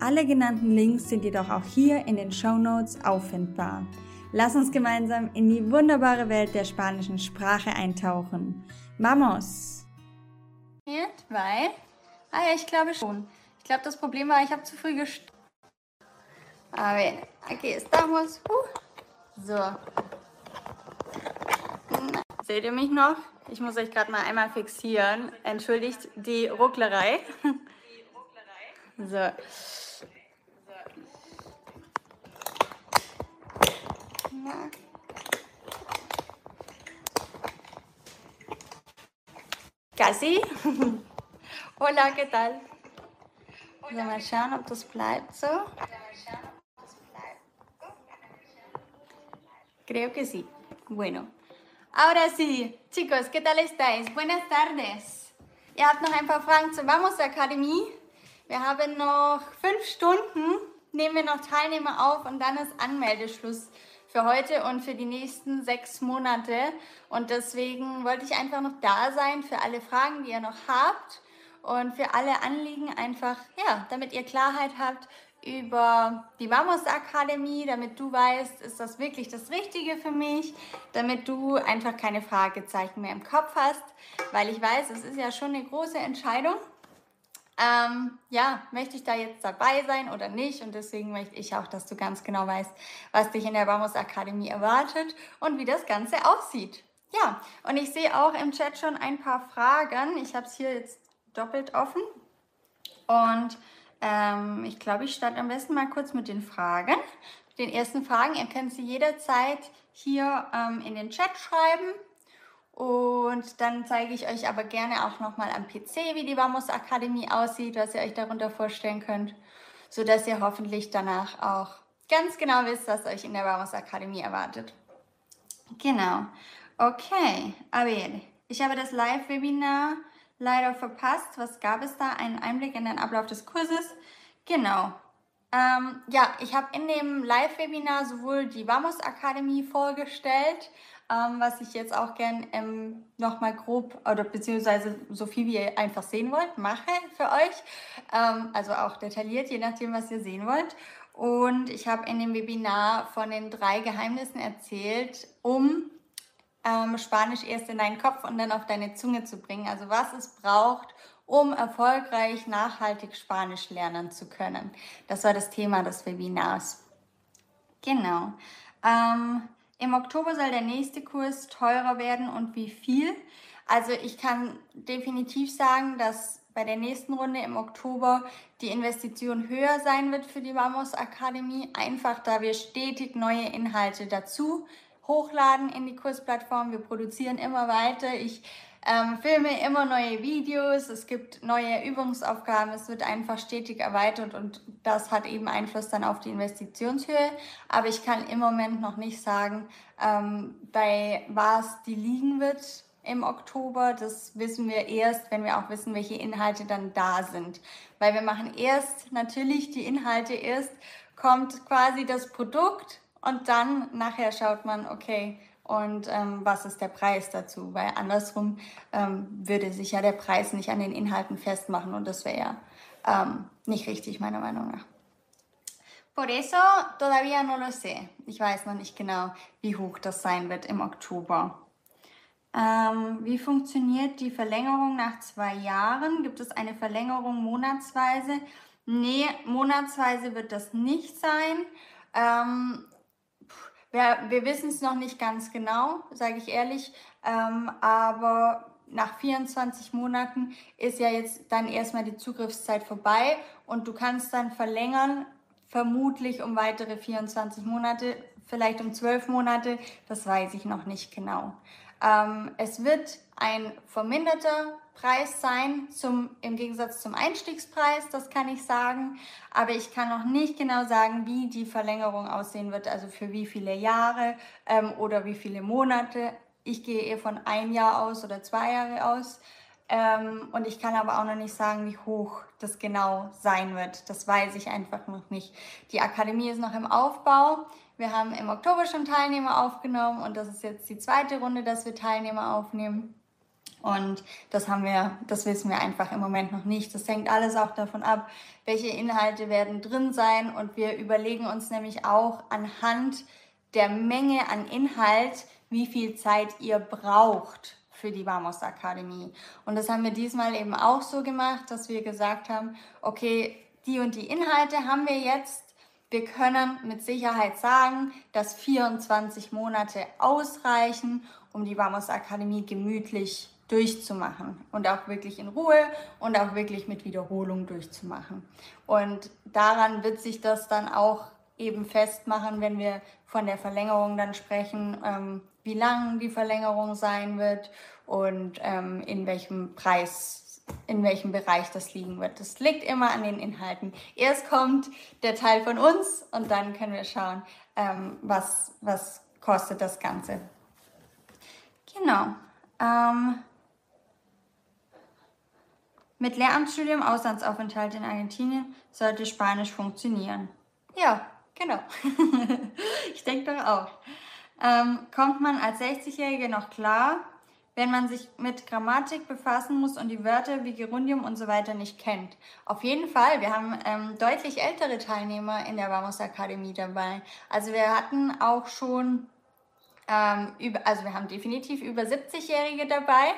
Alle genannten Links sind jedoch auch hier in den Show Notes auffindbar. Lass uns gemeinsam in die wunderbare Welt der spanischen Sprache eintauchen. Vamos! Weil, ah ja, ich glaube schon. Ich glaube, das Problem war, ich habe zu früh gestartet. A ver, aquí estamos. Uh. So. Seht ihr mich noch? Ich muss euch gerade mal einmal fixieren. Entschuldigt die Rucklerei. So. Casi. Hola, ¿qué tal? So, mal schauen, ob das bleibt so. Creo que sí. Bueno. Ahora sí, chicos, ¿qué tal estáis? Buenas tardes. Ihr habt noch ein paar Fragen zur Vamos Akademie. Wir haben noch fünf Stunden, nehmen wir noch Teilnehmer auf und dann ist Anmeldeschluss für heute und für die nächsten sechs Monate. Und deswegen wollte ich einfach noch da sein für alle Fragen, die ihr noch habt. Und für alle Anliegen einfach, ja, damit ihr Klarheit habt über die Vamos Akademie, damit du weißt, ist das wirklich das Richtige für mich, damit du einfach keine Fragezeichen mehr im Kopf hast, weil ich weiß, es ist ja schon eine große Entscheidung ähm, ja, möchte ich da jetzt dabei sein oder nicht? Und deswegen möchte ich auch, dass du ganz genau weißt, was dich in der Vamos Akademie erwartet und wie das Ganze aussieht. Ja, und ich sehe auch im Chat schon ein paar Fragen. Ich habe es hier jetzt doppelt offen. Und ähm, ich glaube, ich starte am besten mal kurz mit den Fragen. Den ersten Fragen, ihr könnt sie jederzeit hier ähm, in den Chat schreiben und dann zeige ich euch aber gerne auch nochmal am PC, wie die Vamos Akademie aussieht, was ihr euch darunter vorstellen könnt, sodass ihr hoffentlich danach auch ganz genau wisst, was euch in der Vamos Akademie erwartet. Genau. Okay, a ver. Ich habe das Live-Webinar leider verpasst. Was gab es da? Einen Einblick in den Ablauf des Kurses. Genau. Ähm, ja, ich habe in dem Live-Webinar sowohl die Vamos Akademie vorgestellt, ähm, was ich jetzt auch gern ähm, nochmal grob oder beziehungsweise so viel wie ihr einfach sehen wollt, mache für euch. Ähm, also auch detailliert, je nachdem, was ihr sehen wollt. Und ich habe in dem Webinar von den drei Geheimnissen erzählt, um ähm, Spanisch erst in deinen Kopf und dann auf deine Zunge zu bringen. Also was es braucht, um erfolgreich nachhaltig Spanisch lernen zu können. Das war das Thema des Webinars. Genau. Ähm, im Oktober soll der nächste Kurs teurer werden und wie viel? Also ich kann definitiv sagen, dass bei der nächsten Runde im Oktober die Investition höher sein wird für die Vamos Akademie, einfach da wir stetig neue Inhalte dazu hochladen in die Kursplattform. Wir produzieren immer weiter. Ich ähm, filme immer neue Videos, es gibt neue Übungsaufgaben, es wird einfach stetig erweitert und das hat eben Einfluss dann auf die Investitionshöhe. Aber ich kann im Moment noch nicht sagen, ähm, bei was die liegen wird im Oktober. Das wissen wir erst, wenn wir auch wissen, welche Inhalte dann da sind. Weil wir machen erst natürlich die Inhalte erst, kommt quasi das Produkt und dann nachher schaut man, okay, und ähm, was ist der Preis dazu? Weil andersrum ähm, würde sich ja der Preis nicht an den Inhalten festmachen und das wäre ja ähm, nicht richtig, meiner Meinung nach. Por eso todavía no lo sé. Ich weiß noch nicht genau, wie hoch das sein wird im Oktober. Ähm, wie funktioniert die Verlängerung nach zwei Jahren? Gibt es eine Verlängerung monatsweise? Nee, monatsweise wird das nicht sein. Ähm, wir, wir wissen es noch nicht ganz genau, sage ich ehrlich, ähm, aber nach 24 Monaten ist ja jetzt dann erstmal die Zugriffszeit vorbei und du kannst dann verlängern, vermutlich um weitere 24 Monate, vielleicht um 12 Monate, das weiß ich noch nicht genau. Ähm, es wird ein verminderter Preis sein, zum, im Gegensatz zum Einstiegspreis, das kann ich sagen. Aber ich kann noch nicht genau sagen, wie die Verlängerung aussehen wird, also für wie viele Jahre ähm, oder wie viele Monate. Ich gehe eher von ein Jahr aus oder zwei Jahre aus. Ähm, und ich kann aber auch noch nicht sagen, wie hoch das genau sein wird. Das weiß ich einfach noch nicht. Die Akademie ist noch im Aufbau. Wir haben im Oktober schon Teilnehmer aufgenommen und das ist jetzt die zweite Runde, dass wir Teilnehmer aufnehmen. Und das haben wir, das wissen wir einfach im Moment noch nicht. Das hängt alles auch davon ab, welche Inhalte werden drin sein. Und wir überlegen uns nämlich auch anhand der Menge an Inhalt, wie viel Zeit ihr braucht für die Vamos Akademie. Und das haben wir diesmal eben auch so gemacht, dass wir gesagt haben, okay, die und die Inhalte haben wir jetzt. Wir können mit Sicherheit sagen, dass 24 Monate ausreichen, um die Vamos Akademie gemütlich durchzumachen und auch wirklich in Ruhe und auch wirklich mit Wiederholung durchzumachen. Und daran wird sich das dann auch eben festmachen, wenn wir von der Verlängerung dann sprechen, ähm, wie lang die Verlängerung sein wird und ähm, in welchem Preis, in welchem Bereich das liegen wird. Das liegt immer an den Inhalten. Erst kommt der Teil von uns und dann können wir schauen, ähm, was, was kostet das Ganze. Genau. Ähm, mit Lehramtsstudium, Auslandsaufenthalt in Argentinien sollte Spanisch funktionieren. Ja, genau. ich denke doch auch. Ähm, kommt man als 60-Jährige noch klar, wenn man sich mit Grammatik befassen muss und die Wörter wie Gerundium und so weiter nicht kennt? Auf jeden Fall. Wir haben ähm, deutlich ältere Teilnehmer in der Vamos Akademie dabei. Also wir hatten auch schon ähm, über, also wir haben definitiv über 70-Jährige dabei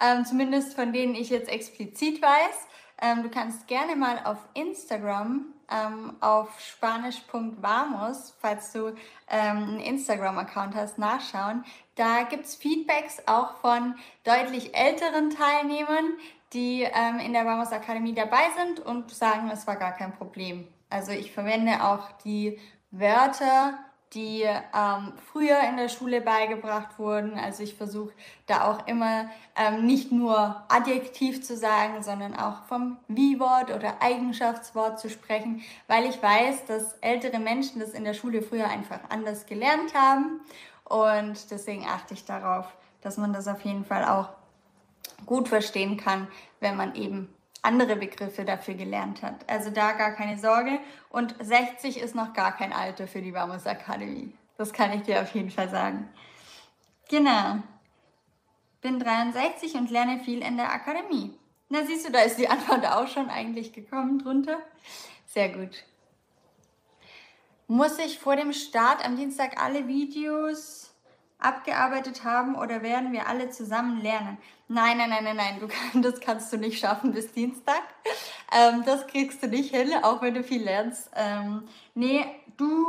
ähm, zumindest von denen ich jetzt explizit weiß. Ähm, du kannst gerne mal auf Instagram ähm, auf spanisch.vamos, falls du ähm, einen Instagram-Account hast, nachschauen. Da gibt es Feedbacks auch von deutlich älteren Teilnehmern, die ähm, in der Vamos Akademie dabei sind und sagen, es war gar kein Problem. Also ich verwende auch die Wörter, die ähm, früher in der Schule beigebracht wurden. Also ich versuche da auch immer ähm, nicht nur adjektiv zu sagen, sondern auch vom Wie-Wort oder Eigenschaftswort zu sprechen, weil ich weiß, dass ältere Menschen das in der Schule früher einfach anders gelernt haben. Und deswegen achte ich darauf, dass man das auf jeden Fall auch gut verstehen kann, wenn man eben andere Begriffe dafür gelernt hat. Also da gar keine Sorge. Und 60 ist noch gar kein Alter für die Vamos Akademie. Das kann ich dir auf jeden Fall sagen. Genau. Bin 63 und lerne viel in der Akademie. Na siehst du, da ist die Antwort auch schon eigentlich gekommen drunter. Sehr gut. Muss ich vor dem Start am Dienstag alle Videos abgearbeitet haben oder werden wir alle zusammen lernen? Nein, nein, nein, nein, nein, du kann, das kannst du nicht schaffen bis Dienstag. Ähm, das kriegst du nicht hin, auch wenn du viel lernst. Ähm, nee, du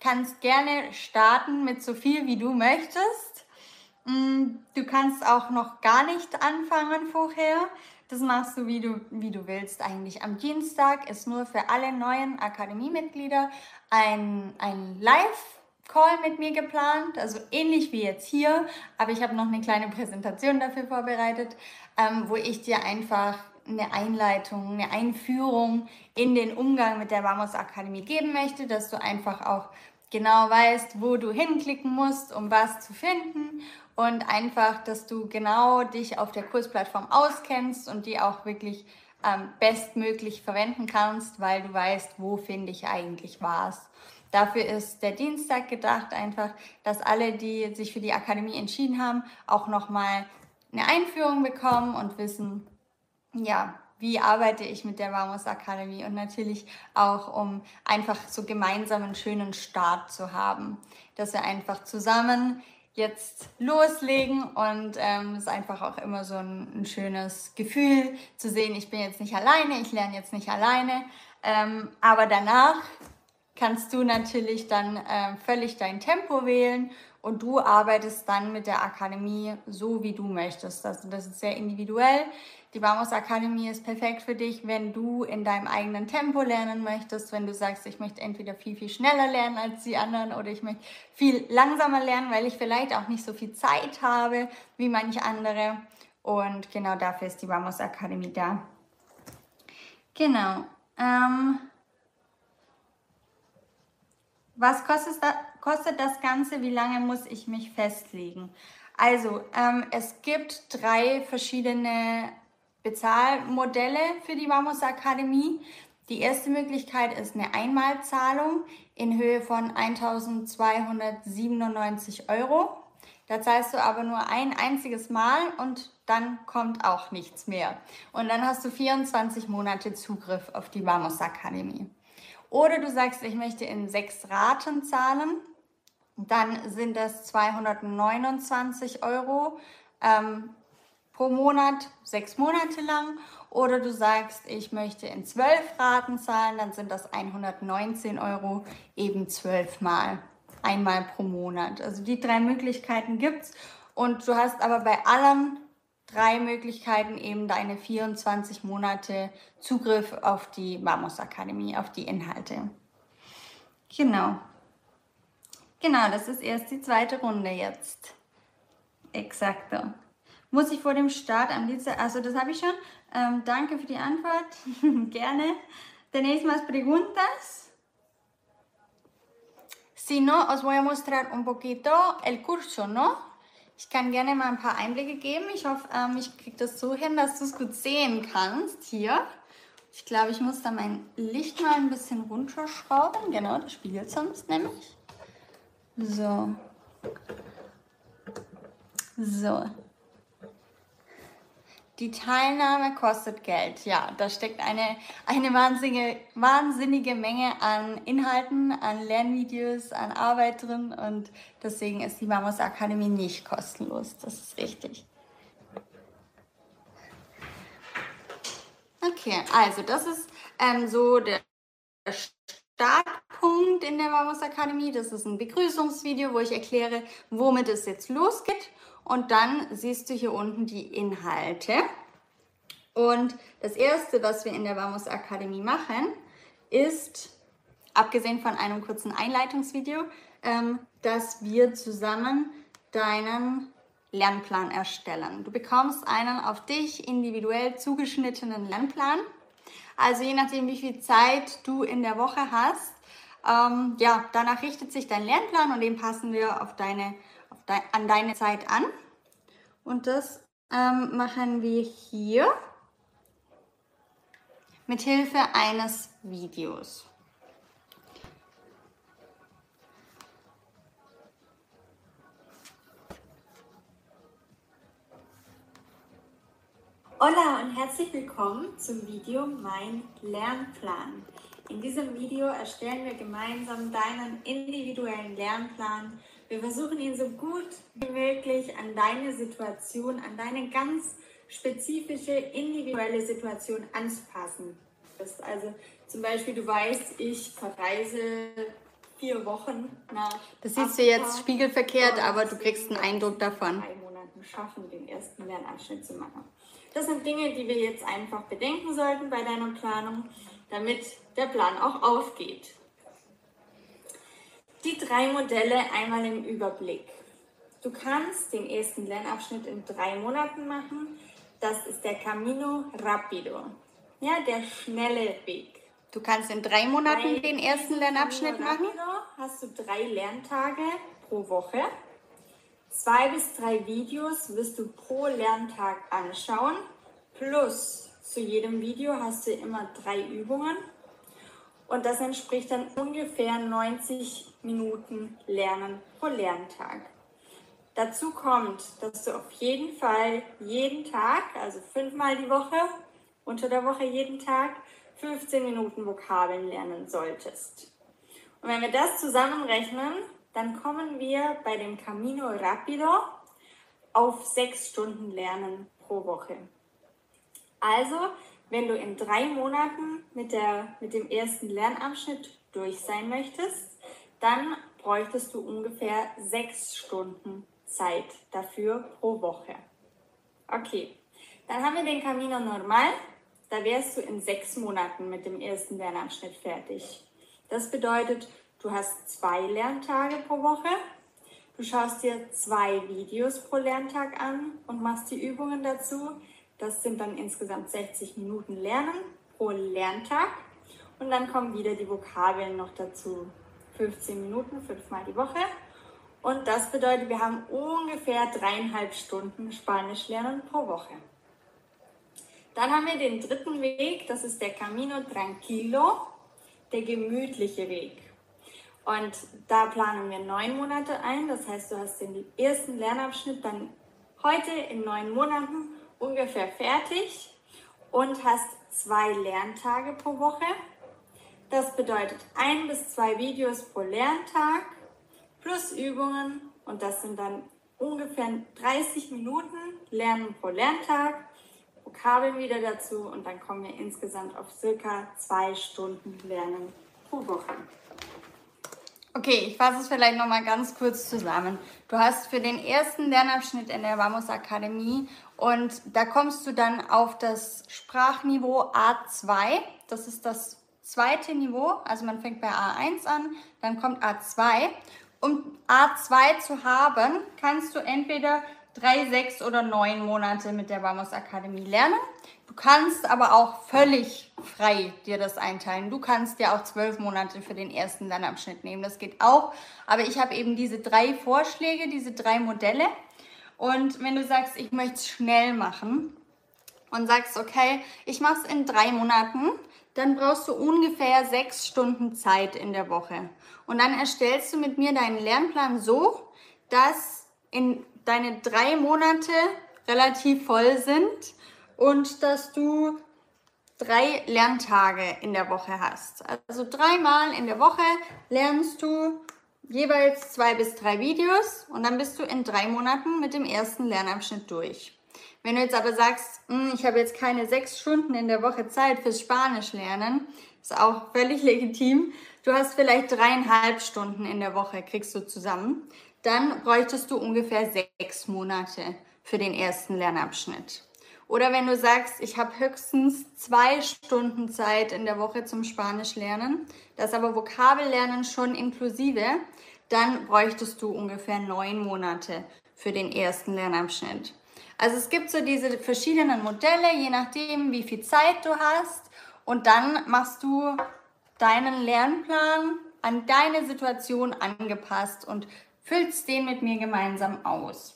kannst gerne starten mit so viel, wie du möchtest. Mm, du kannst auch noch gar nicht anfangen vorher. Das machst du, wie du, wie du willst eigentlich. Am Dienstag ist nur für alle neuen Akademiemitglieder ein, ein Live- Call mit mir geplant, also ähnlich wie jetzt hier, aber ich habe noch eine kleine Präsentation dafür vorbereitet, ähm, wo ich dir einfach eine Einleitung, eine Einführung in den Umgang mit der Vamos Akademie geben möchte, dass du einfach auch genau weißt, wo du hinklicken musst, um was zu finden und einfach, dass du genau dich auf der Kursplattform auskennst und die auch wirklich ähm, bestmöglich verwenden kannst, weil du weißt, wo finde ich eigentlich was. Dafür ist der Dienstag gedacht, einfach, dass alle, die sich für die Akademie entschieden haben, auch nochmal eine Einführung bekommen und wissen, ja, wie arbeite ich mit der Vamos Akademie und natürlich auch, um einfach so gemeinsam einen schönen Start zu haben, dass wir einfach zusammen jetzt loslegen und ähm, es ist einfach auch immer so ein, ein, schönes Gefühl zu sehen, ich bin jetzt nicht alleine, ich lerne jetzt nicht alleine, ähm, aber danach kannst du natürlich dann äh, völlig dein Tempo wählen und du arbeitest dann mit der Akademie so, wie du möchtest. Also das ist sehr individuell. Die Vamos Akademie ist perfekt für dich, wenn du in deinem eigenen Tempo lernen möchtest, wenn du sagst, ich möchte entweder viel, viel schneller lernen als die anderen oder ich möchte viel langsamer lernen, weil ich vielleicht auch nicht so viel Zeit habe wie manche andere. Und genau dafür ist die Vamos Akademie da. Genau. Ähm, was kostet, da, kostet das Ganze? Wie lange muss ich mich festlegen? Also, ähm, es gibt drei verschiedene Bezahlmodelle für die Vamos Akademie. Die erste Möglichkeit ist eine Einmalzahlung in Höhe von 1297 Euro. Da zahlst du aber nur ein einziges Mal und dann kommt auch nichts mehr. Und dann hast du 24 Monate Zugriff auf die Vamos Akademie. Oder du sagst, ich möchte in sechs Raten zahlen, dann sind das 229 Euro ähm, pro Monat, sechs Monate lang. Oder du sagst, ich möchte in zwölf Raten zahlen, dann sind das 119 Euro eben zwölfmal, einmal pro Monat. Also die drei Möglichkeiten gibt es. Und du hast aber bei allen drei Möglichkeiten eben deine 24 Monate Zugriff auf die Vamos Akademie, auf die Inhalte. Genau. Genau, das ist erst die zweite Runde jetzt. Exakt. Muss ich vor dem Start am Dienstag, also das habe ich schon. Ähm, danke für die Antwort. Gerne. ¿Tenéis más preguntas? Si no, os voy a mostrar un poquito el curso, ¿no? Ich kann gerne mal ein paar Einblicke geben. Ich hoffe, ähm, ich kriege das so hin, dass du es gut sehen kannst hier. Ich glaube, ich muss da mein Licht mal ein bisschen runterschrauben. Genau, das spiegelt sonst nämlich. So. So. Die Teilnahme kostet Geld. Ja, da steckt eine, eine wahnsinnige, wahnsinnige Menge an Inhalten, an Lernvideos, an Arbeit drin und deswegen ist die Mamos Akademie nicht kostenlos. Das ist richtig. Okay, also das ist ähm, so der Startpunkt in der Mamos Akademie. Das ist ein Begrüßungsvideo, wo ich erkläre, womit es jetzt losgeht. Und dann siehst du hier unten die Inhalte. Und das erste, was wir in der Vamos Akademie machen, ist, abgesehen von einem kurzen Einleitungsvideo, ähm, dass wir zusammen deinen Lernplan erstellen. Du bekommst einen auf dich individuell zugeschnittenen Lernplan. Also je nachdem, wie viel Zeit du in der Woche hast, ähm, ja, danach richtet sich dein Lernplan und den passen wir auf deine de an deine Zeit an. Und das ähm, machen wir hier mit Hilfe eines Videos. Hola und herzlich willkommen zum Video Mein Lernplan. In diesem Video erstellen wir gemeinsam deinen individuellen Lernplan wir versuchen ihn so gut wie möglich an deine Situation, an deine ganz spezifische, individuelle Situation anzupassen. Das also zum Beispiel, du weißt, ich verreise vier Wochen nach. Das siehst du jetzt spiegelverkehrt, aber du kriegst einen Eindruck davon. Drei Monaten schaffen, den ersten Lernabschnitt zu machen. Das sind Dinge, die wir jetzt einfach bedenken sollten bei deiner Planung, damit der Plan auch aufgeht. Die drei Modelle einmal im Überblick. Du kannst den ersten Lernabschnitt in drei Monaten machen. Das ist der Camino Rapido. Ja, der schnelle Weg. Du kannst in drei Monaten Bei den ersten Lernabschnitt machen. Rapido hast du drei Lerntage pro Woche. Zwei bis drei Videos wirst du pro Lerntag anschauen. Plus zu jedem Video hast du immer drei Übungen und das entspricht dann ungefähr 90 Minuten Lernen pro Lerntag. Dazu kommt, dass du auf jeden Fall jeden Tag, also fünfmal die Woche, unter der Woche jeden Tag, 15 Minuten Vokabeln lernen solltest. Und wenn wir das zusammenrechnen, dann kommen wir bei dem Camino Rapido auf sechs Stunden Lernen pro Woche. Also wenn du in drei Monaten mit, der, mit dem ersten Lernabschnitt durch sein möchtest, dann bräuchtest du ungefähr sechs Stunden Zeit dafür pro Woche. Okay, Dann haben wir den Camino Normal. Da wärst du in sechs Monaten mit dem ersten Lernabschnitt fertig. Das bedeutet, du hast zwei Lerntage pro Woche. Du schaust dir zwei Videos pro Lerntag an und machst die Übungen dazu. Das sind dann insgesamt 60 Minuten Lernen pro Lerntag. Und dann kommen wieder die Vokabeln noch dazu. 15 Minuten, fünfmal die Woche. Und das bedeutet, wir haben ungefähr dreieinhalb Stunden Spanisch lernen pro Woche. Dann haben wir den dritten Weg, das ist der Camino Tranquilo, der gemütliche Weg. Und da planen wir neun Monate ein. Das heißt, du hast den ersten Lernabschnitt dann heute in neun Monaten ungefähr fertig und hast zwei Lerntage pro Woche. Das bedeutet ein bis zwei Videos pro Lerntag plus Übungen und das sind dann ungefähr 30 Minuten Lernen pro Lerntag Vokabeln wieder dazu und dann kommen wir insgesamt auf circa zwei Stunden Lernen pro Woche. Okay, ich fasse es vielleicht nochmal ganz kurz zusammen. Du hast für den ersten Lernabschnitt in der Vamos Akademie und da kommst du dann auf das Sprachniveau A2. Das ist das zweite Niveau. Also man fängt bei A1 an, dann kommt A2. Um A2 zu haben, kannst du entweder drei, sechs oder neun Monate mit der Vamos Akademie lernen. Du kannst aber auch völlig frei dir das einteilen. Du kannst dir auch zwölf Monate für den ersten Lernabschnitt nehmen. Das geht auch. Aber ich habe eben diese drei Vorschläge, diese drei Modelle. Und wenn du sagst, ich möchte es schnell machen und sagst, okay, ich mache es in drei Monaten, dann brauchst du ungefähr sechs Stunden Zeit in der Woche. Und dann erstellst du mit mir deinen Lernplan so, dass in deine drei Monate relativ voll sind und dass du drei Lerntage in der Woche hast. Also dreimal in der Woche lernst du jeweils zwei bis drei Videos und dann bist du in drei Monaten mit dem ersten Lernabschnitt durch. Wenn du jetzt aber sagst, hm, ich habe jetzt keine sechs Stunden in der Woche Zeit fürs Spanisch lernen, ist auch völlig legitim. Du hast vielleicht dreieinhalb Stunden in der Woche, kriegst du zusammen dann bräuchtest du ungefähr sechs Monate für den ersten Lernabschnitt. Oder wenn du sagst, ich habe höchstens zwei Stunden Zeit in der Woche zum Spanisch lernen, das aber Vokabellernen schon inklusive, dann bräuchtest du ungefähr neun Monate für den ersten Lernabschnitt. Also es gibt so diese verschiedenen Modelle, je nachdem, wie viel Zeit du hast. Und dann machst du deinen Lernplan an deine Situation angepasst und füllst den mit mir gemeinsam aus.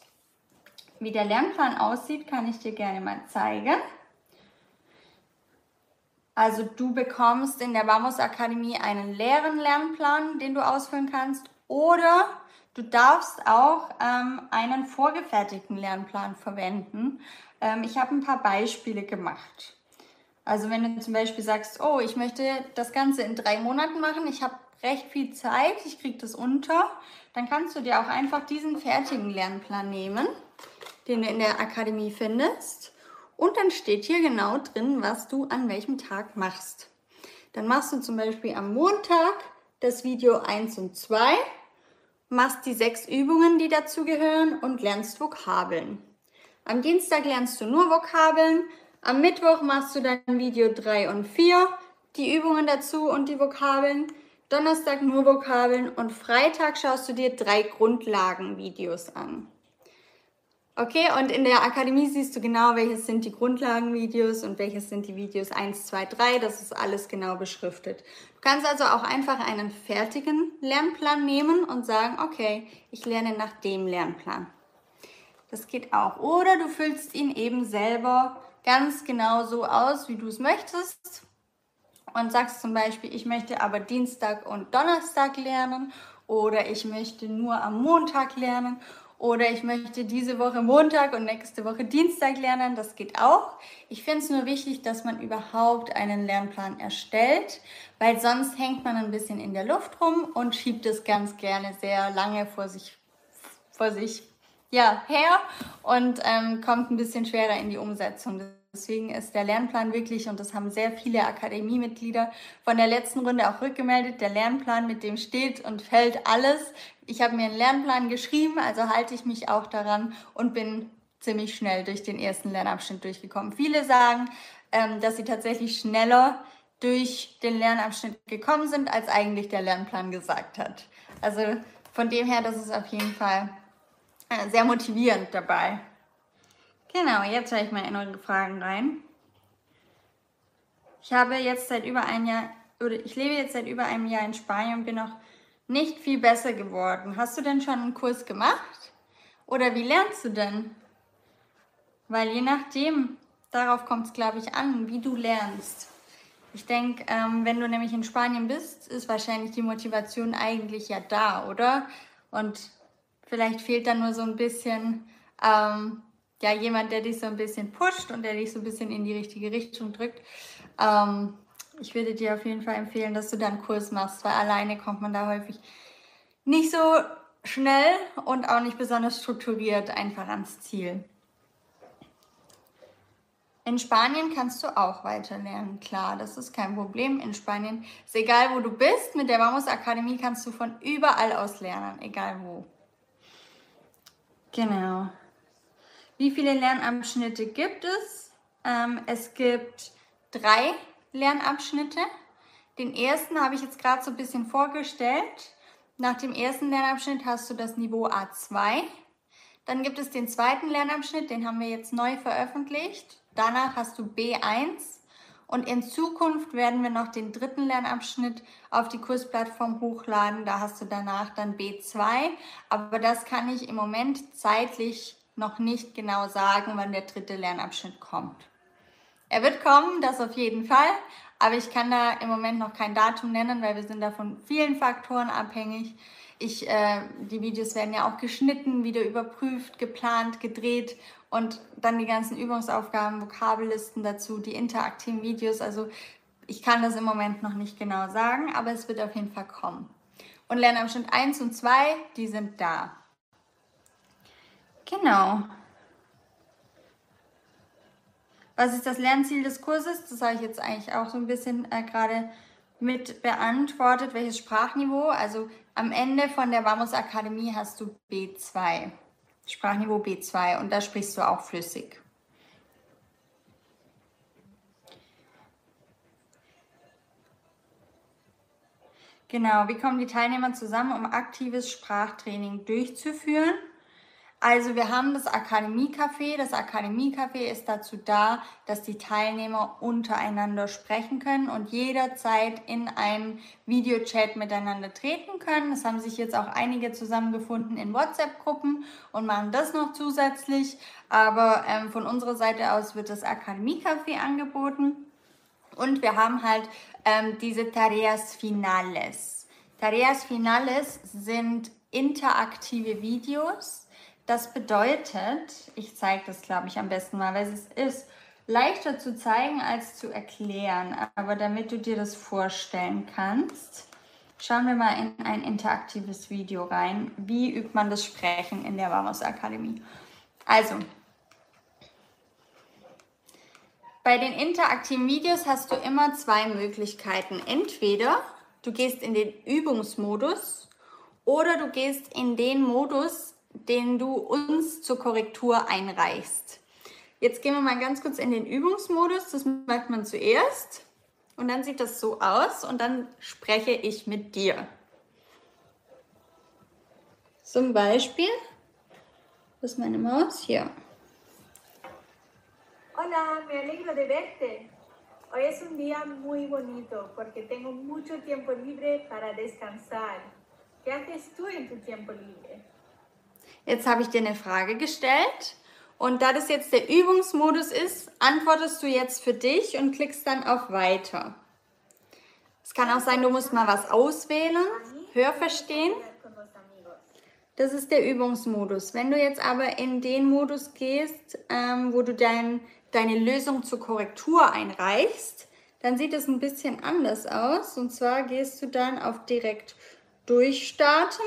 Wie der Lernplan aussieht, kann ich dir gerne mal zeigen. Also du bekommst in der Vamos Akademie einen leeren Lernplan, den du ausfüllen kannst, oder du darfst auch ähm, einen vorgefertigten Lernplan verwenden. Ähm, ich habe ein paar Beispiele gemacht. Also wenn du zum Beispiel sagst, oh, ich möchte das Ganze in drei Monaten machen, ich habe recht viel Zeit, ich kriege das unter, dann kannst du dir auch einfach diesen fertigen Lernplan nehmen, den du in der Akademie findest. Und dann steht hier genau drin, was du an welchem Tag machst. Dann machst du zum Beispiel am Montag das Video 1 und 2, machst die sechs Übungen, die dazu gehören und lernst Vokabeln. Am Dienstag lernst du nur Vokabeln, am Mittwoch machst du dann Video 3 und 4, die Übungen dazu und die Vokabeln. Donnerstag nur Vokabeln und Freitag schaust du dir drei Grundlagenvideos an. Okay, und in der Akademie siehst du genau, welches sind die Grundlagenvideos und welches sind die Videos 1, 2, 3. Das ist alles genau beschriftet. Du kannst also auch einfach einen fertigen Lernplan nehmen und sagen, okay, ich lerne nach dem Lernplan. Das geht auch. Oder du füllst ihn eben selber ganz genau so aus, wie du es möchtest und sagst zum Beispiel, ich möchte aber Dienstag und Donnerstag lernen oder ich möchte nur am Montag lernen oder ich möchte diese Woche Montag und nächste Woche Dienstag lernen. Das geht auch. Ich finde es nur wichtig, dass man überhaupt einen Lernplan erstellt, weil sonst hängt man ein bisschen in der Luft rum und schiebt es ganz gerne sehr lange vor sich, vor sich ja, her und ähm, kommt ein bisschen schwerer in die Umsetzung. Deswegen ist der Lernplan wirklich, und das haben sehr viele Akademiemitglieder von der letzten Runde auch rückgemeldet, der Lernplan, mit dem steht und fällt alles. Ich habe mir einen Lernplan geschrieben, also halte ich mich auch daran und bin ziemlich schnell durch den ersten Lernabschnitt durchgekommen. Viele sagen, ähm, dass sie tatsächlich schneller durch den Lernabschnitt gekommen sind, als eigentlich der Lernplan gesagt hat. Also von dem her, das ist auf jeden Fall äh, sehr motivierend dabei. Genau, jetzt höre ich mal in eure Fragen rein. Ich habe jetzt seit über ein Jahr, oder ich lebe jetzt seit über einem Jahr in Spanien und bin noch nicht viel besser geworden. Hast du denn schon einen Kurs gemacht? Oder wie lernst du denn? Weil je nachdem, darauf kommt es, glaube ich, an, wie du lernst. Ich denke, ähm, wenn du nämlich in Spanien bist, ist wahrscheinlich die Motivation eigentlich ja da, oder? Und vielleicht fehlt da nur so ein bisschen, ähm, ja, jemand, der dich so ein bisschen pusht und der dich so ein bisschen in die richtige Richtung drückt. Ähm, ich würde dir auf jeden Fall empfehlen, dass du da einen Kurs machst, weil alleine kommt man da häufig nicht so schnell und auch nicht besonders strukturiert einfach ans Ziel. In Spanien kannst du auch weiter lernen, klar, das ist kein Problem. In Spanien ist egal, wo du bist, mit der Vamos Akademie kannst du von überall aus lernen, egal wo. Genau. Wie viele Lernabschnitte gibt es? Ähm, es gibt drei Lernabschnitte. Den ersten habe ich jetzt gerade so ein bisschen vorgestellt. Nach dem ersten Lernabschnitt hast du das Niveau A2. Dann gibt es den zweiten Lernabschnitt, den haben wir jetzt neu veröffentlicht. Danach hast du B1 und in Zukunft werden wir noch den dritten Lernabschnitt auf die Kursplattform hochladen. Da hast du danach dann B2. Aber das kann ich im Moment zeitlich noch nicht genau sagen, wann der dritte Lernabschnitt kommt. Er wird kommen, das auf jeden Fall. Aber ich kann da im Moment noch kein Datum nennen, weil wir sind da von vielen Faktoren abhängig. Ich, äh, die Videos werden ja auch geschnitten, wieder überprüft, geplant, gedreht und dann die ganzen Übungsaufgaben, Vokabellisten dazu, die interaktiven Videos. Also ich kann das im Moment noch nicht genau sagen, aber es wird auf jeden Fall kommen. Und Lernabschnitt 1 und 2, die sind da. Genau. Was ist das Lernziel des Kurses? Das habe ich jetzt eigentlich auch so ein bisschen äh, gerade mit beantwortet. Welches Sprachniveau? Also am Ende von der Vamos Akademie hast du B2. Sprachniveau B2 und da sprichst du auch flüssig. Genau, wie kommen die Teilnehmer zusammen, um aktives Sprachtraining durchzuführen? Also wir haben das Akademiecafé. Das Akademiecafé ist dazu da, dass die Teilnehmer untereinander sprechen können und jederzeit in einem Videochat miteinander treten können. Es haben sich jetzt auch einige zusammengefunden in WhatsApp-Gruppen und machen das noch zusätzlich. Aber ähm, von unserer Seite aus wird das Akademiecafé angeboten. Und wir haben halt ähm, diese Tareas Finales. Tareas Finales sind interaktive Videos das bedeutet, ich zeige das, glaube ich, am besten mal, weil es ist leichter zu zeigen als zu erklären. Aber damit du dir das vorstellen kannst, schauen wir mal in ein interaktives Video rein. Wie übt man das Sprechen in der Vamos Akademie? Also, bei den interaktiven Videos hast du immer zwei Möglichkeiten. Entweder du gehst in den Übungsmodus oder du gehst in den Modus, den du uns zur Korrektur einreichst. Jetzt gehen wir mal ganz kurz in den Übungsmodus. Das macht man zuerst. Und dann sieht das so aus und dann spreche ich mit dir. Zum Beispiel, das ist meine Maus hier. Hola, me alegro de verte. Hoy es un día muy bonito porque tengo mucho tiempo libre para descansar. ¿Qué haces tú en tu tiempo libre? Jetzt habe ich dir eine Frage gestellt und da das jetzt der Übungsmodus ist, antwortest du jetzt für dich und klickst dann auf Weiter. Es kann auch sein, du musst mal was auswählen, Hör verstehen. Das ist der Übungsmodus. Wenn du jetzt aber in den Modus gehst, ähm, wo du dein, deine Lösung zur Korrektur einreichst, dann sieht es ein bisschen anders aus. Und zwar gehst du dann auf direkt durchstarten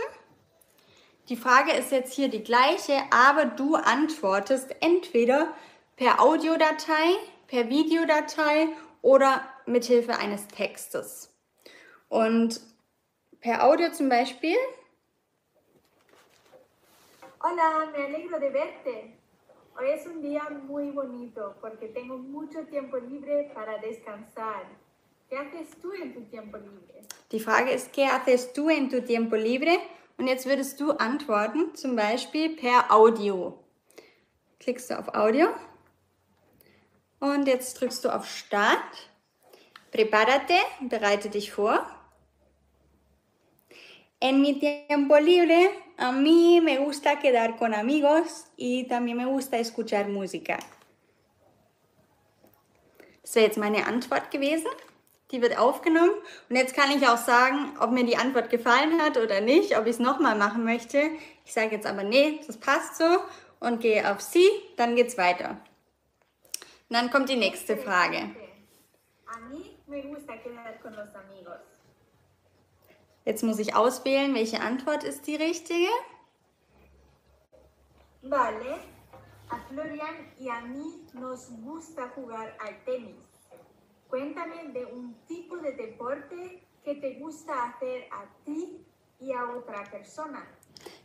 die Frage ist jetzt hier die gleiche, aber du antwortest entweder per Audiodatei, per Videodatei oder mithilfe eines Textes. Und per Audio zum Beispiel. Hola, me alegro de verte. Hoy es un día muy bonito porque tengo mucho tiempo libre para descansar. ¿Qué haces tú en tu tiempo libre? Die Frage ist, ¿qué haces tú en tu tiempo libre? Und jetzt würdest du antworten, zum Beispiel per Audio. Klickst du auf Audio und jetzt drückst du auf Start. Prepárate, bereite dich vor. En mi tiempo libre, a mí me gusta quedar con amigos y también me gusta escuchar música. Das wäre jetzt meine Antwort gewesen. Die wird aufgenommen. Und jetzt kann ich auch sagen, ob mir die Antwort gefallen hat oder nicht, ob ich es nochmal machen möchte. Ich sage jetzt aber, nee, das passt so und gehe auf Sie, dann geht's weiter. Und dann kommt die nächste Frage. Jetzt muss ich auswählen, welche Antwort ist die richtige. Vale. A Florian y a mí nos gusta jugar al tenis. Cuéntame de un tipo de deporte que te gusta hacer a ti y a otra persona.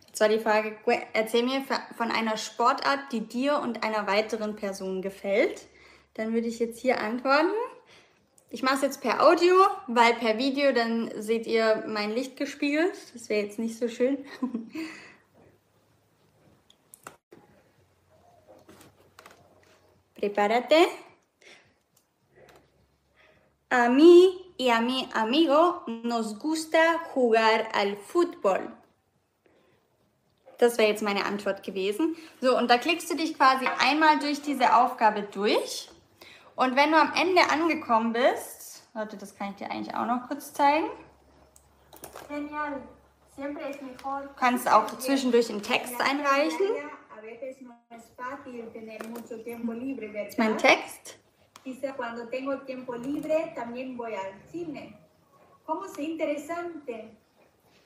Jetzt war die Frage, erzähl mir von einer Sportart, die dir und einer weiteren Person gefällt. Dann würde ich jetzt hier antworten. Ich mache es jetzt per Audio, weil per Video dann seht ihr mein Licht gespiegelt. Das wäre jetzt nicht so schön. Prepárate. A mí y a mi amigo nos gusta jugar al fútbol. Das wäre jetzt meine Antwort gewesen. So, und da klickst du dich quasi einmal durch diese Aufgabe durch. Und wenn du am Ende angekommen bist, warte, das kann ich dir eigentlich auch noch kurz zeigen. Genial. Siempre es mejor. kannst auch zwischendurch einen Text einreichen. Das ist mein. Text. Dice, cuando tengo tiempo libre, también voy al cine. ¿Cómo se interesante?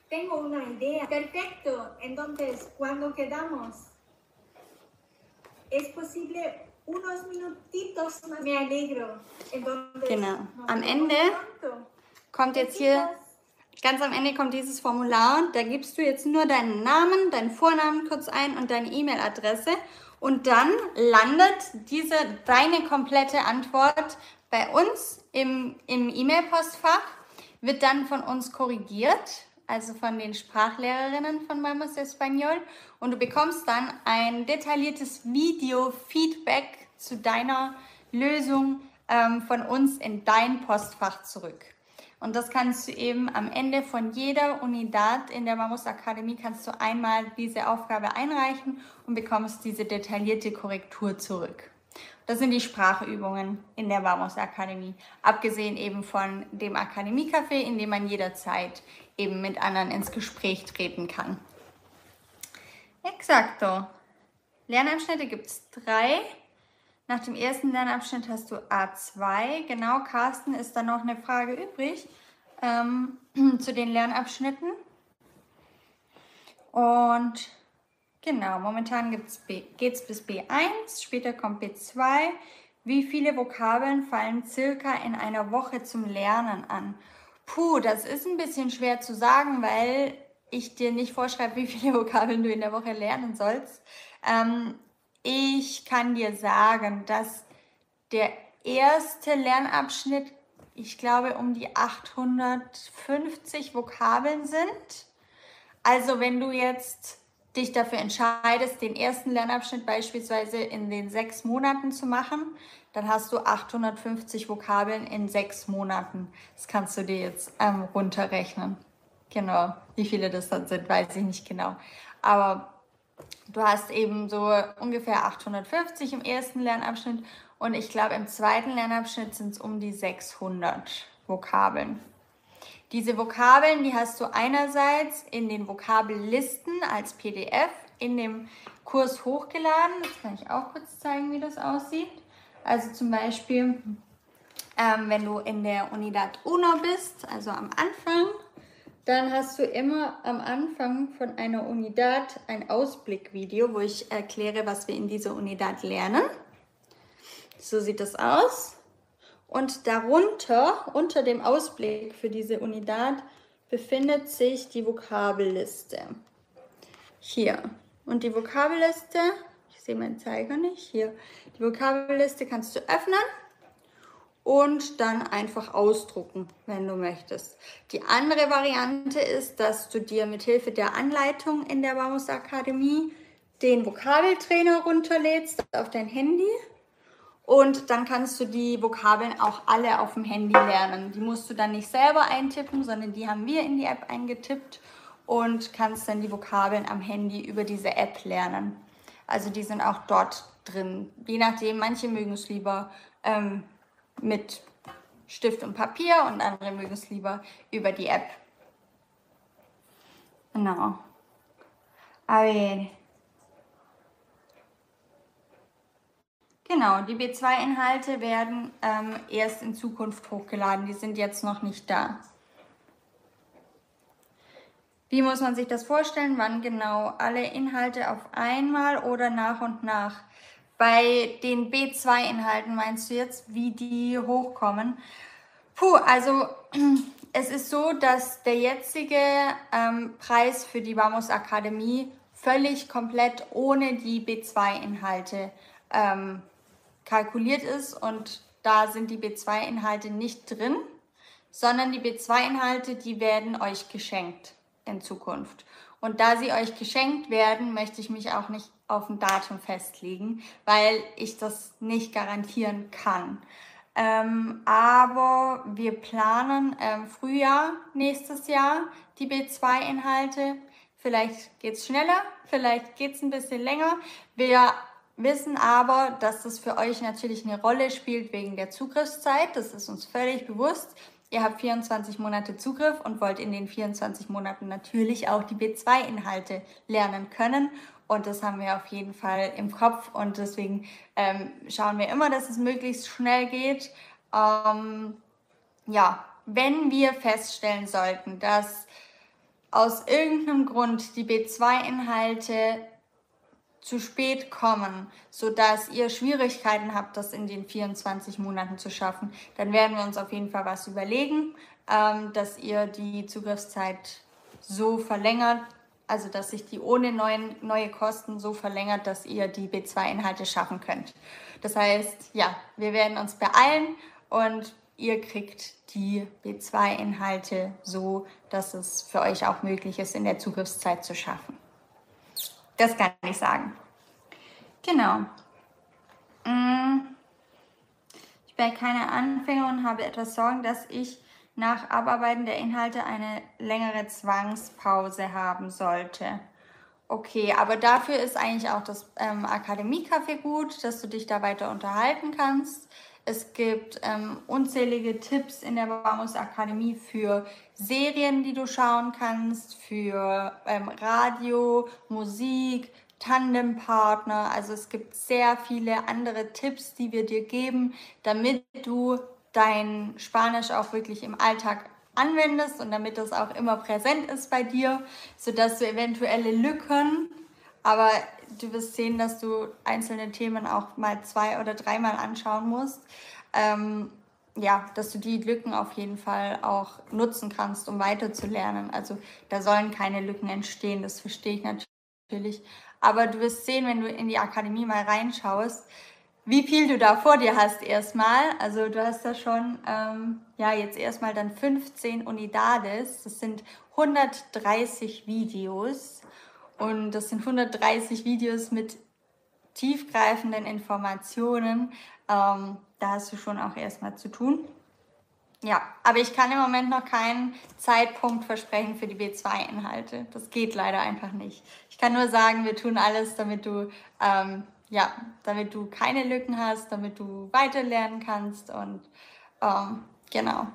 Tengo una idea. Perfecto. Entonces, ¿cuándo quedamos? ¿Es posible unos minutitos más? Me alegro. Entonces, Genau. Am Ende. Kommt jetzt hier, ganz am Ende kommt dieses Formular. Da gibst du jetzt nur deinen Namen, deinen Vornamen kurz ein und deine E-Mail-Adresse. Und dann landet diese, deine komplette Antwort bei uns im, im E-Mail-Postfach, wird dann von uns korrigiert, also von den Sprachlehrerinnen von Vamos Español. Und du bekommst dann ein detailliertes Video-Feedback zu deiner Lösung ähm, von uns in dein Postfach zurück. Und das kannst du eben am Ende von jeder Unidad in der Vamos Akademie kannst du einmal diese Aufgabe einreichen und bekommst diese detaillierte Korrektur zurück. Das sind die Sprachübungen in der Vamos Akademie. Abgesehen eben von dem Akademiecafé, in dem man jederzeit eben mit anderen ins Gespräch treten kann. Exakto. Lernabschnitte gibt es drei. Nach dem ersten Lernabschnitt hast du A2. Genau, Carsten, ist da noch eine Frage übrig ähm, zu den Lernabschnitten. Und genau, momentan geht es bis B1, später kommt B2. Wie viele Vokabeln fallen circa in einer Woche zum Lernen an? Puh, das ist ein bisschen schwer zu sagen, weil ich dir nicht vorschreibe, wie viele Vokabeln du in der Woche lernen sollst. Ähm, ich kann dir sagen, dass der erste Lernabschnitt, ich glaube, um die 850 Vokabeln sind. Also wenn du jetzt dich dafür entscheidest, den ersten Lernabschnitt beispielsweise in den sechs Monaten zu machen, dann hast du 850 Vokabeln in sechs Monaten. Das kannst du dir jetzt ähm, runterrechnen. Genau, wie viele das dann sind, weiß ich nicht genau. Aber du hast eben so ungefähr 850 im ersten Lernabschnitt und ich glaube im zweiten Lernabschnitt sind es um die 600 Vokabeln. Diese Vokabeln, die hast du einerseits in den Vokabellisten als PDF in dem Kurs hochgeladen. Das kann ich auch kurz zeigen, wie das aussieht. Also zum Beispiel, ähm, wenn du in der Unidad Uno bist, also am Anfang, dann hast du immer am Anfang von einer Unidad ein Ausblickvideo, wo ich erkläre, was wir in dieser Unidad lernen. So sieht das aus. Und darunter, unter dem Ausblick für diese Unidad, befindet sich die Vokabelliste. Hier. Und die Vokabelliste, ich sehe meinen Zeiger nicht. Hier, die Vokabelliste kannst du öffnen und dann einfach ausdrucken, wenn du möchtest. Die andere Variante ist, dass du dir mit Hilfe der Anleitung in der Bamus Akademie den Vokabeltrainer runterlädst auf dein Handy und dann kannst du die Vokabeln auch alle auf dem Handy lernen. Die musst du dann nicht selber eintippen, sondern die haben wir in die App eingetippt und kannst dann die Vokabeln am Handy über diese App lernen. Also die sind auch dort drin. Je nachdem, manche mögen es lieber ähm, mit Stift und Papier und andere mögen es lieber über die App. Genau. A ver. Genau, die B2-Inhalte werden ähm, erst in Zukunft hochgeladen. Die sind jetzt noch nicht da. Wie muss man sich das vorstellen? Wann genau? Alle Inhalte auf einmal oder nach und nach? Bei den B2-Inhalten meinst du jetzt, wie die hochkommen? Puh, also es ist so, dass der jetzige ähm, Preis für die Vamos Akademie völlig komplett ohne die B2-Inhalte ähm, kalkuliert ist und da sind die B2-Inhalte nicht drin, sondern die B2-Inhalte, die werden euch geschenkt in Zukunft. Und da sie euch geschenkt werden, möchte ich mich auch nicht auf ein Datum festlegen, weil ich das nicht garantieren kann. Ähm, aber wir planen ähm, Frühjahr nächstes Jahr die B2-Inhalte. Vielleicht geht es schneller, vielleicht geht es ein bisschen länger. Wir wissen aber, dass das für euch natürlich eine Rolle spielt wegen der Zugriffszeit. Das ist uns völlig bewusst. Ihr habt 24 Monate Zugriff und wollt in den 24 Monaten natürlich auch die B2-Inhalte lernen können. Und das haben wir auf jeden Fall im Kopf und deswegen ähm, schauen wir immer, dass es möglichst schnell geht. Ähm, ja, wenn wir feststellen sollten, dass aus irgendeinem Grund die B2-Inhalte zu spät kommen, sodass ihr Schwierigkeiten habt, das in den 24 Monaten zu schaffen, dann werden wir uns auf jeden Fall was überlegen, ähm, dass ihr die Zugriffszeit so verlängert, also dass sich die ohne neuen, neue Kosten so verlängert, dass ihr die B2-Inhalte schaffen könnt. Das heißt, ja, wir werden uns beeilen und ihr kriegt die B2-Inhalte so, dass es für euch auch möglich ist, in der Zugriffszeit zu schaffen. Das kann ich sagen. Genau. Mm. Ich bin keine Anfänger und habe etwas Sorgen, dass ich nach Abarbeiten der Inhalte eine längere Zwangspause haben sollte. Okay, aber dafür ist eigentlich auch das ähm, Akademiecafé gut, dass du dich da weiter unterhalten kannst. Es gibt ähm, unzählige Tipps in der Bamus Akademie für Serien, die du schauen kannst, für ähm, Radio, Musik, Tandempartner. Also es gibt sehr viele andere Tipps, die wir dir geben, damit du dein Spanisch auch wirklich im Alltag anwendest und damit das auch immer präsent ist bei dir, sodass du eventuelle Lücken aber du wirst sehen, dass du einzelne Themen auch mal zwei oder dreimal anschauen musst. Ähm, ja, dass du die Lücken auf jeden Fall auch nutzen kannst, um weiterzulernen. Also da sollen keine Lücken entstehen, das verstehe ich natürlich. Aber du wirst sehen, wenn du in die Akademie mal reinschaust, wie viel du da vor dir hast erstmal. Also du hast da schon, ähm, ja, jetzt erstmal dann 15 Unidades. Das sind 130 Videos. Und das sind 130 Videos mit tiefgreifenden Informationen. Ähm, da hast du schon auch erstmal zu tun. Ja, aber ich kann im Moment noch keinen Zeitpunkt versprechen für die B2-Inhalte. Das geht leider einfach nicht. Ich kann nur sagen, wir tun alles, damit du, ähm, ja, damit du keine Lücken hast, damit du weiterlernen kannst und ähm, genau.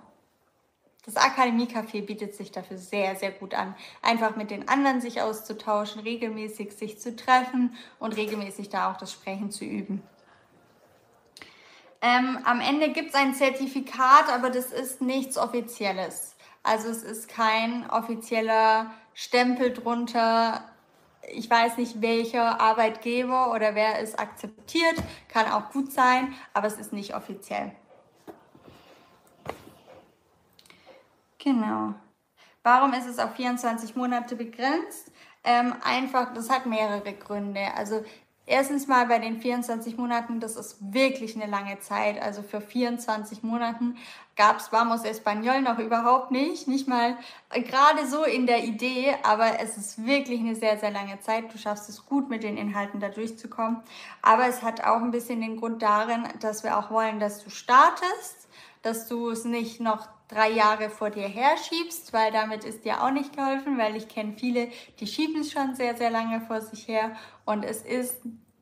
Das Akademiecafé bietet sich dafür sehr, sehr gut an. Einfach mit den anderen sich auszutauschen, regelmäßig sich zu treffen und regelmäßig da auch das Sprechen zu üben. Ähm, am Ende gibt es ein Zertifikat, aber das ist nichts Offizielles. Also es ist kein offizieller Stempel drunter. Ich weiß nicht, welcher Arbeitgeber oder wer es akzeptiert. Kann auch gut sein, aber es ist nicht offiziell. Genau. Warum ist es auf 24 Monate begrenzt? Ähm, einfach, das hat mehrere Gründe. Also Erstens mal bei den 24 Monaten, das ist wirklich eine lange Zeit. Also für 24 Monaten gab es Vamos Español noch überhaupt nicht. Nicht mal gerade so in der Idee, aber es ist wirklich eine sehr, sehr lange Zeit. Du schaffst es gut, mit den Inhalten da durchzukommen. Aber es hat auch ein bisschen den Grund darin, dass wir auch wollen, dass du startest, dass du es nicht noch drei Jahre vor dir herschiebst, weil damit ist dir auch nicht geholfen, weil ich kenne viele, die schieben es schon sehr, sehr lange vor sich her und es ist,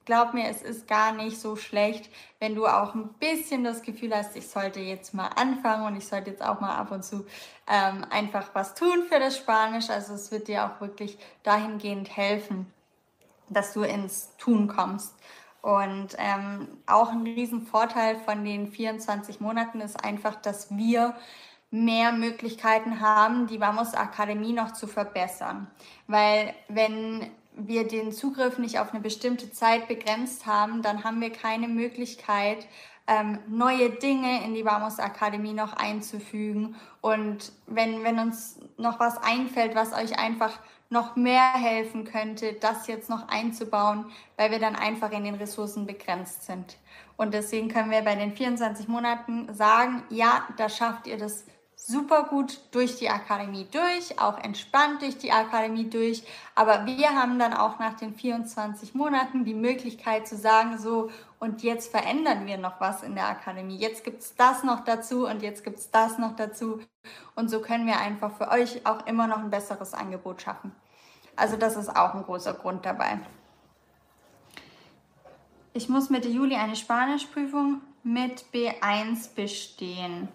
glaub mir, es ist gar nicht so schlecht, wenn du auch ein bisschen das Gefühl hast, ich sollte jetzt mal anfangen und ich sollte jetzt auch mal ab und zu ähm, einfach was tun für das Spanisch. Also es wird dir auch wirklich dahingehend helfen, dass du ins Tun kommst. Und ähm, auch ein Riesenvorteil von den 24 Monaten ist einfach, dass wir mehr Möglichkeiten haben, die Vamos Akademie noch zu verbessern. Weil wenn wir den Zugriff nicht auf eine bestimmte Zeit begrenzt haben, dann haben wir keine Möglichkeit, ähm, neue Dinge in die Vamos Akademie noch einzufügen. Und wenn, wenn uns noch was einfällt, was euch einfach noch mehr helfen könnte, das jetzt noch einzubauen, weil wir dann einfach in den Ressourcen begrenzt sind. Und deswegen können wir bei den 24 Monaten sagen, ja, da schafft ihr das super gut durch die Akademie durch, auch entspannt durch die Akademie durch. Aber wir haben dann auch nach den 24 Monaten die Möglichkeit zu sagen, so, und jetzt verändern wir noch was in der Akademie. Jetzt gibt es das noch dazu und jetzt gibt es das noch dazu. Und so können wir einfach für euch auch immer noch ein besseres Angebot schaffen. Also das ist auch ein großer Grund dabei. Ich muss Mitte Juli eine Spanischprüfung mit B1 bestehen.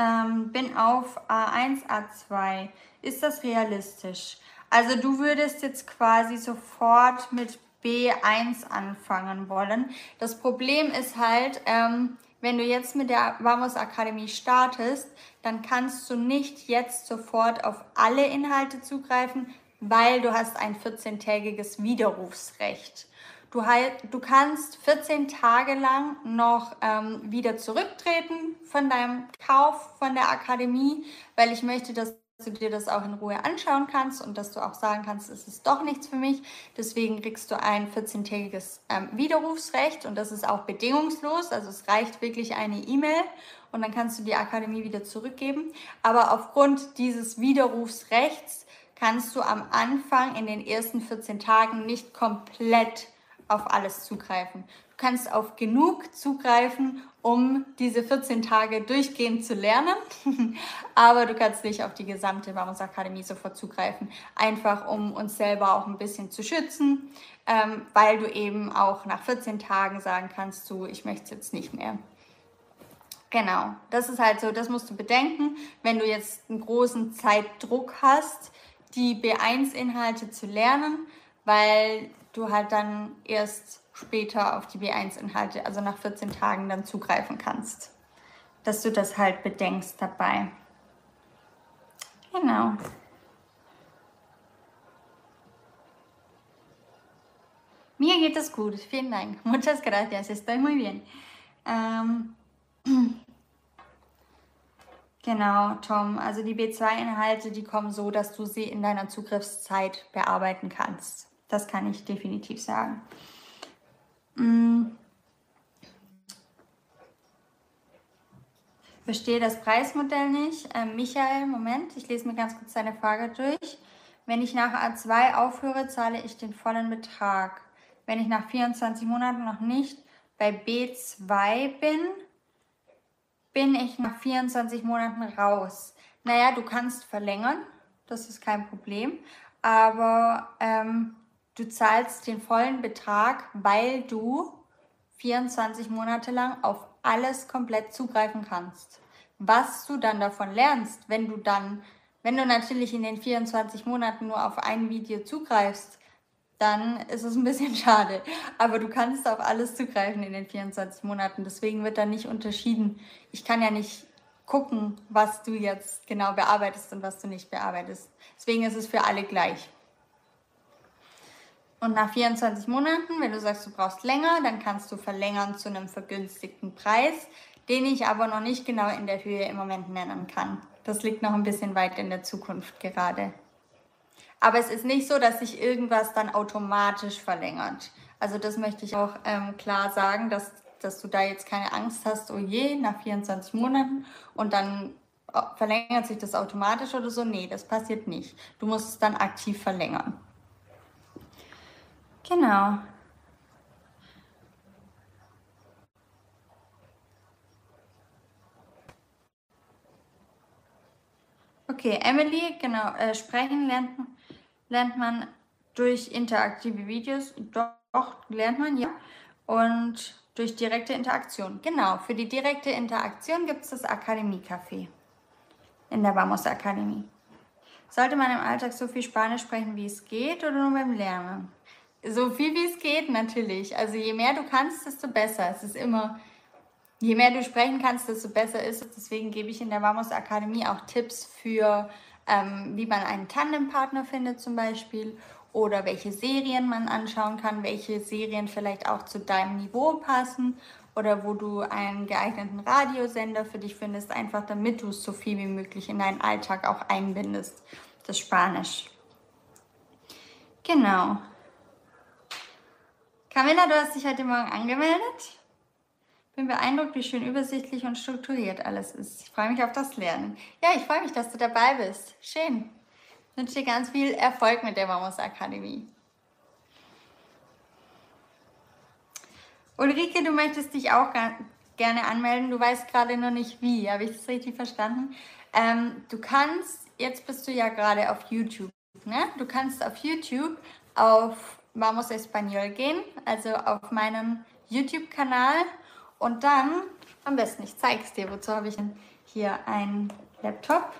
Ähm, bin auf A1, A2. Ist das realistisch? Also du würdest jetzt quasi sofort mit B1 anfangen wollen. Das Problem ist halt, ähm, wenn du jetzt mit der Vamos Akademie startest, dann kannst du nicht jetzt sofort auf alle Inhalte zugreifen, weil du hast ein 14-tägiges Widerrufsrecht. Du, du kannst 14 Tage lang noch ähm, wieder zurücktreten von deinem Kauf von der Akademie, weil ich möchte, dass du dir das auch in Ruhe anschauen kannst und dass du auch sagen kannst, es ist doch nichts für mich. Deswegen kriegst du ein 14-tägiges ähm, Widerrufsrecht und das ist auch bedingungslos. Also es reicht wirklich eine E-Mail und dann kannst du die Akademie wieder zurückgeben. Aber aufgrund dieses Widerrufsrechts kannst du am Anfang in den ersten 14 Tagen nicht komplett auf alles zugreifen. Du kannst auf genug zugreifen, um diese 14 Tage durchgehend zu lernen, aber du kannst nicht auf die gesamte Vamos Akademie sofort zugreifen, einfach um uns selber auch ein bisschen zu schützen, ähm, weil du eben auch nach 14 Tagen sagen kannst, du, ich möchte es jetzt nicht mehr. Genau, das ist halt so, das musst du bedenken, wenn du jetzt einen großen Zeitdruck hast, die B1-Inhalte zu lernen, weil du halt dann erst später auf die B1-Inhalte, also nach 14 Tagen dann zugreifen kannst. Dass du das halt bedenkst dabei. Genau. Mir geht es gut, vielen Dank. Muchas gracias, estoy muy bien. Ähm, genau, Tom. Also die B2-Inhalte, die kommen so, dass du sie in deiner Zugriffszeit bearbeiten kannst. Das kann ich definitiv sagen. Hm. Verstehe das Preismodell nicht. Äh, Michael, Moment, ich lese mir ganz kurz deine Frage durch. Wenn ich nach A2 aufhöre, zahle ich den vollen Betrag. Wenn ich nach 24 Monaten noch nicht bei B2 bin, bin ich nach 24 Monaten raus. Naja, du kannst verlängern, das ist kein Problem, aber ähm, Du zahlst den vollen Betrag, weil du 24 Monate lang auf alles komplett zugreifen kannst. Was du dann davon lernst, wenn du dann, wenn du natürlich in den 24 Monaten nur auf ein Video zugreifst, dann ist es ein bisschen schade. Aber du kannst auf alles zugreifen in den 24 Monaten. Deswegen wird da nicht unterschieden. Ich kann ja nicht gucken, was du jetzt genau bearbeitest und was du nicht bearbeitest. Deswegen ist es für alle gleich. Und nach 24 Monaten, wenn du sagst, du brauchst länger, dann kannst du verlängern zu einem vergünstigten Preis, den ich aber noch nicht genau in der Höhe im Moment nennen kann. Das liegt noch ein bisschen weit in der Zukunft gerade. Aber es ist nicht so, dass sich irgendwas dann automatisch verlängert. Also das möchte ich auch ähm, klar sagen, dass, dass du da jetzt keine Angst hast, oh je, nach 24 Monaten und dann äh, verlängert sich das automatisch oder so. Nee, das passiert nicht. Du musst es dann aktiv verlängern. Genau. Okay, Emily, genau, äh, sprechen lernt, lernt man durch interaktive Videos. Doch, lernt man, ja. Und durch direkte Interaktion. Genau, für die direkte Interaktion gibt es das Akademie-Café in der Vamos Akademie. Sollte man im Alltag so viel Spanisch sprechen, wie es geht, oder nur beim Lernen? So viel wie es geht, natürlich. Also je mehr du kannst, desto besser. Es ist immer, je mehr du sprechen kannst, desto besser ist es. Deswegen gebe ich in der Vamos Akademie auch Tipps für, ähm, wie man einen Tandempartner findet zum Beispiel oder welche Serien man anschauen kann, welche Serien vielleicht auch zu deinem Niveau passen oder wo du einen geeigneten Radiosender für dich findest, einfach damit du es so viel wie möglich in deinen Alltag auch einbindest, das Spanisch. Genau. Camilla, du hast dich heute Morgen angemeldet. Bin beeindruckt, wie schön übersichtlich und strukturiert alles ist. Ich freue mich auf das Lernen. Ja, ich freue mich, dass du dabei bist. Schön. Ich wünsche dir ganz viel Erfolg mit der Mamos Akademie. Ulrike, du möchtest dich auch gerne anmelden. Du weißt gerade noch nicht wie. Habe ich das richtig verstanden? Ähm, du kannst, jetzt bist du ja gerade auf YouTube. Ne? Du kannst auf YouTube auf Vamos Español gehen, also auf meinen YouTube-Kanal und dann, am besten, ich zeige es dir, wozu habe ich denn hier einen Laptop.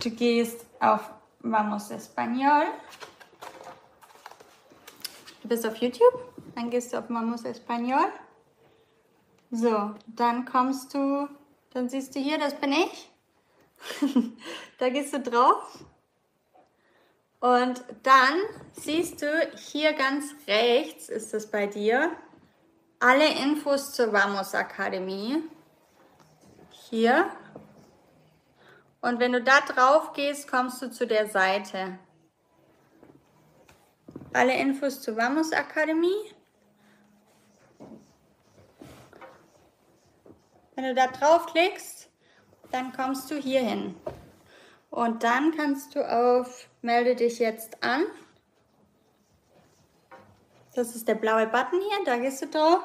Du gehst auf Vamos Español. Du bist auf YouTube, dann gehst du auf Vamos Español. So, dann kommst du, dann siehst du hier, das bin ich. da gehst du drauf und dann siehst du hier ganz rechts ist es bei dir alle Infos zur Vamos Akademie. Hier. Und wenn du da drauf gehst, kommst du zu der Seite. Alle Infos zur Vamos Akademie. Wenn du da draufklickst, dann kommst du hier hin. Und dann kannst du auf Melde dich jetzt an. Das ist der blaue Button hier, da gehst du drauf.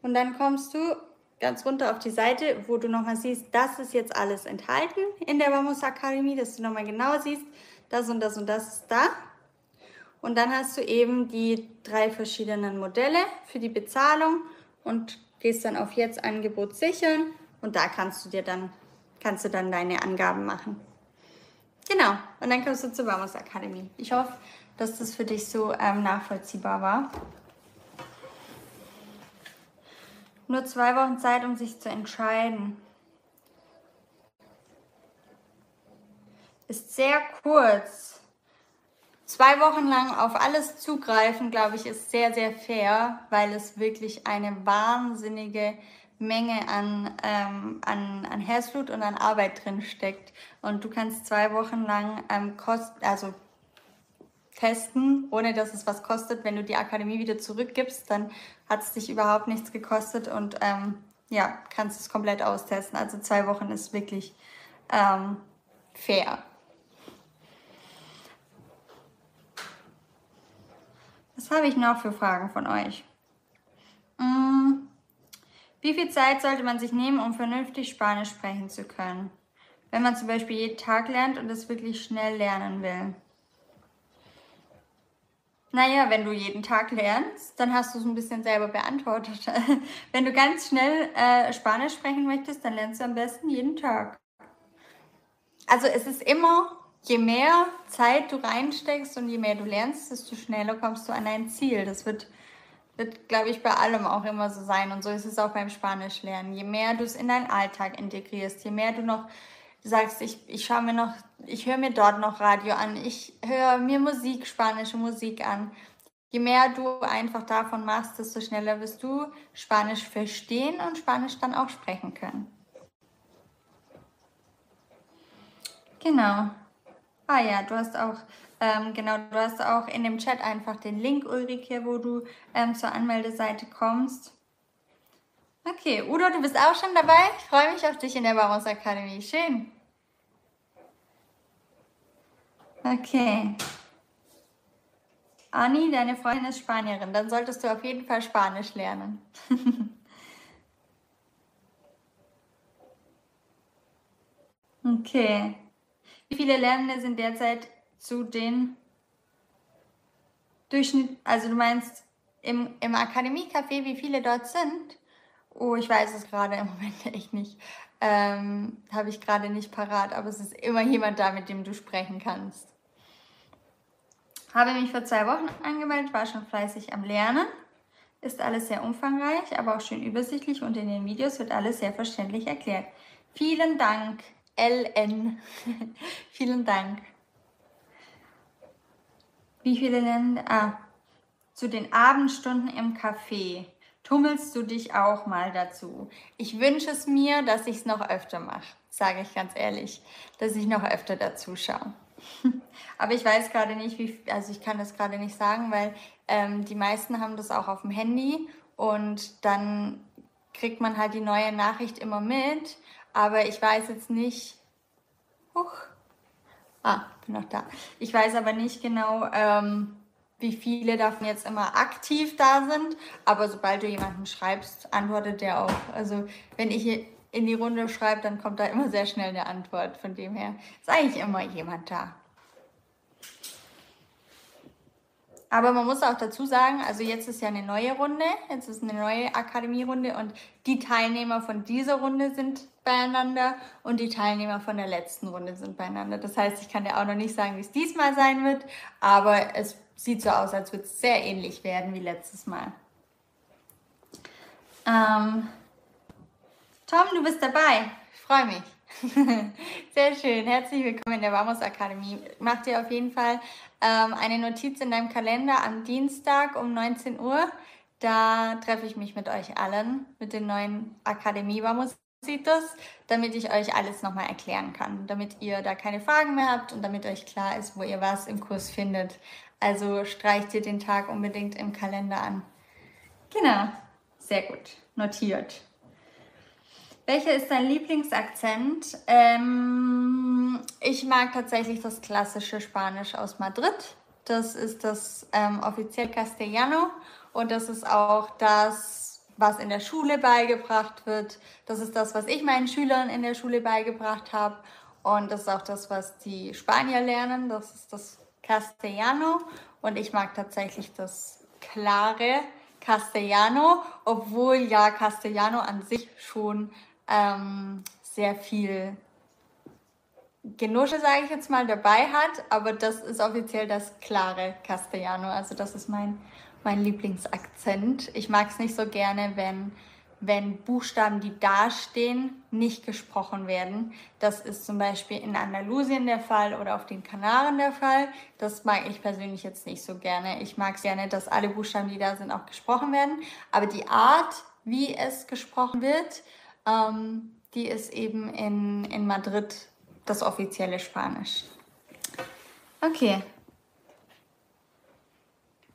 Und dann kommst du ganz runter auf die Seite, wo du nochmal siehst, das ist jetzt alles enthalten in der Vamos Akademie, dass du nochmal genau siehst, das und das und das ist da. Und dann hast du eben die drei verschiedenen Modelle für die Bezahlung und gehst dann auf Jetzt Angebot sichern und da kannst du dir dann, kannst du dann deine Angaben machen. Genau, und dann kommst du zur Vamos Akademie. Ich hoffe, dass das für dich so ähm, nachvollziehbar war. Nur zwei Wochen Zeit, um sich zu entscheiden. Ist sehr kurz. Zwei Wochen lang auf alles zugreifen, glaube ich, ist sehr, sehr fair, weil es wirklich eine wahnsinnige Menge an, ähm, an, an Herzblut und an Arbeit drin steckt. Und du kannst zwei Wochen lang ähm, kost, also testen, ohne dass es was kostet. Wenn du die Akademie wieder zurückgibst, dann hat es dich überhaupt nichts gekostet und ähm, ja, kannst es komplett austesten. Also zwei Wochen ist wirklich ähm, fair. Was habe ich noch für Fragen von euch? Mmh. Wie viel Zeit sollte man sich nehmen, um vernünftig Spanisch sprechen zu können? Wenn man zum Beispiel jeden Tag lernt und es wirklich schnell lernen will. Naja, wenn du jeden Tag lernst, dann hast du es ein bisschen selber beantwortet. wenn du ganz schnell äh, Spanisch sprechen möchtest, dann lernst du am besten jeden Tag. Also es ist immer, je mehr Zeit du reinsteckst und je mehr du lernst, desto schneller kommst du an dein Ziel. Das wird wird, glaube ich, bei allem auch immer so sein. Und so ist es auch beim Spanisch lernen. Je mehr du es in deinen Alltag integrierst, je mehr du noch sagst, ich, ich schaue mir noch, ich höre mir dort noch Radio an, ich höre mir Musik, spanische Musik an. Je mehr du einfach davon machst, desto schneller wirst du Spanisch verstehen und Spanisch dann auch sprechen können. Genau. Ah ja, du hast auch, ähm, genau, du hast auch in dem Chat einfach den Link, Ulrike, wo du ähm, zur Anmeldeseite kommst. Okay, Udo, du bist auch schon dabei. Ich freue mich auf dich in der Barons Akademie. Schön. Okay. Anni, deine Freundin ist Spanierin. Dann solltest du auf jeden Fall Spanisch lernen. okay. Wie viele Lernende sind derzeit zu den Durchschnitt, also du meinst im, im Akademiecafé, wie viele dort sind? Oh, ich weiß es gerade im Moment echt nicht. Ähm, Habe ich gerade nicht parat, aber es ist immer jemand da, mit dem du sprechen kannst. Habe mich vor zwei Wochen angemeldet, war schon fleißig am Lernen. Ist alles sehr umfangreich, aber auch schön übersichtlich und in den Videos wird alles sehr verständlich erklärt. Vielen Dank, LN. Vielen Dank. Wie viele Länder? Ah, zu den Abendstunden im Café. Tummelst du dich auch mal dazu? Ich wünsche es mir, dass ich es noch öfter mache, sage ich ganz ehrlich, dass ich noch öfter dazu schaue. Aber ich weiß gerade nicht, wie, also ich kann das gerade nicht sagen, weil ähm, die meisten haben das auch auf dem Handy und dann kriegt man halt die neue Nachricht immer mit. Aber ich weiß jetzt nicht. Huch. Ah, bin noch da. Ich weiß aber nicht genau, ähm, wie viele davon jetzt immer aktiv da sind. Aber sobald du jemanden schreibst, antwortet der auch. Also wenn ich in die Runde schreibe, dann kommt da immer sehr schnell eine Antwort. Von dem her ist eigentlich immer jemand da. Aber man muss auch dazu sagen, also jetzt ist ja eine neue Runde, jetzt ist eine neue Akademierunde und die Teilnehmer von dieser Runde sind beieinander und die Teilnehmer von der letzten Runde sind beieinander. Das heißt, ich kann dir auch noch nicht sagen, wie es diesmal sein wird, aber es sieht so aus, als würde es sehr ähnlich werden wie letztes Mal. Ähm, Tom, du bist dabei. Ich freue mich. Sehr schön. Herzlich willkommen in der Vamos Akademie. Mach dir auf jeden Fall ähm, eine Notiz in deinem Kalender am Dienstag um 19 Uhr. Da treffe ich mich mit euch allen, mit den neuen Akademie Vamos damit ich euch alles nochmal erklären kann, damit ihr da keine Fragen mehr habt und damit euch klar ist, wo ihr was im Kurs findet. Also streicht ihr den Tag unbedingt im Kalender an. Genau, sehr gut, notiert. Welcher ist dein Lieblingsakzent? Ähm, ich mag tatsächlich das klassische Spanisch aus Madrid. Das ist das ähm, offiziell Castellano und das ist auch das, was in der Schule beigebracht wird. Das ist das, was ich meinen Schülern in der Schule beigebracht habe und das ist auch das, was die Spanier lernen. Das ist das Castellano und ich mag tatsächlich das klare Castellano, obwohl ja Castellano an sich schon ähm, sehr viel Genusse, sage ich jetzt mal, dabei hat, aber das ist offiziell das klare Castellano. Also das ist mein, mein Lieblingsakzent. Ich mag es nicht so gerne, wenn, wenn Buchstaben, die dastehen, nicht gesprochen werden. Das ist zum Beispiel in Andalusien der Fall oder auf den Kanaren der Fall. Das mag ich persönlich jetzt nicht so gerne. Ich mag es gerne, dass alle Buchstaben, die da sind, auch gesprochen werden. Aber die Art, wie es gesprochen wird, ähm, die ist eben in, in Madrid das offizielle Spanisch. Okay.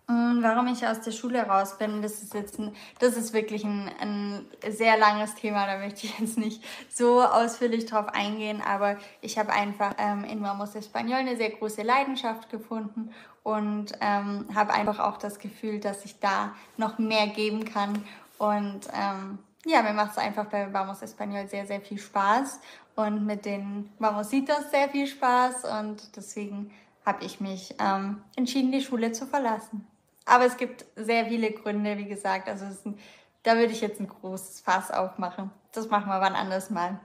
Warum ich aus der Schule raus bin, das ist jetzt ein, das ist wirklich ein, ein sehr langes Thema, da möchte ich jetzt nicht so ausführlich drauf eingehen, aber ich habe einfach ähm, in Vamos Español eine sehr große Leidenschaft gefunden und ähm, habe einfach auch das Gefühl, dass ich da noch mehr geben kann und ähm, ja, mir macht es einfach bei Vamos Español sehr, sehr viel Spaß und mit den Vamositos sehr viel Spaß und deswegen habe ich mich ähm, entschieden, die Schule zu verlassen. Aber es gibt sehr viele Gründe, wie gesagt. Also ein, da würde ich jetzt ein großes Fass aufmachen. Das machen wir wann anders mal.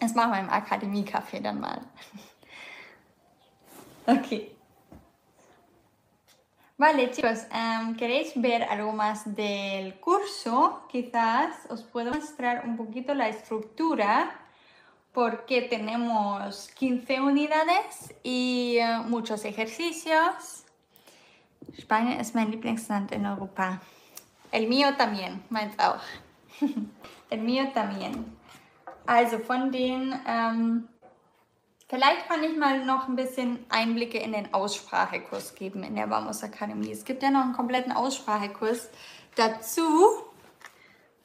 Das machen wir im Akademiecafé dann mal. okay. Vale, chicos, um, ¿queréis ver algo más del curso? Quizás os puedo mostrar un poquito la estructura porque tenemos 15 unidades y uh, muchos ejercicios. España es mein Lieblingsland en Europa. El mío también, meins auch. El mío también. Also von den ähm, Vielleicht kann ich mal noch ein bisschen Einblicke in den Aussprachekurs geben in der Vamos Akademie. Es gibt ja noch einen kompletten Aussprachekurs dazu.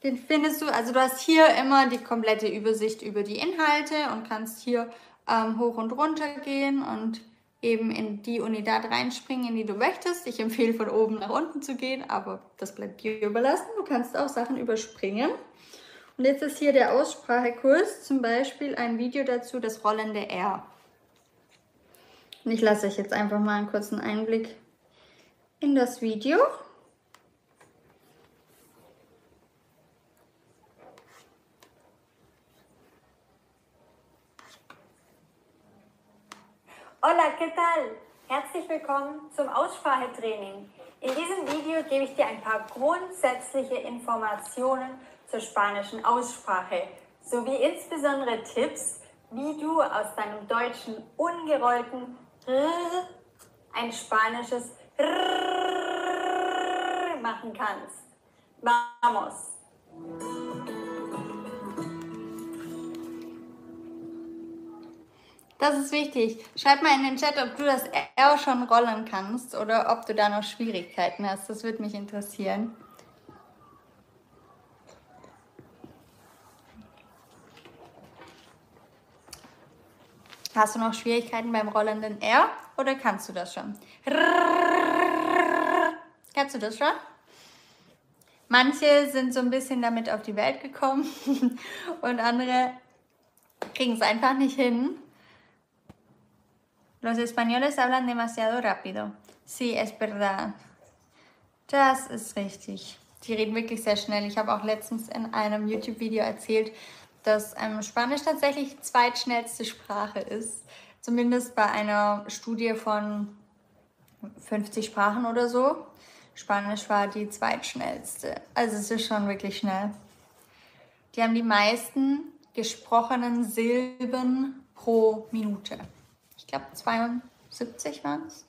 Den findest du, also du hast hier immer die komplette Übersicht über die Inhalte und kannst hier ähm, hoch und runter gehen und eben in die Unidad reinspringen, in die du möchtest. Ich empfehle von oben nach unten zu gehen, aber das bleibt dir überlassen. Du kannst auch Sachen überspringen. Und jetzt ist hier der Aussprachekurs, zum Beispiel ein Video dazu, das rollende R. Und ich lasse euch jetzt einfach mal einen kurzen Einblick in das Video. Hola, ¿qué tal? Herzlich willkommen zum Aussprachetraining. In diesem Video gebe ich dir ein paar grundsätzliche Informationen zur spanischen Aussprache sowie insbesondere Tipps, wie du aus deinem deutschen ungerollten R ein spanisches R machen kannst. Vamos! Das ist wichtig. Schreib mal in den Chat, ob du das R schon rollen kannst oder ob du da noch Schwierigkeiten hast. Das würde mich interessieren. Hast du noch Schwierigkeiten beim rollenden R oder kannst du das schon? Kannst du das schon? Manche sind so ein bisschen damit auf die Welt gekommen und andere kriegen es einfach nicht hin. Los españoles hablan demasiado rápido. Sí, es verdad. Das ist richtig. Die reden wirklich sehr schnell. Ich habe auch letztens in einem YouTube-Video erzählt, dass ähm, Spanisch tatsächlich zweitschnellste Sprache ist. Zumindest bei einer Studie von 50 Sprachen oder so. Spanisch war die zweitschnellste. Also es ist schon wirklich schnell. Die haben die meisten gesprochenen Silben pro Minute. Ich glaube 72 waren es.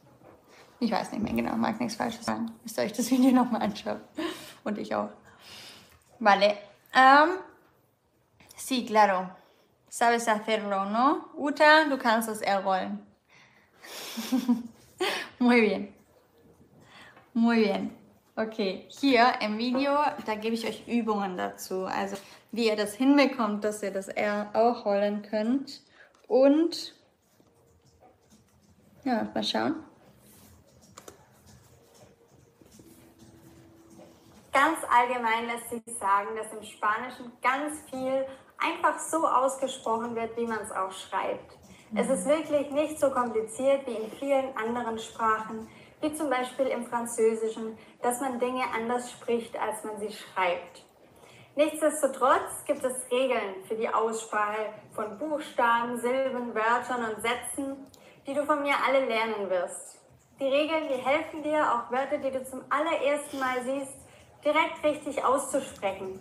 Ich weiß nicht mehr genau, mag nichts Falsches sagen. Müsst ihr euch das Video nochmal anschauen. Und ich auch. Vale. Um, Sí, claro. Sabes hacerlo, ¿no? Uta, du kannst es errollen. Muy bien. Muy bien. Okay, hier im Video, da gebe ich euch Übungen dazu. Also, wie ihr das hinbekommt, dass ihr das R auch rollen könnt. Und, ja, mal schauen. Ganz allgemein lässt sich sagen, dass im Spanischen ganz viel einfach so ausgesprochen wird, wie man es auch schreibt. Es ist wirklich nicht so kompliziert wie in vielen anderen Sprachen, wie zum Beispiel im Französischen, dass man Dinge anders spricht, als man sie schreibt. Nichtsdestotrotz gibt es Regeln für die Aussprache von Buchstaben, Silben, Wörtern und Sätzen, die du von mir alle lernen wirst. Die Regeln, die helfen dir, auch Wörter, die du zum allerersten Mal siehst, direkt richtig auszusprechen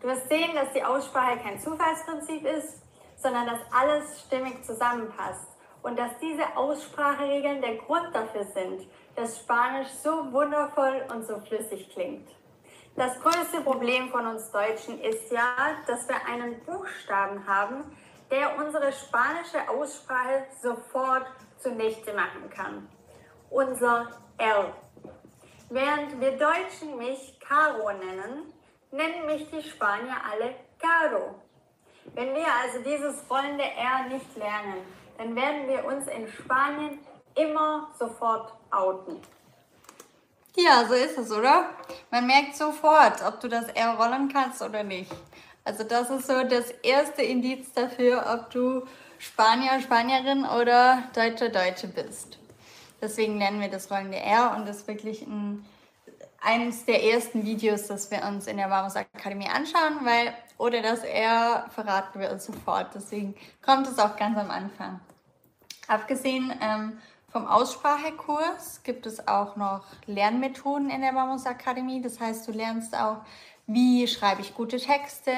Du wirst sehen, dass die Aussprache kein Zufallsprinzip ist, sondern dass alles stimmig zusammenpasst und dass diese Ausspracheregeln der Grund dafür sind, dass Spanisch so wundervoll und so flüssig klingt. Das größte Problem von uns Deutschen ist ja, dass wir einen Buchstaben haben, der unsere spanische Aussprache sofort zunichte machen kann. Unser L. Während wir Deutschen mich Caro nennen, nennen mich die Spanier alle Caro. Wenn wir also dieses rollende R nicht lernen, dann werden wir uns in Spanien immer sofort outen. Ja, so ist es, oder? Man merkt sofort, ob du das R rollen kannst oder nicht. Also das ist so das erste Indiz dafür, ob du Spanier, Spanierin oder Deutsche, Deutsche bist. Deswegen lernen wir das rollende R und das ist wirklich ein eines der ersten Videos, das wir uns in der Vamos Akademie anschauen, weil oder das eher verraten wir uns sofort. Deswegen kommt es auch ganz am Anfang. Abgesehen ähm, vom Aussprachekurs gibt es auch noch Lernmethoden in der Vamos Akademie. Das heißt, du lernst auch, wie schreibe ich gute Texte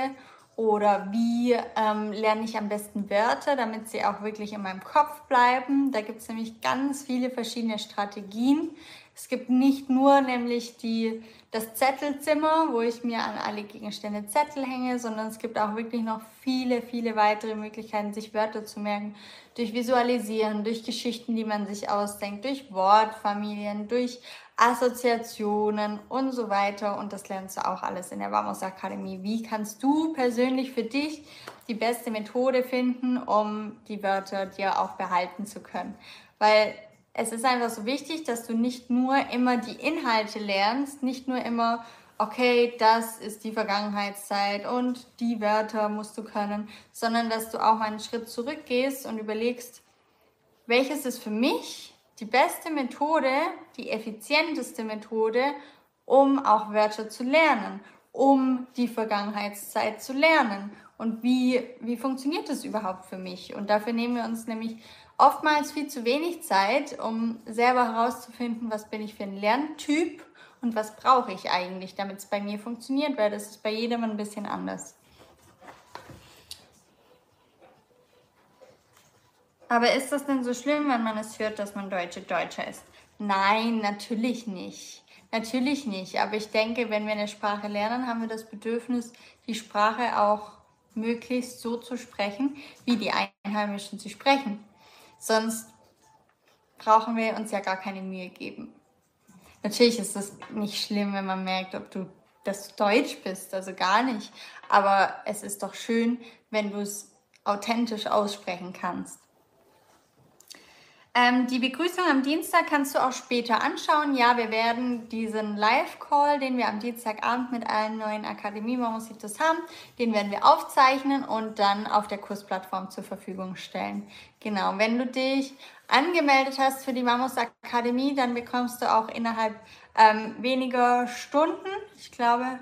oder wie ähm, lerne ich am besten Wörter, damit sie auch wirklich in meinem Kopf bleiben. Da gibt es nämlich ganz viele verschiedene Strategien, Es gibt nicht nur nämlich die, das Zettelzimmer, wo ich mir an alle Gegenstände Zettel hänge, sondern es gibt auch wirklich noch viele, viele weitere Möglichkeiten, sich Wörter zu merken. Durch Visualisieren, durch Geschichten, die man sich ausdenkt, durch Wortfamilien, durch Assoziationen und so weiter. Und das lernst du auch alles in der Vamos Akademie. Wie kannst du persönlich für dich die beste Methode finden, um die Wörter dir auch behalten zu können? Weil es ist einfach so wichtig, dass du nicht nur immer die Inhalte lernst, nicht nur immer, okay, das ist die Vergangenheitszeit und die Wörter musst du können, sondern dass du auch einen Schritt zurückgehst und überlegst, welches ist für mich die beste Methode, die effizienteste Methode, um auch Wörter zu lernen, um die Vergangenheitszeit zu lernen. Und wie, wie funktioniert das überhaupt für mich? Und dafür nehmen wir uns nämlich oftmals viel zu wenig Zeit, um selber herauszufinden, was bin ich für ein Lerntyp und was brauche ich eigentlich, damit es bei mir funktioniert, weil das ist bei jedem ein bisschen anders. Aber ist das denn so schlimm, wenn man es hört, dass man Deutsche Deutscher ist? Nein, natürlich nicht. Natürlich nicht. Aber ich denke, wenn wir eine Sprache lernen, haben wir das Bedürfnis, die Sprache auch möglichst so zu sprechen, wie die Einheimischen sie sprechen. Sonst brauchen wir uns ja gar keine Mühe geben. Natürlich ist es nicht schlimm, wenn man merkt, ob du, dass du Deutsch bist, also gar nicht. Aber es ist doch schön, wenn du es authentisch aussprechen kannst. Ähm, die Begrüßung am Dienstag kannst du auch später anschauen. Ja, wir werden diesen Live-Call, den wir am Dienstagabend mit allen neuen Akademie-Mamusitos haben, den werden wir aufzeichnen und dann auf der Kursplattform zur Verfügung stellen. Genau, wenn du dich angemeldet hast für die Mamus Akademie, dann bekommst du auch innerhalb ähm, weniger Stunden, ich glaube,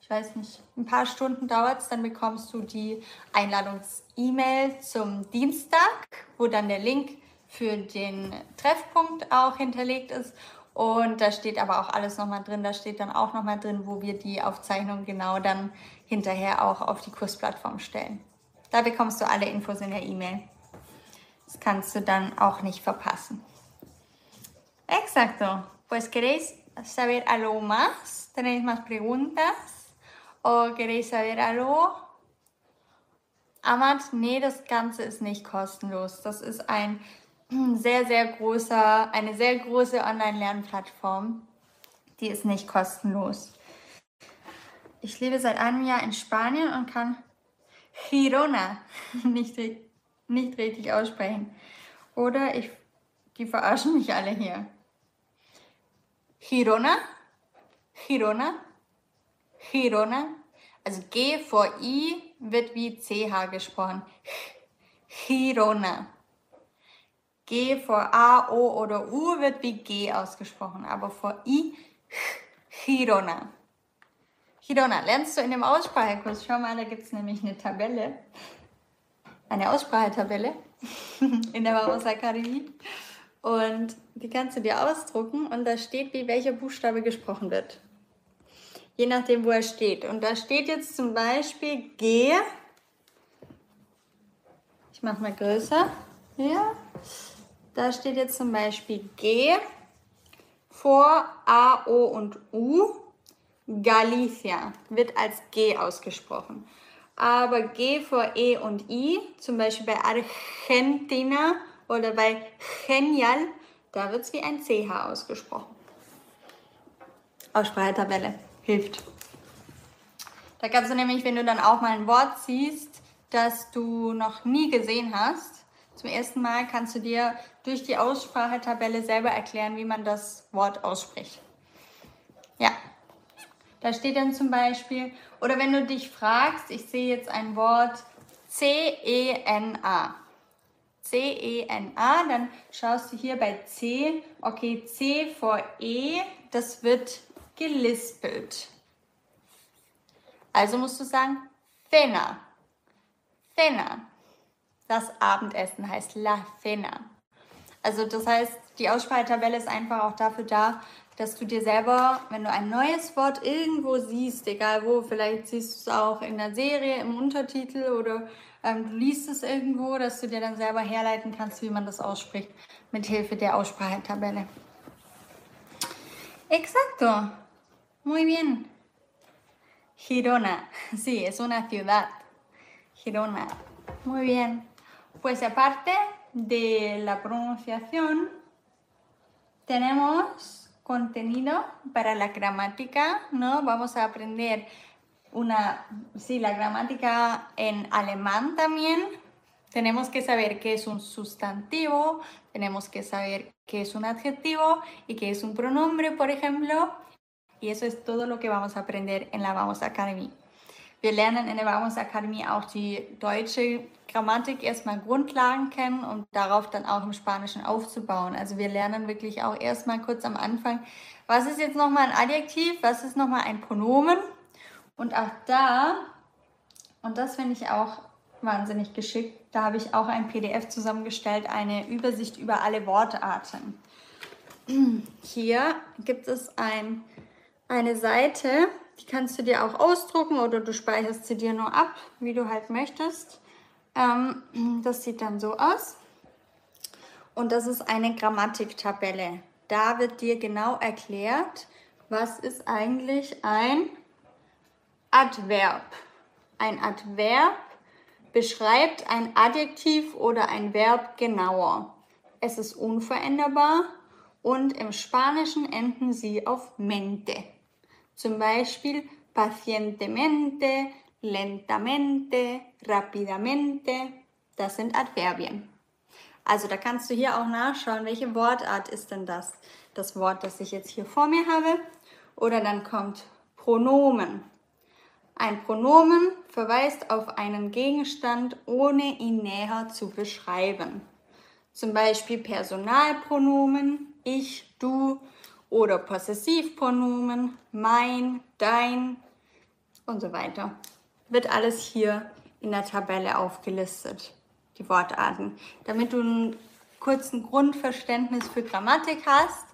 ich weiß nicht, ein paar Stunden dauert es, dann bekommst du die Einladungs-E-Mail zum Dienstag, wo dann der Link für den Treffpunkt auch hinterlegt ist. Und da steht aber auch alles nochmal drin. Da steht dann auch nochmal drin, wo wir die Aufzeichnung genau dann hinterher auch auf die Kursplattform stellen. Da bekommst du alle Infos in der E-Mail. Das kannst du dann auch nicht verpassen. Exacto. Pues queréis saber algo más? ¿Tenéis más preguntas? ¿O queréis saber algo? Amat, nee, das Ganze ist nicht kostenlos. Das ist ein sehr, sehr großer, eine sehr große Online-Lernplattform. Die ist nicht kostenlos. Ich lebe seit einem Jahr in Spanien und kann Girona nicht, nicht richtig aussprechen. Oder ich, die verarschen mich alle hier. Girona, Girona, Girona. Also G vor I wird wie CH gesprochen. Girona. Vor A, O oder U wird wie G ausgesprochen, aber vor I, Girona. Girona, lernst du in dem Aussprachekurs? Schau mal, da gibt es nämlich eine Tabelle. Eine Aussprachetabelle in der Vamos Akademie. Und die kannst du dir ausdrucken und da steht, wie welcher Buchstabe gesprochen wird. Je nachdem, wo er steht. Und da steht jetzt zum Beispiel G. Ich mache mal größer. Ja. Da steht jetzt zum Beispiel G vor A, O und U. Galicia wird als G ausgesprochen. Aber G vor E und I, zum Beispiel bei Argentina oder bei Genial, da wird es wie ein CH ausgesprochen. Aussprachetabelle hilft. Da kannst du nämlich, wenn du dann auch mal ein Wort siehst, das du noch nie gesehen hast, zum ersten Mal kannst du dir durch die Aussprachetabelle selber erklären, wie man das Wort ausspricht. Ja, da steht dann zum Beispiel, oder wenn du dich fragst, ich sehe jetzt ein Wort C-E-N-A. C-E-N-A, dann schaust du hier bei C, okay, C vor E, das wird gelispelt. Also musst du sagen, Fena. Fena. Das Abendessen heißt La Cena. Also das heißt, die Aussprachetabelle ist einfach auch dafür da, dass du dir selber, wenn du ein neues Wort irgendwo siehst, egal wo, vielleicht siehst du es auch in der Serie im Untertitel oder ähm, du liest es irgendwo, dass du dir dann selber herleiten kannst, wie man das ausspricht, mit Hilfe der Aussprachetabelle. Exacto. Muy bien. Girona. Sí, es una ciudad. Girona. Muy bien. Pues aparte de la pronunciación, tenemos contenido para la gramática, ¿no? Vamos a aprender una, sí, la gramática en alemán también. Tenemos que saber qué es un sustantivo, tenemos que saber qué es un adjetivo y qué es un pronombre, por ejemplo. Y eso es todo lo que vamos a aprender en la Vamos Academy. Wir lernen in der Vamos Academy auch die deutsche Grammatik erstmal Grundlagen kennen und darauf dann auch im Spanischen aufzubauen. Also wir lernen wirklich auch erstmal kurz am Anfang, was ist jetzt nochmal ein Adjektiv, was ist nochmal ein Pronomen. Und auch da, und das finde ich auch wahnsinnig geschickt, da habe ich auch ein PDF zusammengestellt, eine Übersicht über alle Wortarten. Hier gibt es ein, eine Seite, die kannst du dir auch ausdrucken oder du speicherst sie dir nur ab, wie du halt möchtest. Ähm, das sieht dann so aus. Und das ist eine Grammatiktabelle. Da wird dir genau erklärt, was ist eigentlich ein Adverb. Ein Adverb beschreibt ein Adjektiv oder ein Verb genauer. Es ist unveränderbar und im Spanischen enden sie auf mente. Zum Beispiel pacientemente, lentamente, rapidamente. Das sind Adverbien. Also da kannst du hier auch nachschauen, welche Wortart ist denn das? Das Wort, das ich jetzt hier vor mir habe. Oder dann kommt Pronomen. Ein Pronomen verweist auf einen Gegenstand, ohne ihn näher zu beschreiben. Zum Beispiel Personalpronomen, ich, du oder Possessivpronomen, mein, dein und so weiter. Wird alles hier in der Tabelle aufgelistet, die Wortarten, damit du ein kurzen Grundverständnis für Grammatik hast,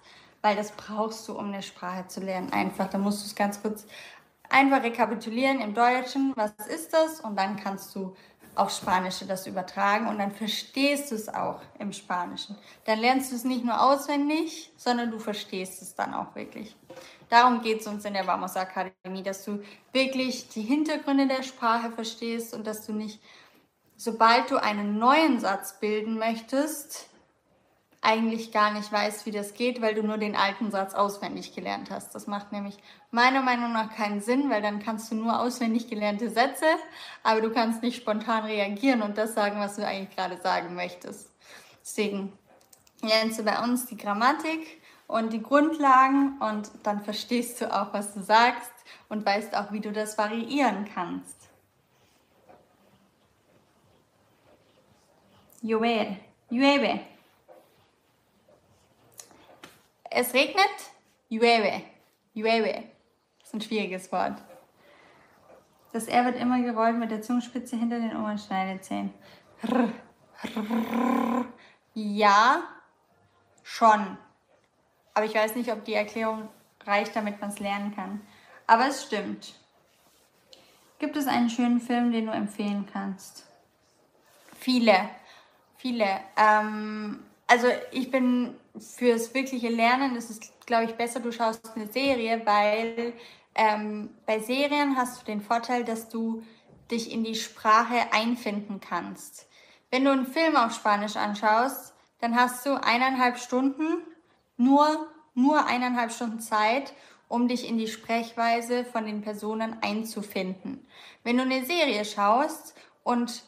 weil das brauchst du, um eine Sprache zu lernen. Einfach, da musst du es ganz kurz einfach rekapitulieren im Deutschen, was ist das? Und dann kannst du auf Spanische das übertragen und dann verstehst du es auch im Spanischen. Dann lernst du es nicht nur auswendig, sondern du verstehst es dann auch wirklich. Darum geht es uns in der Vamos Akademie, dass du wirklich die Hintergründe der Sprache verstehst und dass du nicht, sobald du einen neuen Satz bilden möchtest, eigentlich gar nicht weißt, wie das geht, weil du nur den alten Satz auswendig gelernt hast. Das macht nämlich meiner Meinung nach keinen Sinn, weil dann kannst du nur auswendig gelernte Sätze, aber du kannst nicht spontan reagieren und das sagen, was du eigentlich gerade sagen möchtest. Deswegen lernst du bei uns die Grammatik und die Grundlagen und dann verstehst du auch, was du sagst und weißt auch, wie du das variieren kannst. Llover, llueve. Es regnet, llueve, llueve. Das ist ein schwieriges Wort. Das R wird immer gerollt mit der Zungenspitze hinter den oberen Schneidezähnen. Ja, schon. Aber ich weiß nicht, ob die Erklärung reicht, damit man es lernen kann. Aber es stimmt. Gibt es einen schönen Film, den du empfehlen kannst? Viele, viele. Ähm, also ich bin fürs wirkliche Lernen ist es, glaube ich, besser, du schaust eine Serie, weil ähm, bei Serien hast du den Vorteil, dass du dich in die Sprache einfinden kannst. Wenn du einen Film auf Spanisch anschaust, dann hast du eineinhalb Stunden, nur, nur eineinhalb Stunden Zeit, um dich in die Sprechweise von den Personen einzufinden. Wenn du eine Serie schaust und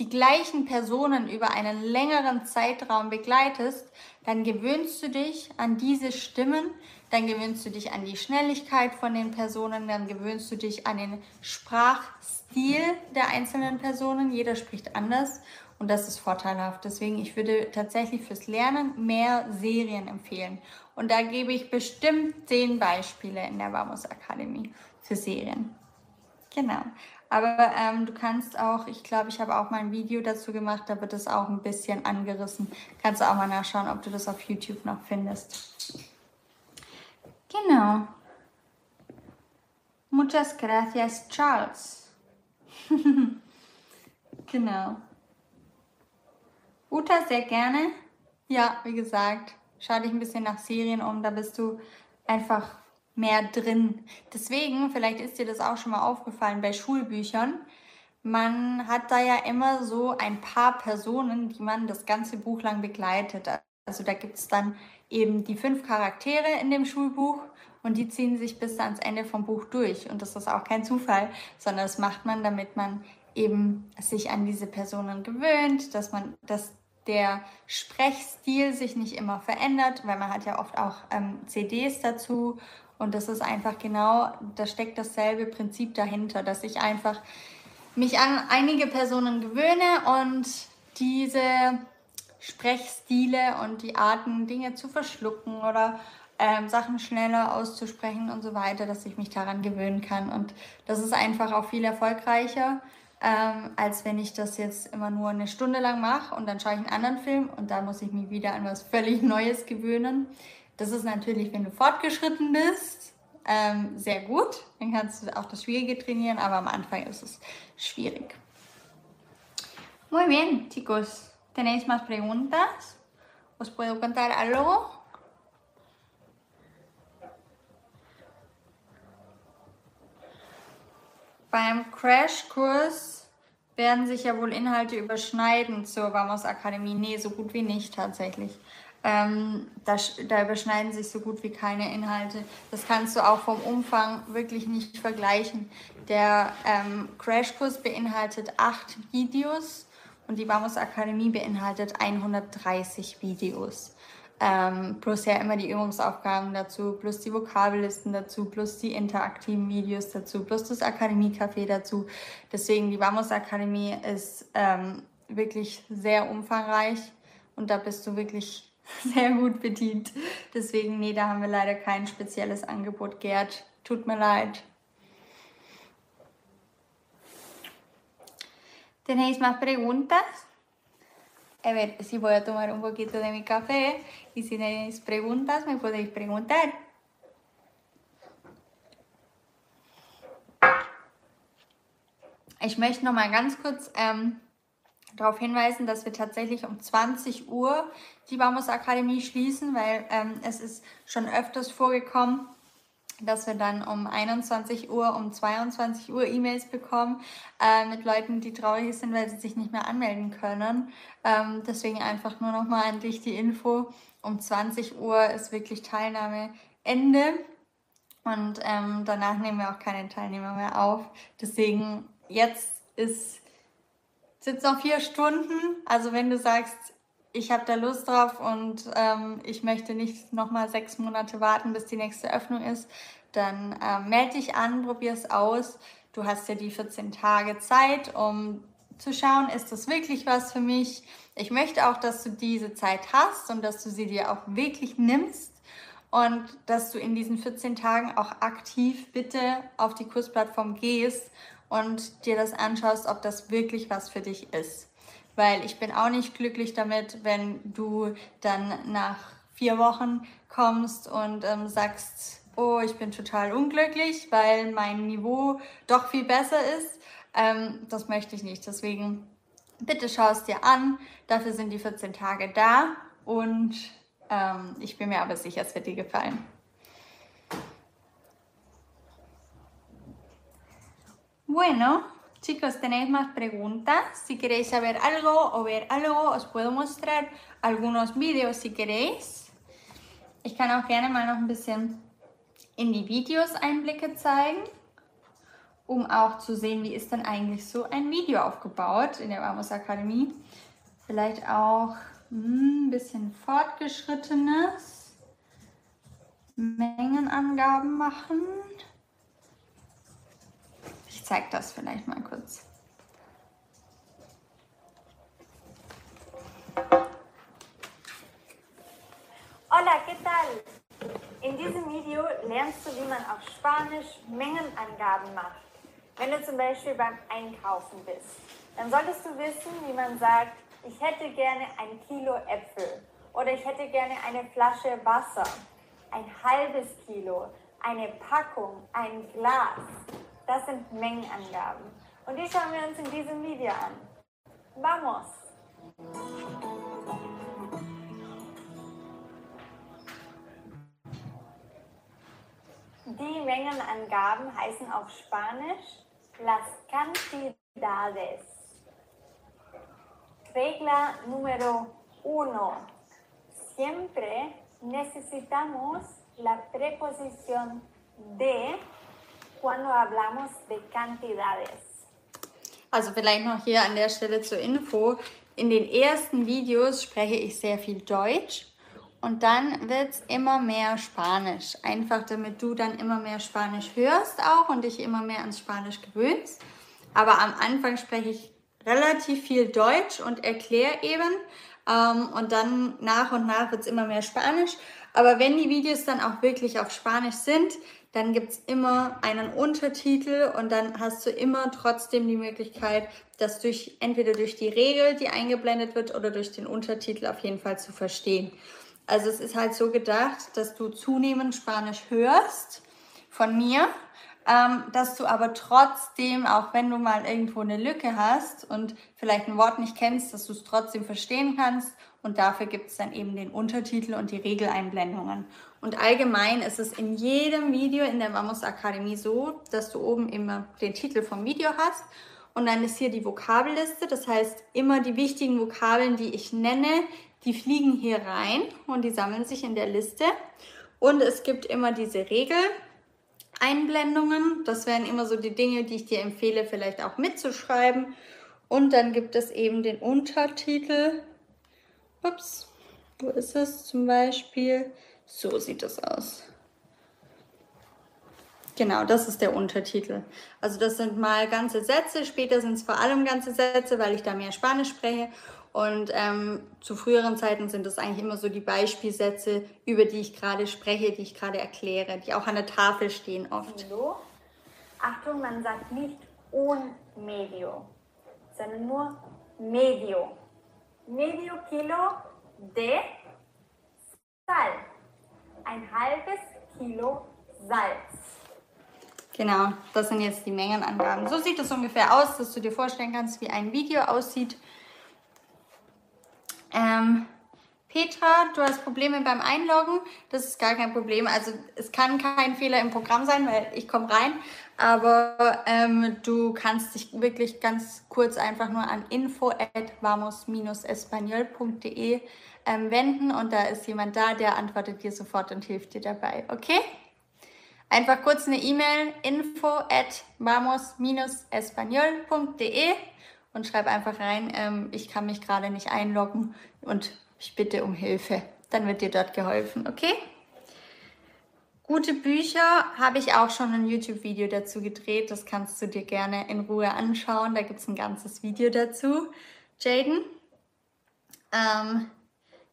die gleichen Personen über einen längeren Zeitraum begleitest, dann gewöhnst du dich an diese Stimmen, dann gewöhnst du dich an die Schnelligkeit von den Personen, dann gewöhnst du dich an den Sprachstil der einzelnen Personen. Jeder spricht anders und das ist vorteilhaft. Deswegen, ich würde tatsächlich fürs Lernen mehr Serien empfehlen. Und da gebe ich bestimmt zehn Beispiele in der Vamos Akademie für Serien. Genau. Aber ähm, du kannst auch, ich glaube, ich habe auch mal ein Video dazu gemacht, da wird es auch ein bisschen angerissen. Kannst du auch mal nachschauen, ob du das auf YouTube noch findest. Genau. Muchas gracias, Charles. genau. Uta, sehr gerne. Ja, wie gesagt, schau dich ein bisschen nach Serien um, da bist du einfach mehr drin. Deswegen, vielleicht ist dir das auch schon mal aufgefallen bei Schulbüchern, man hat da ja immer so ein paar Personen, die man das ganze Buch lang begleitet. Also da gibt es dann eben die fünf Charaktere in dem Schulbuch und die ziehen sich bis ans Ende vom Buch durch. Und das ist auch kein Zufall, sondern das macht man, damit man eben sich an diese Personen gewöhnt, dass man, dass der Sprechstil sich nicht immer verändert, weil man hat ja oft auch ähm, CDs dazu und das ist einfach genau, da steckt dasselbe Prinzip dahinter, dass ich einfach mich an einige Personen gewöhne und diese Sprechstile und die Arten, Dinge zu verschlucken oder ähm, Sachen schneller auszusprechen und so weiter, dass ich mich daran gewöhnen kann. Und das ist einfach auch viel erfolgreicher, ähm, als wenn ich das jetzt immer nur eine Stunde lang mache und dann schaue ich einen anderen Film und dann muss ich mich wieder an was völlig Neues gewöhnen. Das ist natürlich, wenn du fortgeschritten bist, ähm, sehr gut. Dann kannst du auch das Schwierige trainieren, aber am Anfang ist es schwierig. Muy bien, chicos. ¿Tenéis más preguntas? ¿Os puedo contar algo? Beim Crashkurs werden sich ja wohl Inhalte überschneiden zur Vamos Akademie. Nee, so gut wie nicht tatsächlich. Ähm, da, da, überschneiden sich so gut wie keine Inhalte. Das kannst du auch vom Umfang wirklich nicht vergleichen. Der ähm, Crashkurs beinhaltet acht Videos und die Vamos Akademie beinhaltet 130 Videos. Ähm, plus ja immer die Übungsaufgaben dazu, plus die Vokabellisten dazu, plus die interaktiven Videos dazu, plus das Akademie-Café dazu. Deswegen die Vamos Akademie ist ähm, wirklich sehr umfangreich und da bist du wirklich sehr gut bedient. Deswegen, nee, da haben wir leider kein spezielles Angebot. Gerd, tut mir leid. ¿Tenéis más preguntas? A ver, si voy a tomar un poquito de mi café y si tenéis preguntas me podéis preguntar. Ich möchte noch mal ganz kurz ähm, darauf hinweisen, dass wir tatsächlich um 20 Uhr die Bambus Akademie schließen, weil ähm, es ist schon öfters vorgekommen, dass wir dann um 21 Uhr, um 22 Uhr E-Mails bekommen äh, mit Leuten, die traurig sind, weil sie sich nicht mehr anmelden können. Ähm, deswegen einfach nur nochmal an dich die Info. Um 20 Uhr ist wirklich Teilnahme Ende und ähm, danach nehmen wir auch keine Teilnehmer mehr auf. Deswegen jetzt ist sind noch vier Stunden. Also wenn du sagst, ich habe da Lust drauf und ähm, ich möchte nicht nochmal sechs Monate warten, bis die nächste Öffnung ist, dann äh, melde dich an, probier es aus. Du hast ja die 14 Tage Zeit, um zu schauen, ist das wirklich was für mich. Ich möchte auch, dass du diese Zeit hast und dass du sie dir auch wirklich nimmst und dass du in diesen 14 Tagen auch aktiv bitte auf die Kursplattform gehst und dir das anschaust, ob das wirklich was für dich ist weil ich bin auch nicht glücklich damit, wenn du dann nach vier Wochen kommst und ähm, sagst, oh, ich bin total unglücklich, weil mein Niveau doch viel besser ist. Ähm, das möchte ich nicht. Deswegen bitte schau es dir an. Dafür sind die 14 Tage da und ähm, ich bin mir aber sicher, es wird dir gefallen. Bueno, Chicos, ¿tenéis más preguntas? Si queréis saber algo o ver algo, os puedo mostrar algunos Videos, si queréis. Ich kann auch gerne mal noch ein bisschen in die Videos Einblicke zeigen, um auch zu sehen, wie ist denn eigentlich so ein Video aufgebaut in der Amos Akademie. Vielleicht auch hm, ein bisschen fortgeschrittenes Mengenangaben machen zeige das vielleicht mal kurz. Hola, ¿qué tal? In diesem Video lernst du, wie man auf Spanisch Mengenangaben macht. Wenn du zum Beispiel beim Einkaufen bist, dann solltest du wissen, wie man sagt, ich hätte gerne ein Kilo Äpfel oder ich hätte gerne eine Flasche Wasser, ein halbes Kilo, eine Packung, ein Glas. Das sind Mengenangaben. Und die schauen wir uns in diesem Video an. Vamos! Die Mengenangaben heißen auf Spanisch las cantidades. Regla número uno. Siempre necesitamos la preposición de cuando hablamos de cantidades. Also vielleicht noch hier an der Stelle zur Info. In den ersten Videos spreche ich sehr viel Deutsch und dann wird es immer mehr Spanisch. Einfach damit du dann immer mehr Spanisch hörst auch und dich immer mehr ans Spanisch gewöhnst. Aber am Anfang spreche ich relativ viel Deutsch und erkläre eben. Ähm, und dann nach und nach wird es immer mehr Spanisch. Aber wenn die Videos dann auch wirklich auf Spanisch sind, dann gibt es immer einen Untertitel und dann hast du immer trotzdem die Möglichkeit, das durch entweder durch die Regel, die eingeblendet wird, oder durch den Untertitel auf jeden Fall zu verstehen. Also es ist halt so gedacht, dass du zunehmend Spanisch hörst von mir, ähm, dass du aber trotzdem, auch wenn du mal irgendwo eine Lücke hast und vielleicht ein Wort nicht kennst, dass du es trotzdem verstehen kannst. Und dafür gibt es dann eben den Untertitel und die Regeleinblendungen. Und allgemein ist es in jedem Video in der Vamos Akademie so, dass du oben immer den Titel vom Video hast und dann ist hier die Vokabelliste. Das heißt, immer die wichtigen Vokabeln, die ich nenne, die fliegen hier rein und die sammeln sich in der Liste. Und es gibt immer diese Regeleinblendungen. Das wären immer so die Dinge, die ich dir empfehle, vielleicht auch mitzuschreiben. Und dann gibt es eben den Untertitel. Ups, wo ist es zum Beispiel? So sieht das aus. Genau, das ist der Untertitel. Also das sind mal ganze Sätze, später sind es vor allem ganze Sätze, weil ich da mehr Spanisch spreche. Und ähm, zu früheren Zeiten sind das eigentlich immer so die Beispielsätze, über die ich gerade spreche, die ich gerade erkläre, die auch an der Tafel stehen oft. Kilo. Achtung, man sagt nicht un medio, sondern nur medio. Medio Kilo de Sal. Ein halbes Kilo Salz. Genau, das sind jetzt die Mengenangaben. So sieht es ungefähr aus, dass du dir vorstellen kannst, wie ein Video aussieht. Ähm, Petra, du hast Probleme beim Einloggen. Das ist gar kein Problem. Also es kann kein Fehler im Programm sein, weil ich komme rein. Aber ähm, du kannst dich wirklich ganz kurz einfach nur an info at vamos-espanol.de ähm, wenden und da ist jemand da, der antwortet dir sofort und hilft dir dabei. Okay? Einfach kurz eine E-Mail info at vamos-espanol.de und schreib einfach rein, ähm, ich kann mich gerade nicht einloggen und ich bitte um Hilfe. Dann wird dir dort geholfen, okay? Gute Bücher habe ich auch schon ein YouTube-Video dazu gedreht. Das kannst du dir gerne in Ruhe anschauen. Da gibt es ein ganzes Video dazu. Jaden? Ähm,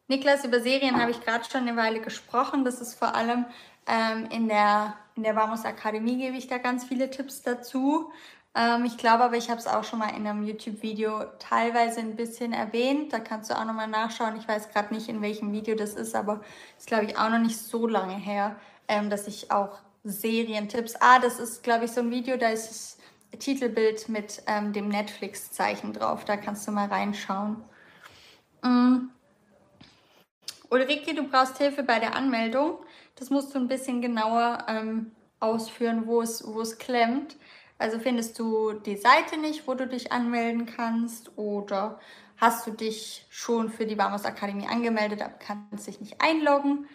Niklas, über Serien habe ich gerade schon eine Weile gesprochen. Das ist vor allem ähm, in der, in der Vamos Akademie gebe ich da ganz viele Tipps dazu. Ähm, ich glaube aber, ich habe es auch schon mal in einem YouTube-Video teilweise ein bisschen erwähnt. Da kannst du auch nochmal nachschauen. Ich weiß gerade nicht, in welchem Video das ist, aber ist, glaube ich, auch noch nicht so lange her, ähm, dass ich auch Serientipps. Ah, das ist, glaube ich, so ein Video, da ist das Titelbild mit ähm, dem Netflix-Zeichen drauf. Da kannst du mal reinschauen. Mm. Ulrike, du brauchst Hilfe bei der Anmeldung. Das musst du ein bisschen genauer ähm, ausführen, wo es, wo es klemmt. Also findest du die Seite nicht, wo du dich anmelden kannst oder hast du dich schon für die Vamos Akademie angemeldet, aber kannst dich nicht einloggen.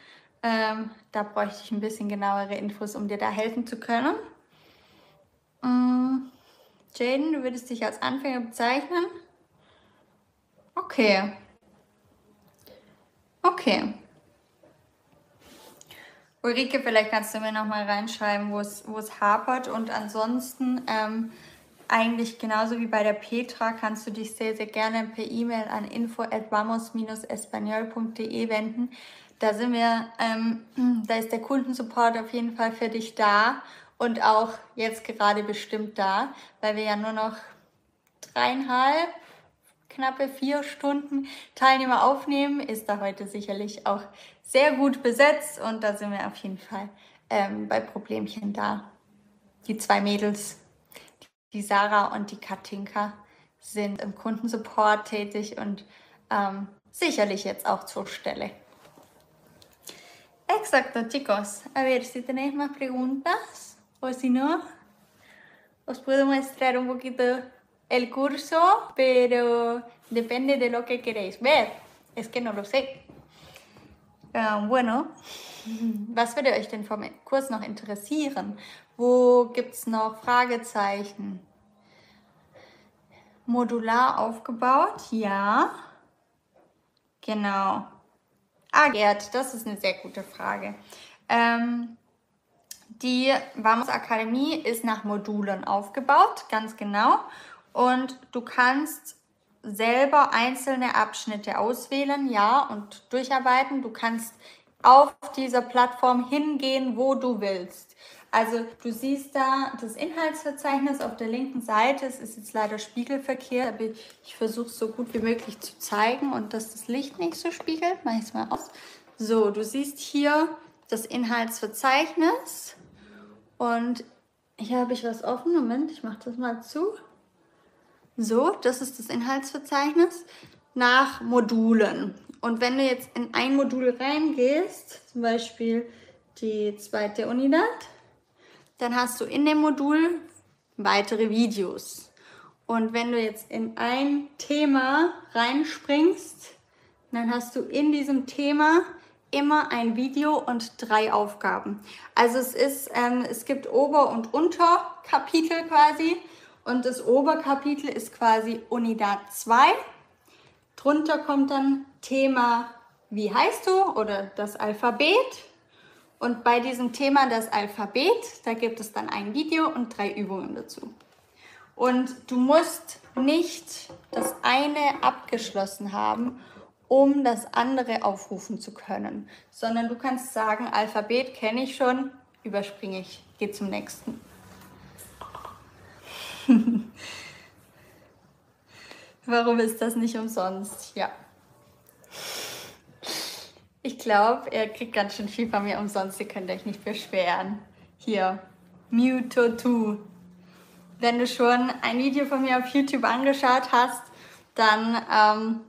Ähm, da bräuchte ich ein bisschen genauere Infos, um dir da helfen zu können. Ähm, Jaden, du würdest dich als Anfänger bezeichnen? Okay. Okay. Ulrike, vielleicht kannst du mir noch mal reinschreiben, wo es, hapert. Und ansonsten ähm, eigentlich genauso wie bei der Petra kannst du dich sehr, sehr gerne per E-Mail an info@vamos-espanol.de wenden. Da sind wir, ähm, da ist der Kundensupport auf jeden Fall für dich da und auch jetzt gerade bestimmt da, weil wir ja nur noch dreieinhalb, knappe vier Stunden Teilnehmer aufnehmen, ist da heute sicherlich auch sehr gut besetzt und da sind wir auf jeden Fall ähm, bei Problemchen da. Die zwei Mädels, die Sarah und die Katinka, sind im Kundensupport tätig und ähm, sicherlich jetzt auch zur Stelle. Exacto, chicos. A ver, si tenéis más preguntas o si no, os puedo mostrar un poquito el curso, pero depende de lo que queréis ver. Es que no lo sé. Ähm, bueno, was würde euch denn vom Kurs noch interessieren? Wo gibt es noch Fragezeichen? Modular aufgebaut? Ja. Genau. Ah, Gerd, das ist eine sehr gute Frage. Ähm, die Vamos Akademie ist nach Modulen aufgebaut, ganz genau. Und du kannst selber einzelne Abschnitte auswählen, ja, und durcharbeiten. Du kannst auf dieser Plattform hingehen, wo du willst. Also du siehst da das Inhaltsverzeichnis auf der linken Seite. Es ist jetzt leider spiegelverkehrt, aber ich versuche es so gut wie möglich zu zeigen und dass das Licht nicht so spiegelt. Mache ich es mal aus. So, du siehst hier das Inhaltsverzeichnis und hier habe ich was offen. Moment, ich mache das mal zu. So, das ist das Inhaltsverzeichnis nach Modulen. Und wenn du jetzt in ein Modul reingehst, zum Beispiel die zweite Unidad, dann hast du in dem Modul weitere Videos. Und wenn du jetzt in ein Thema reinspringst, dann hast du in diesem Thema immer ein Video und drei Aufgaben. Also es ist, ähm, es gibt Ober- und Unterkapitel quasi und das Oberkapitel ist quasi Unidad 2. Drunter kommt dann Thema Wie heißt du oder das Alphabet. Und bei diesem Thema das Alphabet, da gibt es dann ein Video und drei Übungen dazu. Und du musst nicht das eine abgeschlossen haben, um das andere aufrufen zu können, sondern du kannst sagen, Alphabet kenne ich schon, überspringe ich, gehe zum nächsten. Warum ist das nicht umsonst? Ja. Ich glaube, ihr kriegt ganz schön viel von mir umsonst. Ihr könnt euch nicht beschweren. Hier, Mewtwo2. Wenn du schon ein Video von mir auf YouTube angeschaut hast, dann ähm,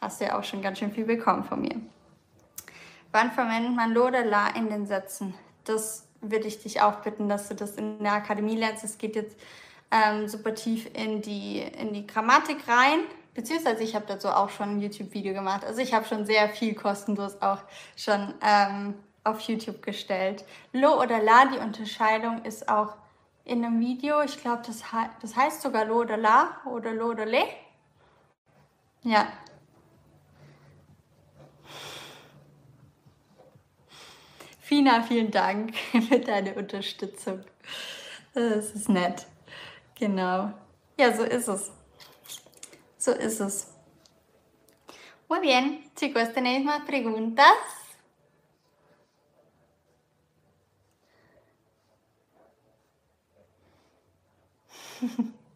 hast du ja auch schon ganz schön viel bekommen von mir. Wann verwendet man Lo oder La in den Sätzen? Das würde ich dich auch bitten, dass du das in der Akademie lernst. Es geht jetzt ähm, super tief in die, in die Grammatik rein. Beziehungsweise ich habe dazu auch schon ein YouTube-Video gemacht. Also ich habe schon sehr viel kostenlos auch schon ähm, auf YouTube gestellt. Lo oder La, die Unterscheidung ist auch in einem Video. Ich glaube, das, das heißt sogar Lo oder La oder Lo oder Le. Ja. Fina, vielen Dank für deine Unterstützung. Das ist nett. Genau. Ja, so es. So es. Muy bien, chicos, ¿tenéis más preguntas?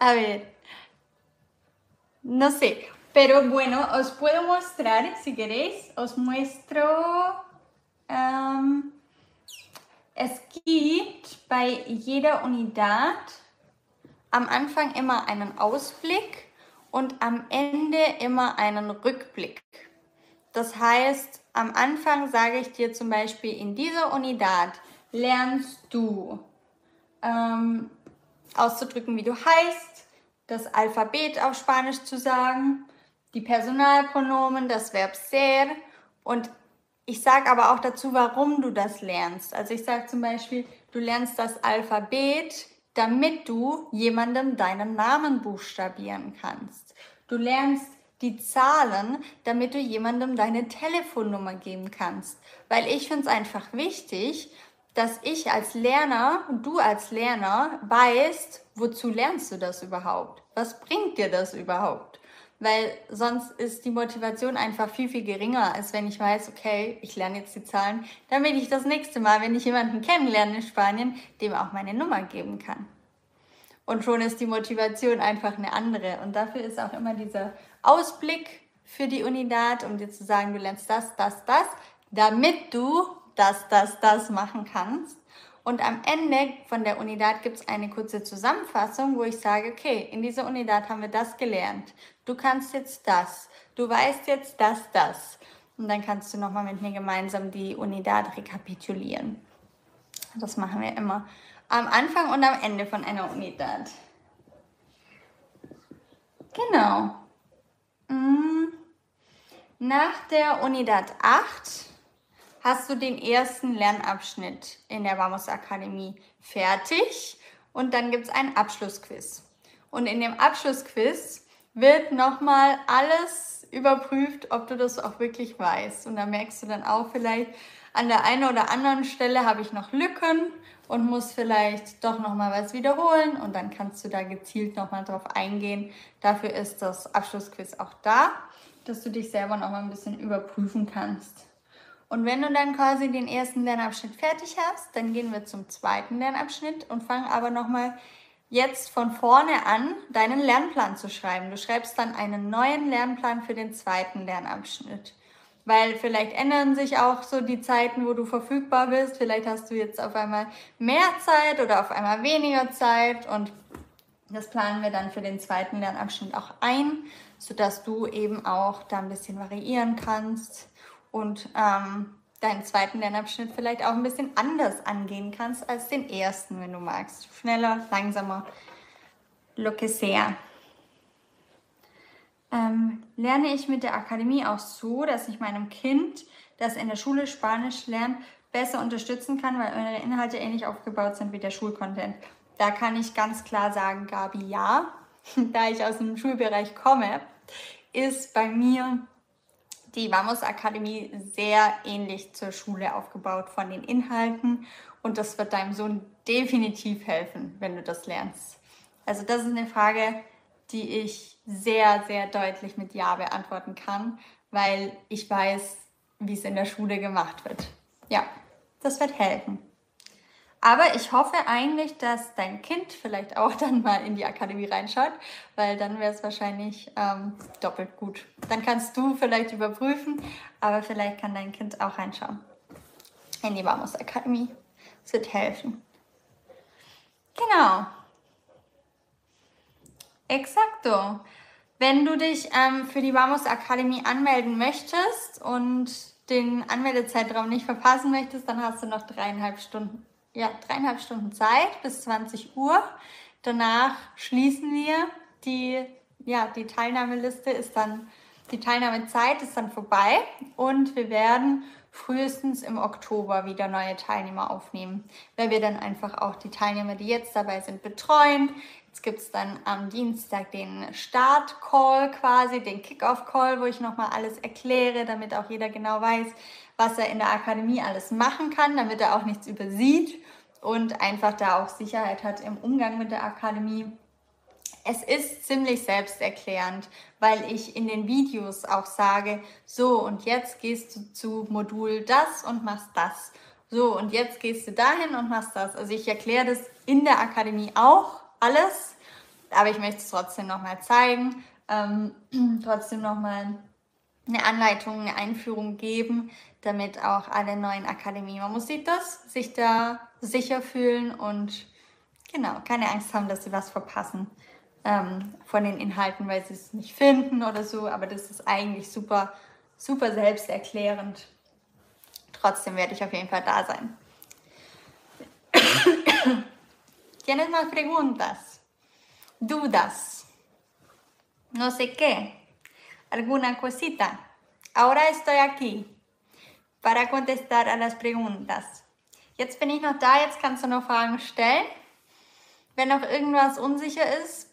A ver, no sé, pero bueno, os puedo mostrar, si queréis, os muestro Es gibt bei jeder Unidad am Anfang immer einen Ausblick und am Ende immer einen Rückblick. Das heißt, am Anfang sage ich dir zum Beispiel, in dieser Unidad lernst du ähm, auszudrücken, wie du heißt, das Alphabet auf Spanisch zu sagen, die Personalpronomen, das Verb ser und ich sage aber auch dazu, warum du das lernst. Also ich sage zum Beispiel, du lernst das Alphabet, damit du jemandem deinen Namen buchstabieren kannst. Du lernst die Zahlen, damit du jemandem deine Telefonnummer geben kannst. Weil ich finde es einfach wichtig, dass ich als Lerner und du als Lerner weißt, wozu lernst du das überhaupt? Was bringt dir das überhaupt? Weil sonst ist die Motivation einfach viel, viel geringer, als wenn ich weiß, okay, ich lerne jetzt die Zahlen, damit ich das nächste Mal, wenn ich jemanden kennenlerne in Spanien, dem auch meine Nummer geben kann. Und schon ist die Motivation einfach eine andere. Und dafür ist auch immer dieser Ausblick für die Unidad, um dir zu sagen, du lernst das, das, das, damit du das, das, das machen kannst. Und am Ende von der Unidad gibt es eine kurze Zusammenfassung, wo ich sage, okay, in dieser Unidad haben wir das gelernt. Du kannst jetzt das. Du weißt jetzt das, das. Und dann kannst du nochmal mit mir gemeinsam die Unidad rekapitulieren. Das machen wir immer am Anfang und am Ende von einer Unidad. Genau. Mm. Nach der Unidad 8 hast du den ersten Lernabschnitt in der Vamos Akademie fertig und dann gibt es einen Abschlussquiz. Und in dem Abschlussquiz wird nochmal alles überprüft, ob du das auch wirklich weißt. Und da merkst du dann auch vielleicht, an der einen oder anderen Stelle habe ich noch Lücken und muss vielleicht doch nochmal was wiederholen und dann kannst du da gezielt nochmal drauf eingehen. Dafür ist das Abschlussquiz auch da, dass du dich selber nochmal ein bisschen überprüfen kannst. Und wenn du dann quasi den ersten Lernabschnitt fertig hast, dann gehen wir zum zweiten Lernabschnitt und fangen aber nochmal jetzt von vorne an, deinen Lernplan zu schreiben. Du schreibst dann einen neuen Lernplan für den zweiten Lernabschnitt. Weil vielleicht ändern sich auch so die Zeiten, wo du verfügbar bist. Vielleicht hast du jetzt auf einmal mehr Zeit oder auf einmal weniger Zeit. Und das planen wir dann für den zweiten Lernabschnitt auch ein, sodass du eben auch da ein bisschen variieren kannst und ähm, deinen zweiten Lernabschnitt vielleicht auch ein bisschen anders angehen kannst als den ersten, wenn du magst. Schneller, langsamer, lo que sea. Ähm, lerne ich mit der Akademie auch so, dass ich meinem Kind, das in der Schule Spanisch lernt, besser unterstützen kann, weil eure Inhalte ähnlich aufgebaut sind wie der Schulcontent. Da kann ich ganz klar sagen, Gabi, ja. da ich aus dem Schulbereich komme, ist bei mir die Vamos Akademie sehr ähnlich zur Schule aufgebaut von den Inhalten und das wird deinem Sohn definitiv helfen, wenn du das lernst. Also das ist eine Frage, die ich sehr, sehr deutlich mit Ja beantworten kann, weil ich weiß, wie es in der Schule gemacht wird. Ja, das wird helfen. Aber ich hoffe eigentlich, dass dein Kind vielleicht auch dann mal in die Akademie reinschaut, weil dann wäre es wahrscheinlich ähm, doppelt gut. Dann kannst du vielleicht überprüfen, aber vielleicht kann dein Kind auch reinschauen in die Vamos Akademie. Es wird helfen. Genau. Exakto. Wenn du dich ähm, für die Vamos Akademie anmelden möchtest und den Anmeldezeitraum nicht verpassen möchtest, dann hast du noch dreieinhalb Stunden ja, dreieinhalb Stunden Zeit bis 20 Uhr. Danach schließen wir die, ja, die Teilnahmeliste ist dann, die Teilnahmezeit ist dann vorbei und wir werden frühestens im Oktober wieder neue Teilnehmer aufnehmen, weil wir dann einfach auch die Teilnehmer, die jetzt dabei sind, betreuen. Jetzt gibt es dann am Dienstag den Start-Call quasi, den Kick-Off-Call, wo ich nochmal alles erkläre, damit auch jeder genau weiß, was er in der Akademie alles machen kann, damit er auch nichts übersieht und einfach da auch Sicherheit hat im Umgang mit der Akademie. Es ist ziemlich selbsterklärend, weil ich in den Videos auch sage, so und jetzt gehst du zu Modul das und machst das. So und jetzt gehst du dahin und machst das. Also ich erkläre das in der Akademie auch alles, aber ich möchte es trotzdem nochmal zeigen, ähm, trotzdem nochmal eine Anleitung, eine Einführung geben, damit auch alle neuen Akademie-Mamusitos sich da sicher fühlen und genau, keine Angst haben, dass sie was verpassen ähm, von den Inhalten, weil sie es nicht finden oder so. Aber das ist eigentlich super, super selbsterklärend. Trotzdem werde ich auf jeden Fall da sein. ¿Tienes más preguntas? ¿Dudas? No sé qué. ¿Alguna cosita? Ahora estoy aquí para contestar a las preguntas. Jetzt bin ich noch da, jetzt kannst du noch Fragen stellen. Wenn noch irgendwas unsicher ist,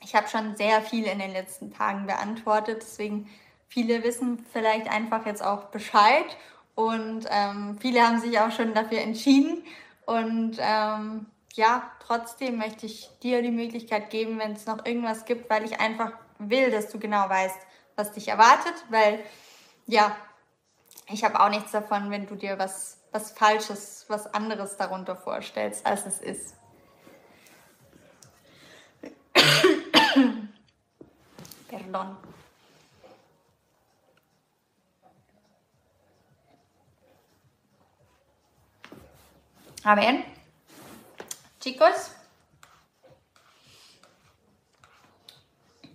ich habe schon sehr viel in den letzten Tagen beantwortet, deswegen viele wissen vielleicht einfach jetzt auch Bescheid und ähm, viele haben sich auch schon dafür entschieden. Und ähm, ja, trotzdem möchte ich dir die Möglichkeit geben, wenn es noch irgendwas gibt, weil ich einfach will, dass du genau weißt, was dich erwartet, weil ja, ich habe auch nichts davon, wenn du dir was, was Falsches, was anderes darunter vorstellst, als es ist. Perdón. A ver, chicos,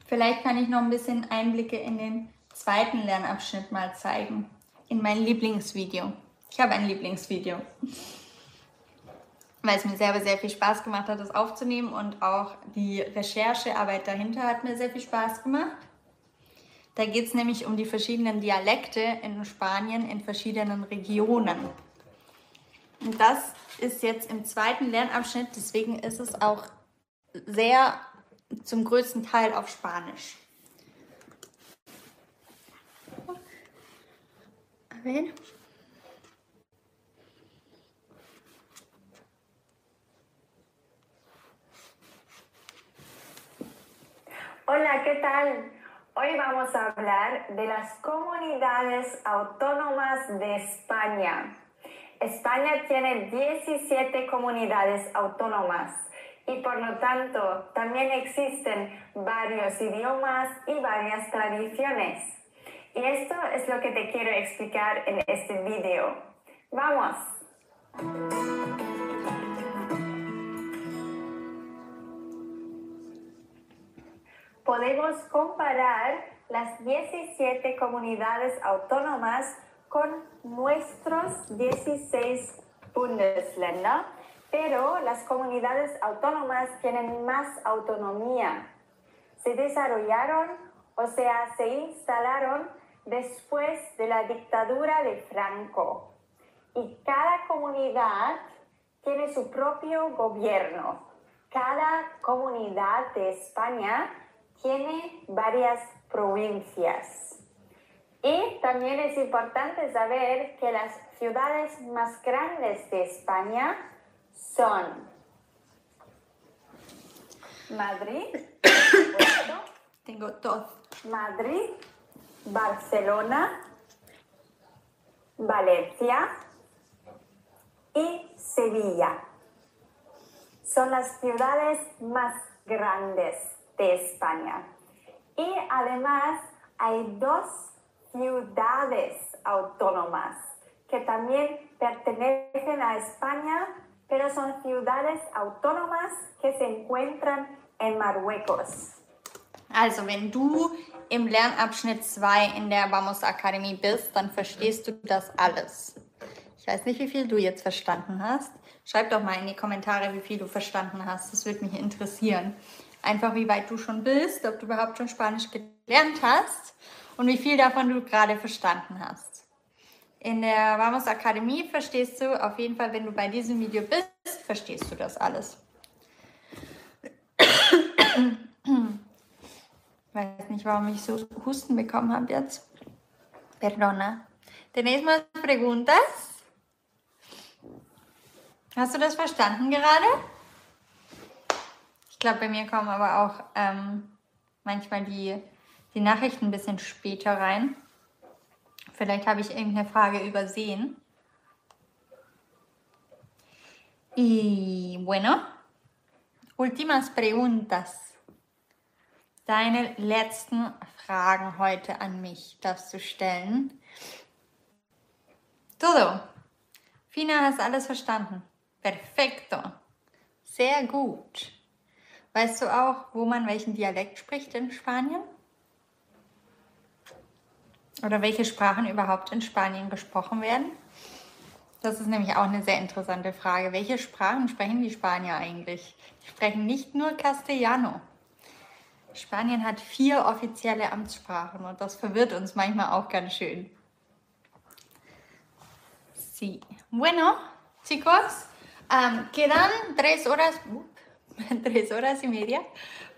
vielleicht kann ich noch ein bisschen Einblicke in den zweiten Lernabschnitt mal zeigen. In mein Lieblingsvideo. Ich habe ein Lieblingsvideo. Weil es mir selber sehr viel Spaß gemacht hat, das aufzunehmen und auch die Recherchearbeit dahinter hat mir sehr viel Spaß gemacht. Da geht es nämlich um die verschiedenen Dialekte in Spanien in verschiedenen Regionen. Und das ist jetzt im zweiten Lernabschnitt, deswegen ist es auch sehr zum größten Teil auf Spanisch. A ver. Hola, ¿qué tal? Hoy vamos a hablar de las comunidades autónomas de España. España tiene 17 comunidades autónomas y por lo tanto también existen varios idiomas y varias tradiciones. Y esto es lo que te quiero explicar en este video. ¡Vamos! podemos comparar las 17 comunidades autónomas con nuestros 16 Bundesländer, pero las comunidades autónomas tienen más autonomía. Se desarrollaron, o sea, se instalaron después de la dictadura de Franco. Y cada comunidad tiene su propio gobierno. Cada comunidad de España tiene varias provincias. Y también es importante saber que las ciudades más grandes de España son Madrid, tengo dos. Madrid, Barcelona, Valencia y Sevilla. Son las ciudades más grandes de España. Y además hay dos ciudades autónomas que también pertenecen a España, pero son ciudades autónomas que se encuentran en Marruecos. Also, wenn du im Lernabschnitt 2 in der Vamos Akademie bist, dann verstehst du das alles. Ich weiß nicht, wie viel du jetzt verstanden hast. Schreib doch mal in die Kommentare, wie viel du verstanden hast. Das würde mich interessieren einfach wie weit du schon bist, ob du überhaupt schon Spanisch gelernt hast und wie viel davon du gerade verstanden hast. In der Vamos Akademie verstehst du auf jeden Fall, wenn du bei diesem Video bist, verstehst du das alles. Ich weiß nicht, warum ich so Husten bekommen habe jetzt. Perdona. ¿Tenéis más preguntas? Hast du das verstanden gerade? glaube, bei mir kommen aber auch ähm, manchmal die, die Nachrichten ein bisschen später rein. Vielleicht habe ich irgendeine Frage übersehen. Y bueno, últimas preguntas. Deine letzten Fragen heute an mich darfst du stellen. Todo. Fina, hast alles verstanden. Perfecto. Sehr gut. Weißt du auch, wo man welchen Dialekt spricht in Spanien? Oder welche Sprachen überhaupt in Spanien gesprochen werden? Das ist nämlich auch eine sehr interessante Frage. Welche Sprachen sprechen die Spanier eigentlich? Die sprechen nicht nur Castellano. Spanien hat vier offizielle Amtssprachen und das verwirrt uns manchmal auch ganz schön. Sí. Bueno, chicos, um, quedan tres horas. tres horas y media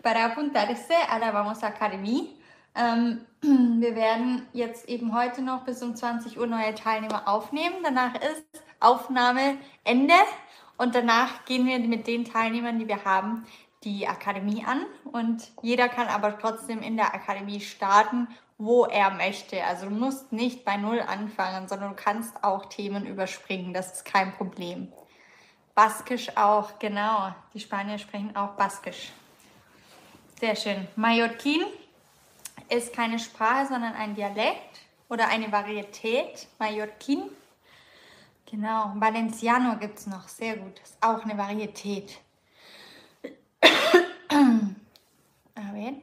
para apuntarse a la Vamos Academy. Ähm, wir werden jetzt eben heute noch bis um 20 Uhr neue Teilnehmer aufnehmen. Danach ist Aufnahme Ende und danach gehen wir mit den Teilnehmern, die wir haben, die Akademie an und jeder kann aber trotzdem in der Akademie starten, wo er möchte. Also du musst nicht bei Null anfangen, sondern du kannst auch Themen überspringen. Das ist kein Problem. Baskisch auch, genau. Die Spanier sprechen auch Baskisch. Sehr schön. Mallorquin ist keine Sprache, sondern ein Dialekt oder eine Varietät. Mallorquin. Genau. Valenciano gibt es noch. Sehr gut. Ist auch eine Varietät. A ver.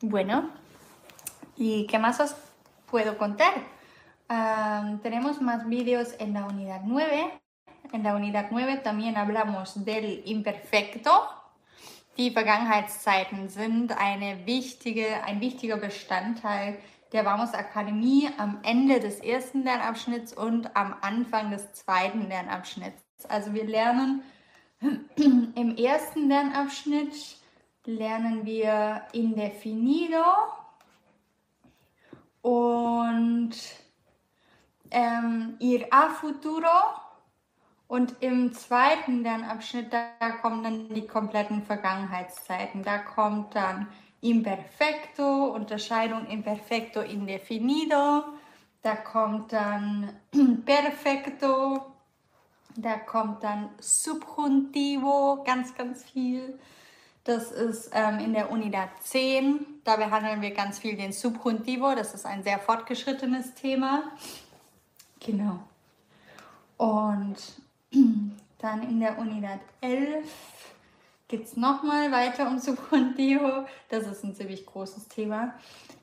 Bueno. ¿Y qué más os puedo contar. Um, tenemos más vídeos en la unidad 9. En la unidad 9 también hablamos del imperfecto. Die Vergangenheitszeiten sind eine wichtige, ein wichtiger Bestandteil der Vamos Akademie am Ende des ersten Lernabschnitts und am Anfang des zweiten Lernabschnitts. Also wir lernen im ersten Lernabschnitt lernen wir Indefinido und ähm, Ir a futuro und im zweiten Lernabschnitt, da kommen dann die kompletten Vergangenheitszeiten. Da kommt dann Imperfecto, Unterscheidung Imperfecto indefinido. Da kommt dann Perfecto. Da kommt dann Subjuntivo, ganz, ganz viel. Das ist ähm, in der Unidad 10. Da behandeln wir ganz viel den Subjuntivo. Das ist ein sehr fortgeschrittenes Thema. Genau. Und dann in der Unidad 11 geht es nochmal weiter um Subjuntivo. Das ist ein ziemlich großes Thema.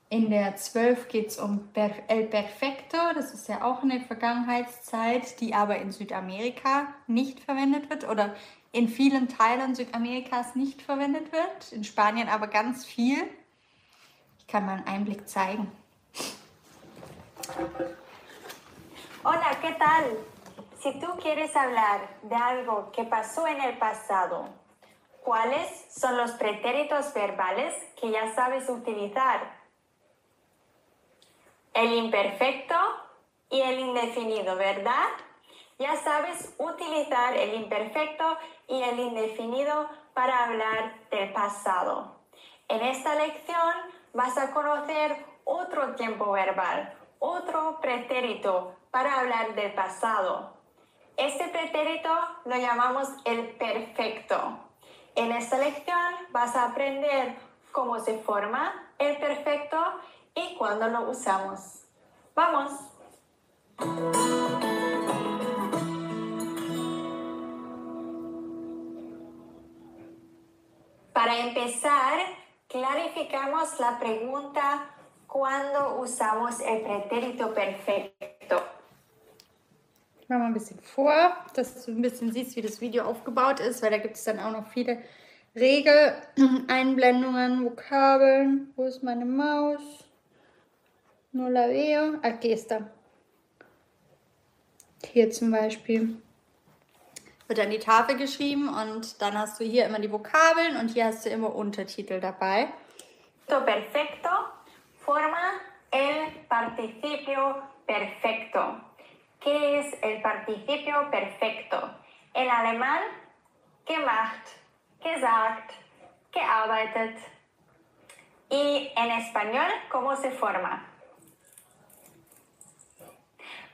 In der 12 geht es um El Perfecto. Das ist ja auch eine Vergangenheitszeit, die aber in Südamerika nicht verwendet wird oder in vielen Teilen Südamerikas nicht verwendet wird. In Spanien aber ganz viel. Ich kann mal einen Einblick zeigen. Hola, ¿qué tal? Si tú quieres hablar de algo que pasó en el pasado, ¿cuáles son los pretéritos verbales que ya sabes utilizar? El imperfecto y el indefinido, ¿verdad? Ya sabes utilizar el imperfecto y el indefinido para hablar del pasado. En esta lección vas a conocer otro tiempo verbal, otro pretérito para hablar del pasado. Este pretérito lo llamamos el perfecto. En esta lección vas a aprender cómo se forma el perfecto y cuándo lo usamos. ¡Vamos! Para empezar, clarificamos la pregunta cuando usamos el pretérito perfecto. Ich mache mal ein bisschen vor, dass du ein bisschen siehst, wie das Video aufgebaut ist, weil da gibt es dann auch noch viele Regeleinblendungen, Vokabeln. Wo ist meine Maus? No la veo. Aquí está. Hier zum Beispiel wird an die Tafel geschrieben und dann hast du hier immer die Vokabeln und hier hast du immer Untertitel dabei. Perfecto forma el participio perfecto. ¿Qué es el participio perfecto? En alemán, gemacht, gesagt, gearbeitet. Y en español, ¿cómo se forma?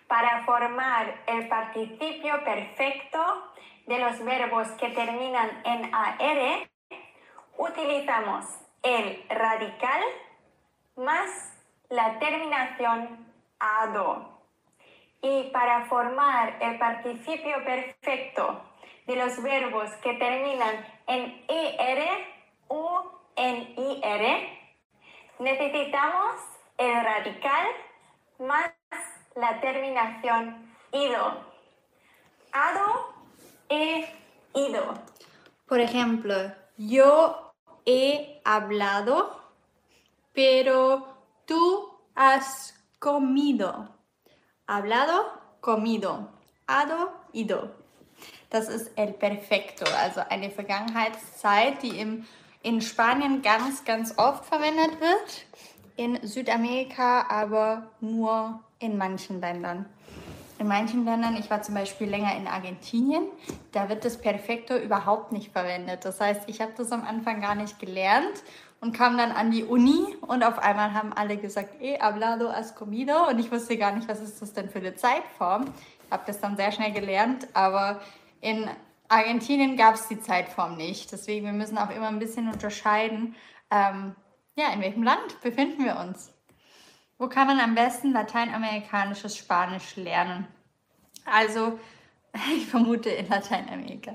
Para formar el participio perfecto de los verbos que terminan en AR, utilizamos el radical más la terminación ADO. Y para formar el participio perfecto de los verbos que terminan en ER o en IR, necesitamos el radical más la terminación ido. Ado e ido. Por ejemplo, yo he hablado, pero tú has comido. Hablado, comido. Ado, ido. Das ist el perfecto, also eine Vergangenheitszeit, die im, in Spanien ganz, ganz oft verwendet wird. In Südamerika aber nur in manchen Ländern. In manchen Ländern, ich war zum Beispiel länger in Argentinien, da wird das Perfekto überhaupt nicht verwendet. Das heißt, ich habe das am Anfang gar nicht gelernt und kam dann an die Uni und auf einmal haben alle gesagt, eh, hablado has comido und ich wusste gar nicht, was ist das denn für eine Zeitform. Ich habe das dann sehr schnell gelernt, aber in Argentinien gab es die Zeitform nicht. Deswegen, wir müssen auch immer ein bisschen unterscheiden, ähm, ja, in welchem Land befinden wir uns. Wo kann man am besten lateinamerikanisches Spanisch lernen? Also, ich vermute in Lateinamerika.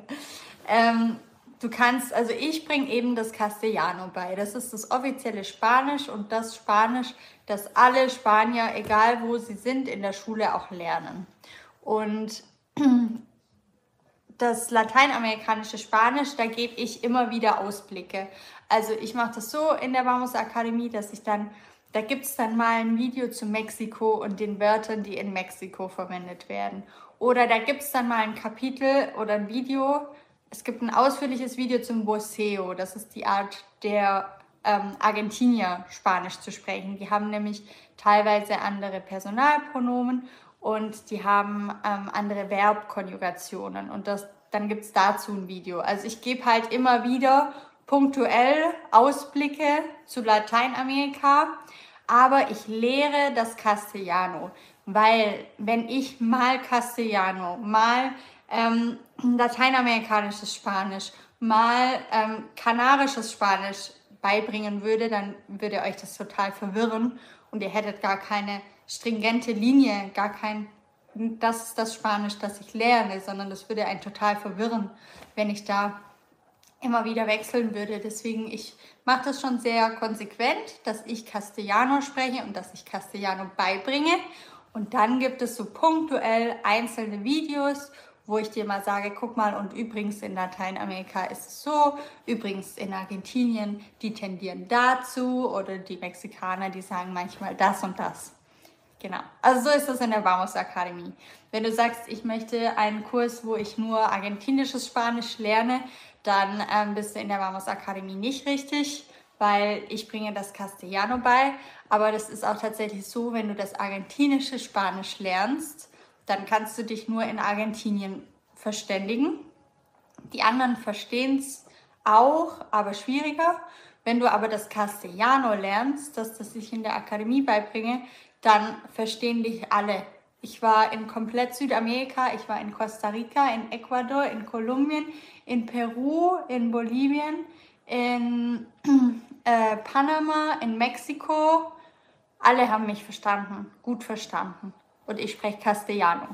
Ähm, du kannst, also ich bringe eben das Castellano bei. Das ist das offizielle Spanisch und das Spanisch, das alle Spanier, egal wo sie sind, in der Schule auch lernen. Und das lateinamerikanische Spanisch, da gebe ich immer wieder Ausblicke. Also ich mache das so in der Vamos Akademie, dass ich dann, da gibt es dann mal ein Video zu Mexiko und den Wörtern, die in Mexiko verwendet werden. Oder da gibt es dann mal ein Kapitel oder ein Video. Es gibt ein ausführliches Video zum Boseo. Das ist die Art der ähm, Argentinier Spanisch zu sprechen. Die haben nämlich teilweise andere Personalpronomen und die haben ähm, andere Verbkonjugationen und das, dann gibt es dazu ein Video. Also ich gebe halt immer wieder punktuell Ausblicke zu Lateinamerika, aber ich lehre das Castellano, weil wenn ich mal Castellano, mal ähm, lateinamerikanisches Spanisch, mal ähm, kanarisches Spanisch beibringen würde, dann würde euch das total verwirren und ihr hättet gar keine stringente Linie, gar kein, das ist das Spanisch, das ich lerne, sondern das würde einen total verwirren, wenn ich da immer wieder wechseln würde. Deswegen, ich mache das schon sehr konsequent, dass ich Castellano spreche und dass ich Castellano beibringe. Und dann gibt es so punktuell einzelne Videos, wo ich dir mal sage, guck mal, und übrigens in Lateinamerika ist es so, übrigens in Argentinien, die tendieren dazu oder die Mexikaner, die sagen manchmal das und das. Genau. Also so ist das in der Vamos Akademie. Wenn du sagst, ich möchte einen Kurs, wo ich nur argentinisches Spanisch lerne, dann ähm, bist du in der Vamos Akademie nicht richtig, weil ich bringe das Castellano bei. Aber das ist auch tatsächlich so, wenn du das argentinische Spanisch lernst, dann kannst du dich nur in Argentinien verständigen. Die anderen verstehen es auch, aber schwieriger. Wenn du aber das Castellano lernst, das, das ich in der Akademie beibringe, dann verstehen dich alle. Ich war in komplett Südamerika, ich war in Costa Rica, in Ecuador, in Kolumbien, in Peru, in Bolivien, in äh, Panama, in Mexiko. Alle haben mich verstanden, gut verstanden. Und ich spreche Castellano.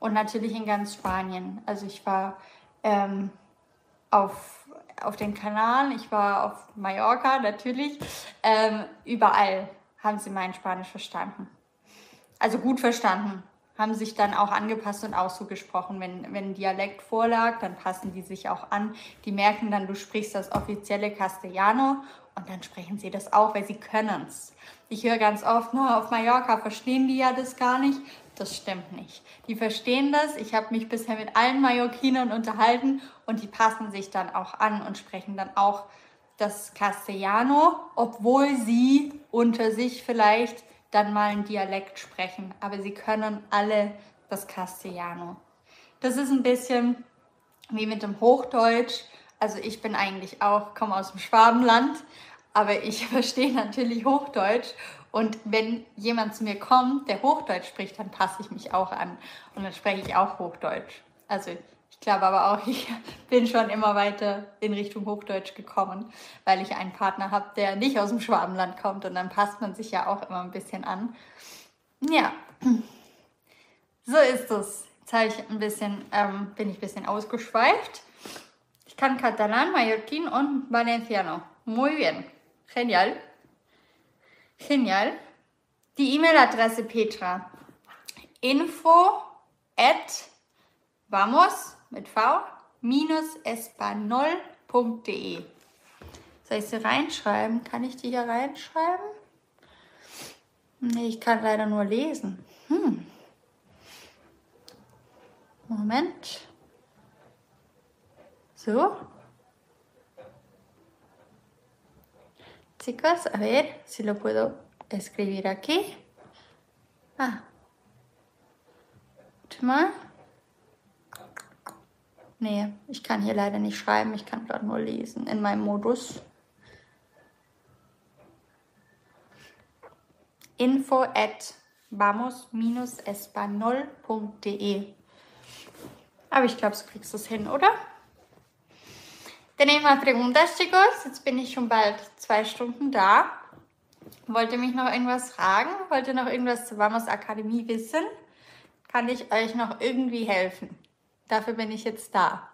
Und natürlich in ganz Spanien. Also ich war ähm, auf, auf den Kanaren, ich war auf Mallorca natürlich. Ähm, überall haben sie mein Spanisch verstanden. Also gut verstanden. Haben sich dann auch angepasst und auch so gesprochen. Wenn, wenn ein Dialekt vorlag, dann passen die sich auch an. Die merken dann, du sprichst das offizielle Castellano und dann sprechen sie das auch, weil sie können es. Ich höre ganz oft, no, auf Mallorca verstehen die ja das gar nicht. Das stimmt nicht. Die verstehen das. Ich habe mich bisher mit allen Mallorquinern unterhalten und die passen sich dann auch an und sprechen dann auch das Castellano, obwohl sie unter sich vielleicht dann mal einen Dialekt sprechen, aber sie können alle das Castellano. Das ist ein bisschen wie mit dem Hochdeutsch. Also ich bin eigentlich auch, komme aus dem Schwabenland, aber ich verstehe natürlich Hochdeutsch. Und wenn jemand zu mir kommt, der Hochdeutsch spricht, dann passe ich mich auch an und dann spreche ich auch Hochdeutsch. Also ich glaube aber auch, ich bin schon immer weiter in Richtung Hochdeutsch gekommen, weil ich einen Partner habe, der nicht aus dem Schwabenland kommt und dann passt man sich ja auch immer ein bisschen an. Ja, so ist es. Jetzt ich ein bisschen, ähm, bin ich ein bisschen ausgeschweift. Ich kann Katalan, Mallorquin und Valenciano. Muy bien. Genial. Genial. Die E-Mail-Adresse Petra. Info at vamos mit V, minus espanol.de. Soll ich sie reinschreiben? Kann ich die hier reinschreiben? Nee, ich kann leider nur lesen. Hm. Moment. So. Chicos, a ver si lo puedo escribir aquí. Ah. Warte mal. Nee, ich kann hier leider nicht schreiben, ich kann gerade nur lesen in meinem Modus. Info at vamos-espanol.de Aber ich glaube, so kriegst du es hin, oder? Tenemos más preguntas, chicos. Jetzt bin ich schon bald zwei Stunden da. Wollt ihr mich noch irgendwas fragen? Wollt ihr noch irgendwas zur Vamos Akademie wissen? Kann ich euch noch irgendwie helfen? Dafür bin ich jetzt da.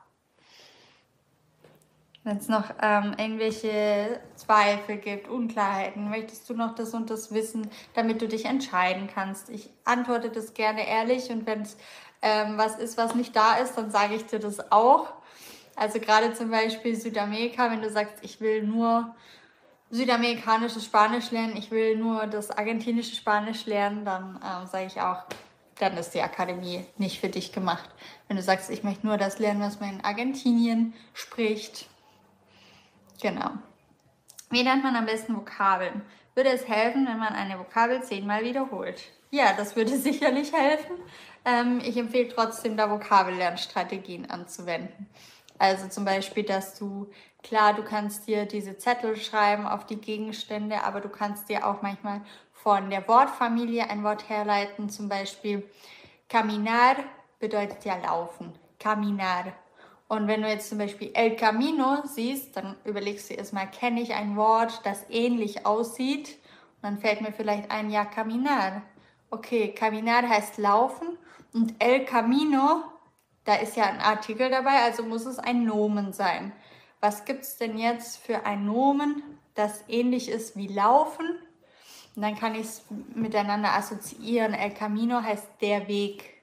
Wenn es noch ähm, irgendwelche Zweifel gibt, Unklarheiten, möchtest du noch das und das wissen, damit du dich entscheiden kannst. Ich antworte das gerne ehrlich und wenn es ähm, was ist, was nicht da ist, dann sage ich dir das auch. Also gerade zum Beispiel Südamerika, wenn du sagst, ich will nur südamerikanisches Spanisch lernen, ich will nur das argentinische Spanisch lernen, dann ähm, sage ich auch, dann ist die Akademie nicht für dich gemacht. Wenn du sagst, ich möchte nur das lernen, was man in Argentinien spricht. Genau. Wie lernt man am besten Vokabeln? Würde es helfen, wenn man eine Vokabel zehnmal wiederholt? Ja, das würde sicherlich helfen. Ähm, ich empfehle trotzdem, da Vokabellernstrategien anzuwenden. Also zum Beispiel, dass du, klar, du kannst dir diese Zettel schreiben auf die Gegenstände, aber du kannst dir auch manchmal von der Wortfamilie ein Wort herleiten. Zum Beispiel caminar bedeutet ja laufen. Caminar. Und wenn du jetzt zum Beispiel El Camino siehst, dann überlegst du erstmal, kenne ich ein Wort, das ähnlich aussieht? Und dann fällt mir vielleicht ein, ja, caminar. Okay, caminar heißt laufen und El Camino da ist ja ein Artikel dabei, also muss es ein Nomen sein. Was gibt es denn jetzt für ein Nomen, das ähnlich ist wie Laufen? Und dann kann ich es miteinander assoziieren. El Camino heißt der Weg.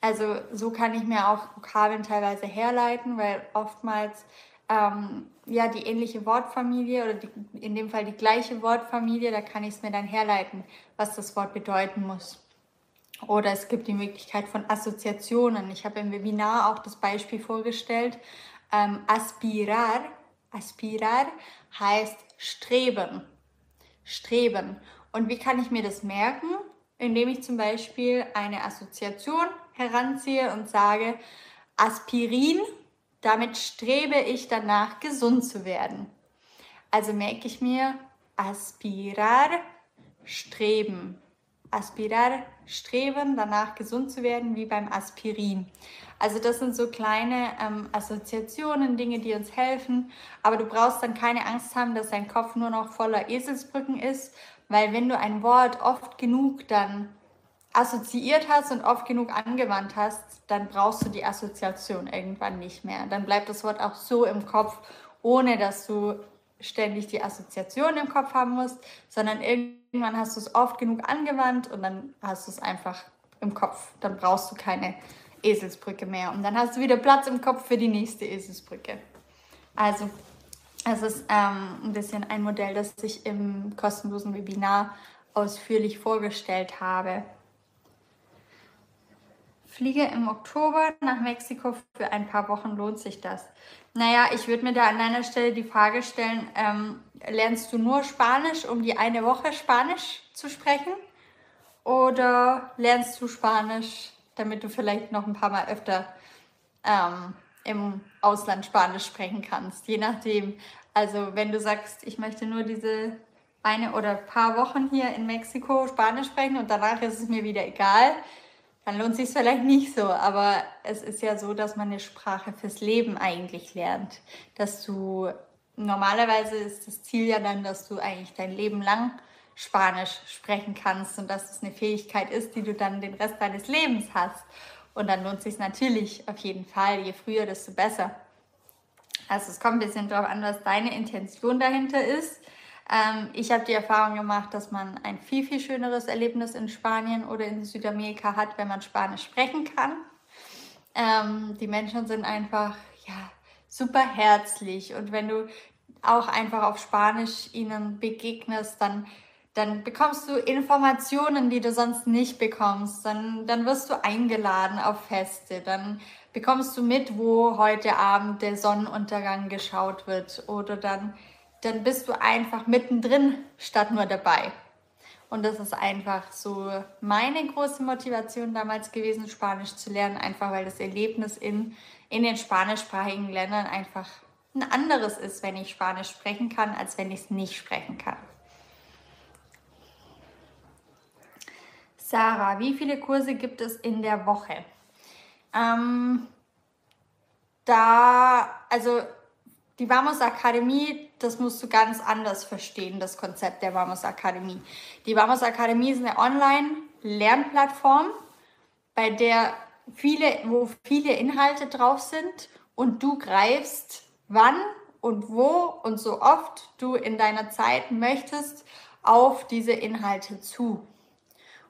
Also so kann ich mir auch Vokabeln teilweise herleiten, weil oftmals ähm, ja die ähnliche Wortfamilie oder die, in dem Fall die gleiche Wortfamilie, da kann ich es mir dann herleiten, was das Wort bedeuten muss. Oder es gibt die Möglichkeit von Assoziationen. Ich habe im Webinar auch das Beispiel vorgestellt. Ähm, aspirar, aspirar heißt streben. Streben. Und wie kann ich mir das merken? Indem ich zum Beispiel eine Assoziation heranziehe und sage, Aspirin, damit strebe ich danach, gesund zu werden. Also merke ich mir, aspirar, streben. Aspirar, streben, danach gesund zu werden, wie beim Aspirin. Also das sind so kleine ähm, Assoziationen, Dinge, die uns helfen. Aber du brauchst dann keine Angst haben, dass dein Kopf nur noch voller Eselsbrücken ist, weil wenn du ein Wort oft genug dann assoziiert hast und oft genug angewandt hast, dann brauchst du die Assoziation irgendwann nicht mehr. Dann bleibt das Wort auch so im Kopf, ohne dass du ständig die Assoziation im Kopf haben musst, sondern irgendwann hast du es oft genug angewandt und dann hast du es einfach im Kopf. Dann brauchst du keine Eselsbrücke mehr und dann hast du wieder Platz im Kopf für die nächste Eselsbrücke. Also, es ist ähm, ein bisschen ein Modell, das ich im kostenlosen Webinar ausführlich vorgestellt habe. Fliege im Oktober nach Mexiko für ein paar Wochen. Lohnt sich das? Naja, ich würde mir da an deiner Stelle die Frage stellen, ähm, lernst du nur Spanisch, um die eine Woche Spanisch zu sprechen? Oder lernst du Spanisch, damit du vielleicht noch ein paar Mal öfter ähm, im Ausland Spanisch sprechen kannst? Je nachdem. Also wenn du sagst, ich möchte nur diese eine oder paar Wochen hier in Mexiko Spanisch sprechen und danach ist es mir wieder egal, dann lohnt sich vielleicht nicht so. Aber es ist ja so, dass man eine Sprache fürs Leben eigentlich lernt. Dass du normalerweise ist das Ziel ja dann, dass du eigentlich dein Leben lang Spanisch sprechen kannst und dass es eine Fähigkeit ist, die du dann den Rest deines Lebens hast. Und dann lohnt sich natürlich auf jeden Fall. Je früher, desto besser. Also es kommt ein bisschen darauf an, was deine Intention dahinter ist. Ähm, ich habe die Erfahrung gemacht, dass man ein viel, viel schöneres Erlebnis in Spanien oder in Südamerika hat, wenn man Spanisch sprechen kann. Ähm, die Menschen sind einfach ja, super herzlich und wenn du auch einfach auf Spanisch ihnen begegnest, dann, dann bekommst du Informationen, die du sonst nicht bekommst. Dann, dann wirst du eingeladen auf Feste. Dann bekommst du mit, wo heute Abend der Sonnenuntergang geschaut wird. Oder dann dann bist du einfach mittendrin statt nur dabei. Und das ist einfach so meine große Motivation damals gewesen, Spanisch zu lernen, einfach weil das Erlebnis in, in den spanischsprachigen Ländern einfach ein anderes ist, wenn ich Spanisch sprechen kann, als wenn ich es nicht sprechen kann. Sarah, wie viele Kurse gibt es in der Woche? Ähm, da, also die Vamos Akademie, das musst du ganz anders verstehen, das Konzept der Vamos Akademie. Die Vamos Akademie ist eine Online-Lernplattform, bei der viele, wo viele Inhalte drauf sind und du greifst wann und wo und so oft du in deiner Zeit möchtest auf diese Inhalte zu.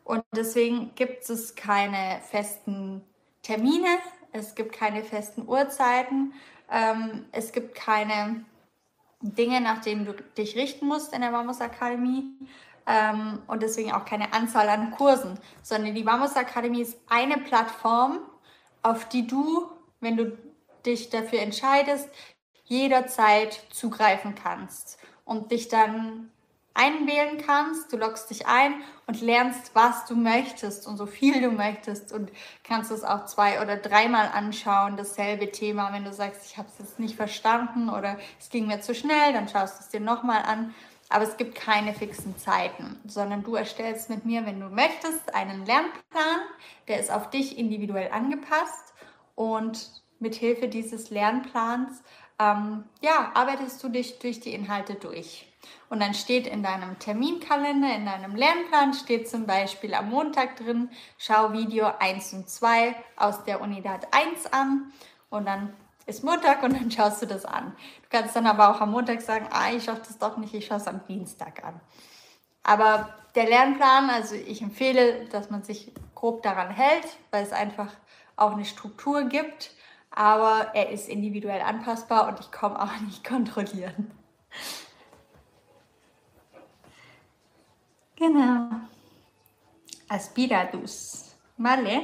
Und deswegen gibt es keine festen Termine, es gibt keine festen Uhrzeiten, ähm, es gibt keine Dinge, nach denen du dich richten musst in der Mamos Akademie ähm, und deswegen auch keine Anzahl an Kursen, sondern die Mamos Akademie ist eine Plattform, auf die du, wenn du dich dafür entscheidest, jederzeit zugreifen kannst und dich dann einwählen kannst. Du loggst dich ein und lernst, was du möchtest und so viel du möchtest und kannst es auch zwei oder dreimal anschauen, dasselbe Thema. Wenn du sagst, ich habe es jetzt nicht verstanden oder es ging mir zu schnell, dann schaust du es dir nochmal an. Aber es gibt keine fixen Zeiten, sondern du erstellst mit mir, wenn du möchtest, einen Lernplan, der ist auf dich individuell angepasst und mit Hilfe dieses Lernplans ähm, ja, arbeitest du dich durch die Inhalte durch. Und dann steht in deinem Terminkalender, in deinem Lernplan, steht zum Beispiel am Montag drin, schau Video 1 und 2 aus der Unidad 1 an. Und dann ist Montag und dann schaust du das an. Du kannst dann aber auch am Montag sagen, ah, ich schaue das doch nicht, ich schaue es am Dienstag an. Aber der Lernplan, also ich empfehle, dass man sich grob daran hält, weil es einfach auch eine Struktur gibt. Aber er ist individuell anpassbar und ich komme auch nicht kontrollieren. Genau. Aspiratus. Vale.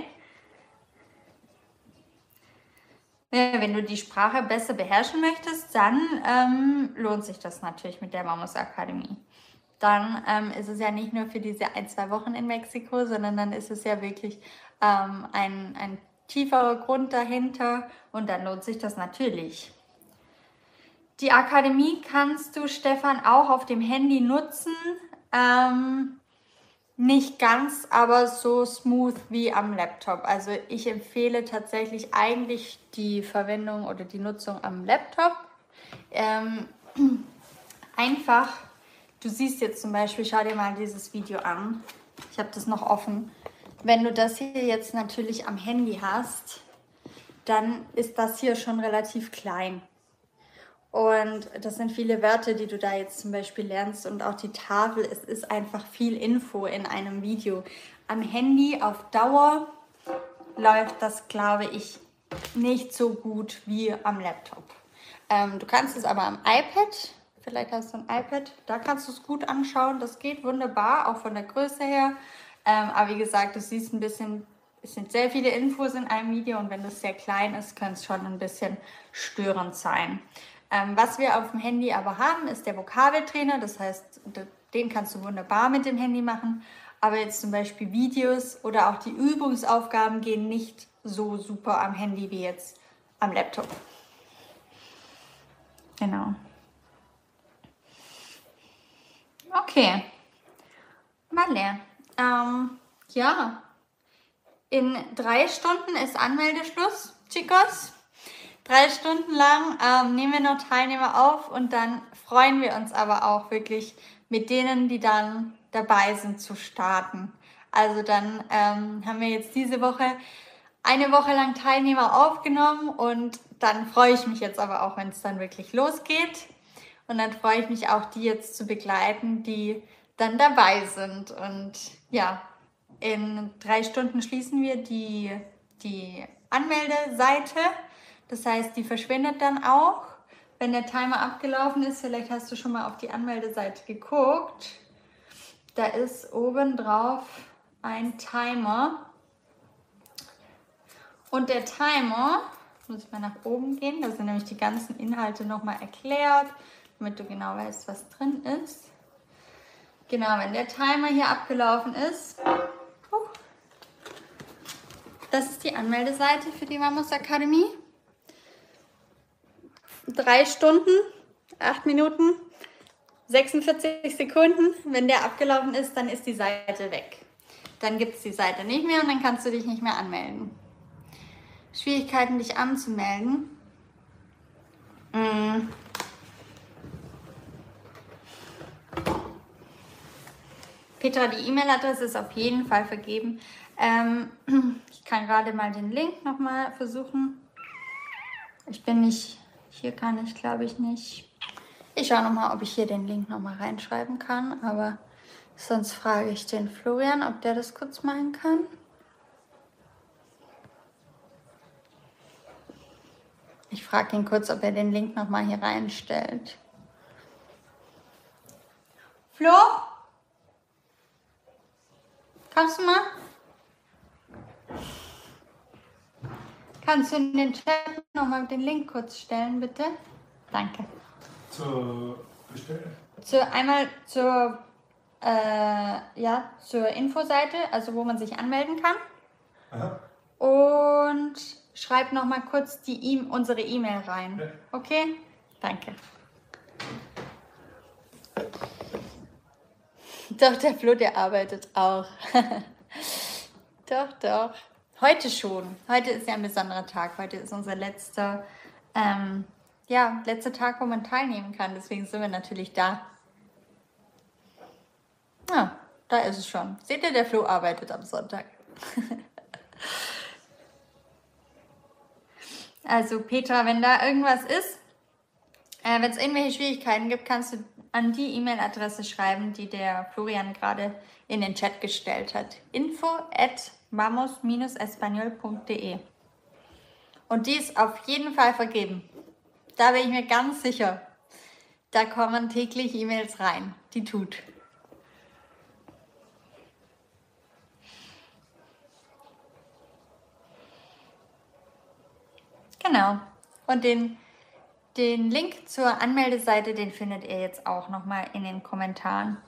Wenn du die Sprache besser beherrschen möchtest, dann ähm, lohnt sich das natürlich mit der Mamos Akademie. Dann ähm, ist es ja nicht nur für diese ein, zwei Wochen in Mexiko, sondern dann ist es ja wirklich ähm, ein, ein tieferer Grund dahinter und dann lohnt sich das natürlich. Die Akademie kannst du, Stefan, auch auf dem Handy nutzen. Ähm, nicht ganz, aber so smooth wie am Laptop. Also ich empfehle tatsächlich eigentlich die Verwendung oder die Nutzung am Laptop. Ähm, einfach, du siehst jetzt zum Beispiel, schau dir mal dieses Video an. Ich habe das noch offen. Wenn du das hier jetzt natürlich am Handy hast, dann ist das hier schon relativ klein. Und das sind viele Wörter, die du da jetzt zum Beispiel lernst und auch die Tafel. Es ist einfach viel Info in einem Video. Am Handy auf Dauer läuft das, glaube ich, nicht so gut wie am Laptop. Ähm, du kannst es aber am iPad, vielleicht hast du ein iPad, da kannst du es gut anschauen. Das geht wunderbar, auch von der Größe her. Ähm, aber wie gesagt, du siehst ein bisschen, es sind sehr viele Infos in einem Video und wenn das sehr klein ist, kann es schon ein bisschen störend sein. Ähm, was wir auf dem Handy aber haben, ist der Vokabeltrainer. Das heißt, den kannst du wunderbar mit dem Handy machen. Aber jetzt zum Beispiel Videos oder auch die Übungsaufgaben gehen nicht so super am Handy wie jetzt am Laptop. Genau. Okay. Vale. Ähm, ja. In drei Stunden ist Anmeldeschluss, Chicos. Drei Stunden lang ähm, nehmen wir noch Teilnehmer auf und dann freuen wir uns aber auch wirklich mit denen, die dann dabei sind, zu starten. Also dann ähm, haben wir jetzt diese Woche eine Woche lang Teilnehmer aufgenommen und dann freue ich mich jetzt aber auch, wenn es dann wirklich losgeht. Und dann freue ich mich auch, die jetzt zu begleiten, die dann dabei sind. Und ja, in drei Stunden schließen wir die, die Anmeldeseite. Das heißt, die verschwindet dann auch, wenn der Timer abgelaufen ist. Vielleicht hast du schon mal auf die Anmeldeseite geguckt. Da ist oben drauf ein Timer. Und der Timer, muss ich mal nach oben gehen, da sind nämlich die ganzen Inhalte nochmal erklärt, damit du genau weißt, was drin ist. Genau, wenn der Timer hier abgelaufen ist, das ist die Anmeldeseite für die Mamos Akademie drei Stunden, acht Minuten, 46 Sekunden. Wenn der abgelaufen ist, dann ist die Seite weg. Dann gibt es die Seite nicht mehr und dann kannst du dich nicht mehr anmelden. Schwierigkeiten, dich anzumelden. Hm. Petra, die E-Mail-Adresse ist auf jeden Fall vergeben. Ähm, ich kann gerade mal den Link nochmal versuchen. Ich bin nicht Hier kann ich, glaube ich, nicht. Ich schaue nochmal, ob ich hier den Link nochmal reinschreiben kann, aber sonst frage ich den Florian, ob der das kurz machen kann. Ich frage ihn kurz, ob er den Link nochmal hier reinstellt. Flo? Kannst du mal? Kannst du in den Chat nochmal den Link kurz stellen, bitte? Danke. Zur Bestellen? Zu, einmal zur, äh, ja, zur Infoseite, also wo man sich anmelden kann. Aha. Und schreib nochmal kurz die e unsere E-Mail rein. Ja. Okay? Danke. Doch, der Flo, der arbeitet auch. doch, doch. Heute schon. Heute ist ja ein besonderer Tag. Heute ist unser letzter, ähm, ja, letzter Tag, wo man teilnehmen kann. Deswegen sind wir natürlich da. Ja, da ist es schon. Seht ihr, der Flo arbeitet am Sonntag. also Petra, wenn da irgendwas ist, äh, wenn es irgendwelche Schwierigkeiten gibt, kannst du an die E-Mail-Adresse schreiben, die der Florian gerade in den Chat gestellt hat. Info at vamos-espanol.de Und die ist auf jeden Fall vergeben. Da bin ich mir ganz sicher. Da kommen täglich E-Mails rein. Die tut. Genau. Und den, den Link zur Anmeldeseite, den findet ihr jetzt auch nochmal in den Kommentaren.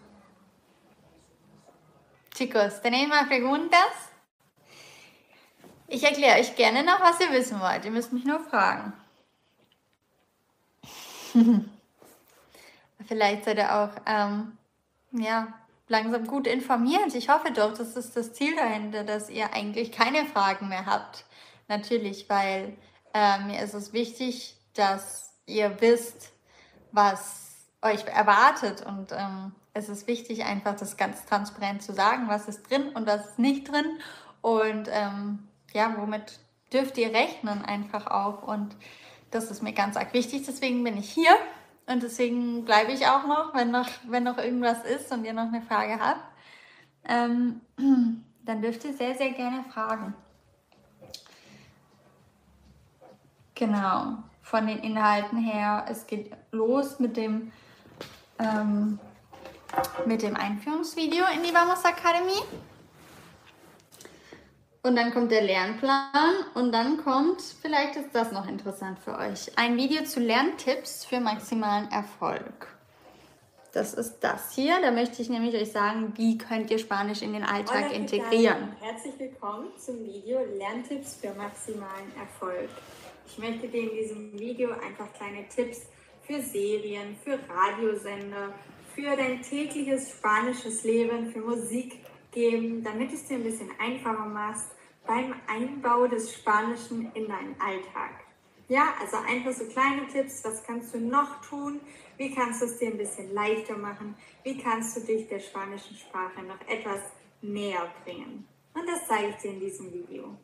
Chicos, ¿tenéis más preguntas? Ich erkläre euch gerne noch, was ihr wissen wollt. Ihr müsst mich nur fragen. Vielleicht seid ihr auch ähm, ja, langsam gut informiert. Ich hoffe doch, das ist das Ziel dahinter, dass ihr eigentlich keine Fragen mehr habt. Natürlich, weil äh, mir ist es wichtig, dass ihr wisst, was euch erwartet. Und ähm, es ist wichtig, einfach das ganz transparent zu sagen, was ist drin und was ist nicht drin. Und ähm, ja, womit dürft ihr rechnen einfach auch. Und das ist mir ganz arg wichtig. Deswegen bin ich hier. Und deswegen bleibe ich auch noch, wenn noch, wenn noch irgendwas ist und ihr noch eine Frage habt. Ähm, dann dürft ihr sehr, sehr gerne fragen. Genau, von den Inhalten her. Es geht los mit dem, ähm, mit dem Einführungsvideo in die Vamos Akademie. Und dann kommt der Lernplan und dann kommt, vielleicht ist das noch interessant für euch, ein Video zu Lerntipps für maximalen Erfolg. Das ist das hier. Da möchte ich nämlich euch sagen, wie könnt ihr Spanisch in den Alltag Hola, integrieren. Herzlich willkommen zum Video Lerntipps für maximalen Erfolg. Ich möchte dir in diesem Video einfach kleine Tipps für Serien, für Radiosender, für dein tägliches spanisches Leben, für Musik geben, damit es dir ein bisschen einfacher machst beim Einbau des Spanischen in deinen Alltag. Ja, also einfach so kleine Tipps, was kannst du noch tun? Wie kannst du es dir ein bisschen leichter machen? Wie kannst du dich der spanischen Sprache noch etwas näher bringen? Und das zeige ich dir in diesem Video.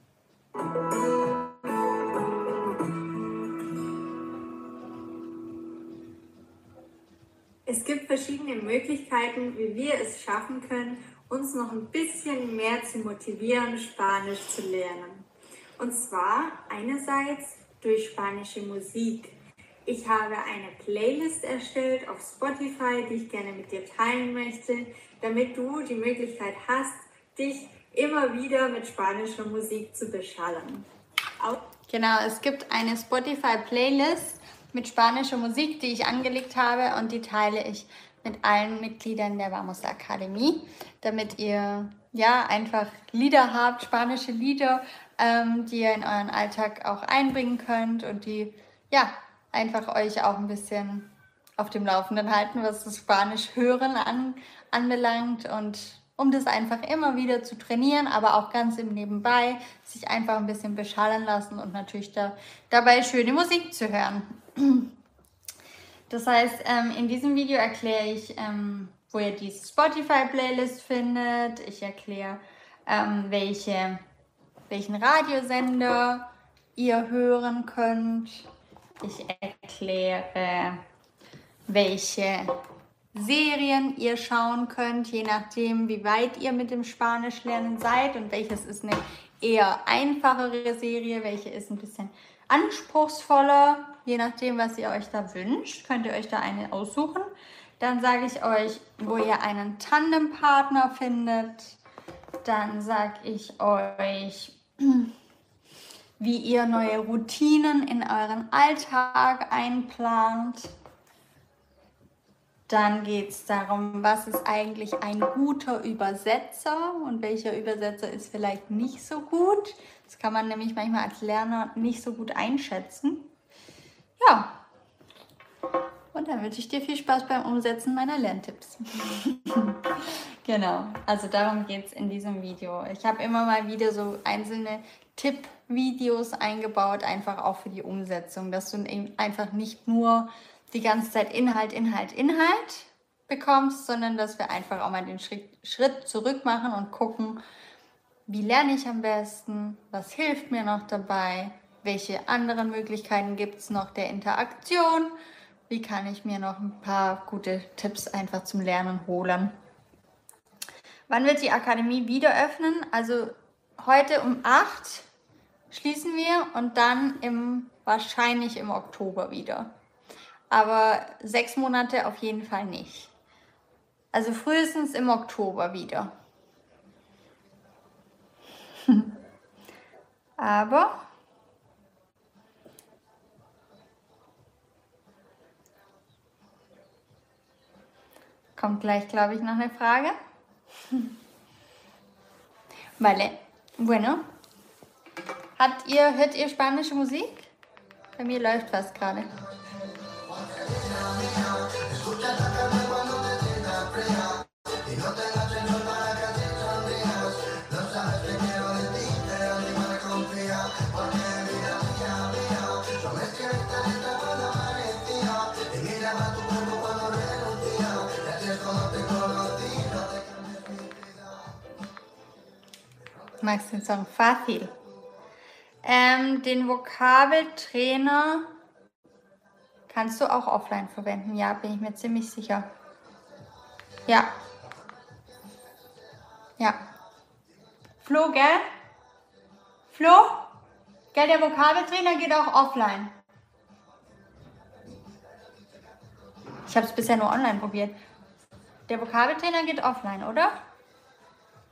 Es gibt verschiedene Möglichkeiten, wie wir es schaffen können, uns noch ein bisschen mehr zu motivieren, Spanisch zu lernen. Und zwar einerseits durch spanische Musik. Ich habe eine Playlist erstellt auf Spotify, die ich gerne mit dir teilen möchte, damit du die Möglichkeit hast, dich immer wieder mit spanischer Musik zu beschallen. Au- Genau, es gibt eine Spotify-Playlist mit spanischer Musik, die ich angelegt habe und die teile ich mit allen Mitgliedern der Vamos Akademie, damit ihr ja einfach Lieder habt, spanische Lieder, ähm, die ihr in euren Alltag auch einbringen könnt und die ja einfach euch auch ein bisschen auf dem Laufenden halten, was das Spanisch hören an, anbelangt und um das einfach immer wieder zu trainieren, aber auch ganz im Nebenbei sich einfach ein bisschen beschallen lassen und natürlich da, dabei schöne Musik zu hören. Das heißt, ähm, in diesem Video erkläre ich, ähm, wo ihr die Spotify-Playlist findet. Ich erkläre, ähm, welche, welchen Radiosender ihr hören könnt. Ich erkläre, welche Serien ihr schauen könnt, je nachdem, wie weit ihr mit dem Spanischlernen seid und welches ist eine eher einfachere Serie, welche ist ein bisschen anspruchsvoller, je nachdem, was ihr euch da wünscht, könnt ihr euch da eine aussuchen. Dann sage ich euch, wo ihr einen Tandempartner findet. Dann sage ich euch, wie ihr neue Routinen in euren Alltag einplant. Dann geht es darum, was ist eigentlich ein guter Übersetzer und welcher Übersetzer ist vielleicht nicht so gut. Das kann man nämlich manchmal als Lerner nicht so gut einschätzen. Ja, und dann wünsche ich dir viel Spaß beim Umsetzen meiner Lerntipps. genau, also darum geht es in diesem Video. Ich habe immer mal wieder so einzelne Tipp-Videos eingebaut, einfach auch für die Umsetzung, dass du einfach nicht nur die ganze Zeit Inhalt, Inhalt, Inhalt bekommst, sondern dass wir einfach auch mal den Schritt, Schritt zurück machen und gucken, wie lerne ich am besten, was hilft mir noch dabei, welche anderen Möglichkeiten gibt es noch der Interaktion, wie kann ich mir noch ein paar gute Tipps einfach zum Lernen holen. Wann wird die Akademie wieder öffnen? Also heute um 8 schließen wir und dann im, wahrscheinlich im Oktober wieder aber sechs Monate auf jeden Fall nicht. Also frühestens im Oktober wieder. aber kommt gleich, glaube ich, noch eine Frage. Vale. Bueno. Habt ihr, hört ihr spanische Musik? Bei mir läuft was gerade. Magst du den Song Fácil? Ähm, den Vokabeltrainer kannst du auch offline verwenden. Ja, bin ich mir ziemlich sicher. Ja. Ja. Flo, gell? Flo? Gell, der Vokabeltrainer geht auch offline. Ich habe es bisher nur online probiert. Der Vokabeltrainer geht offline, oder?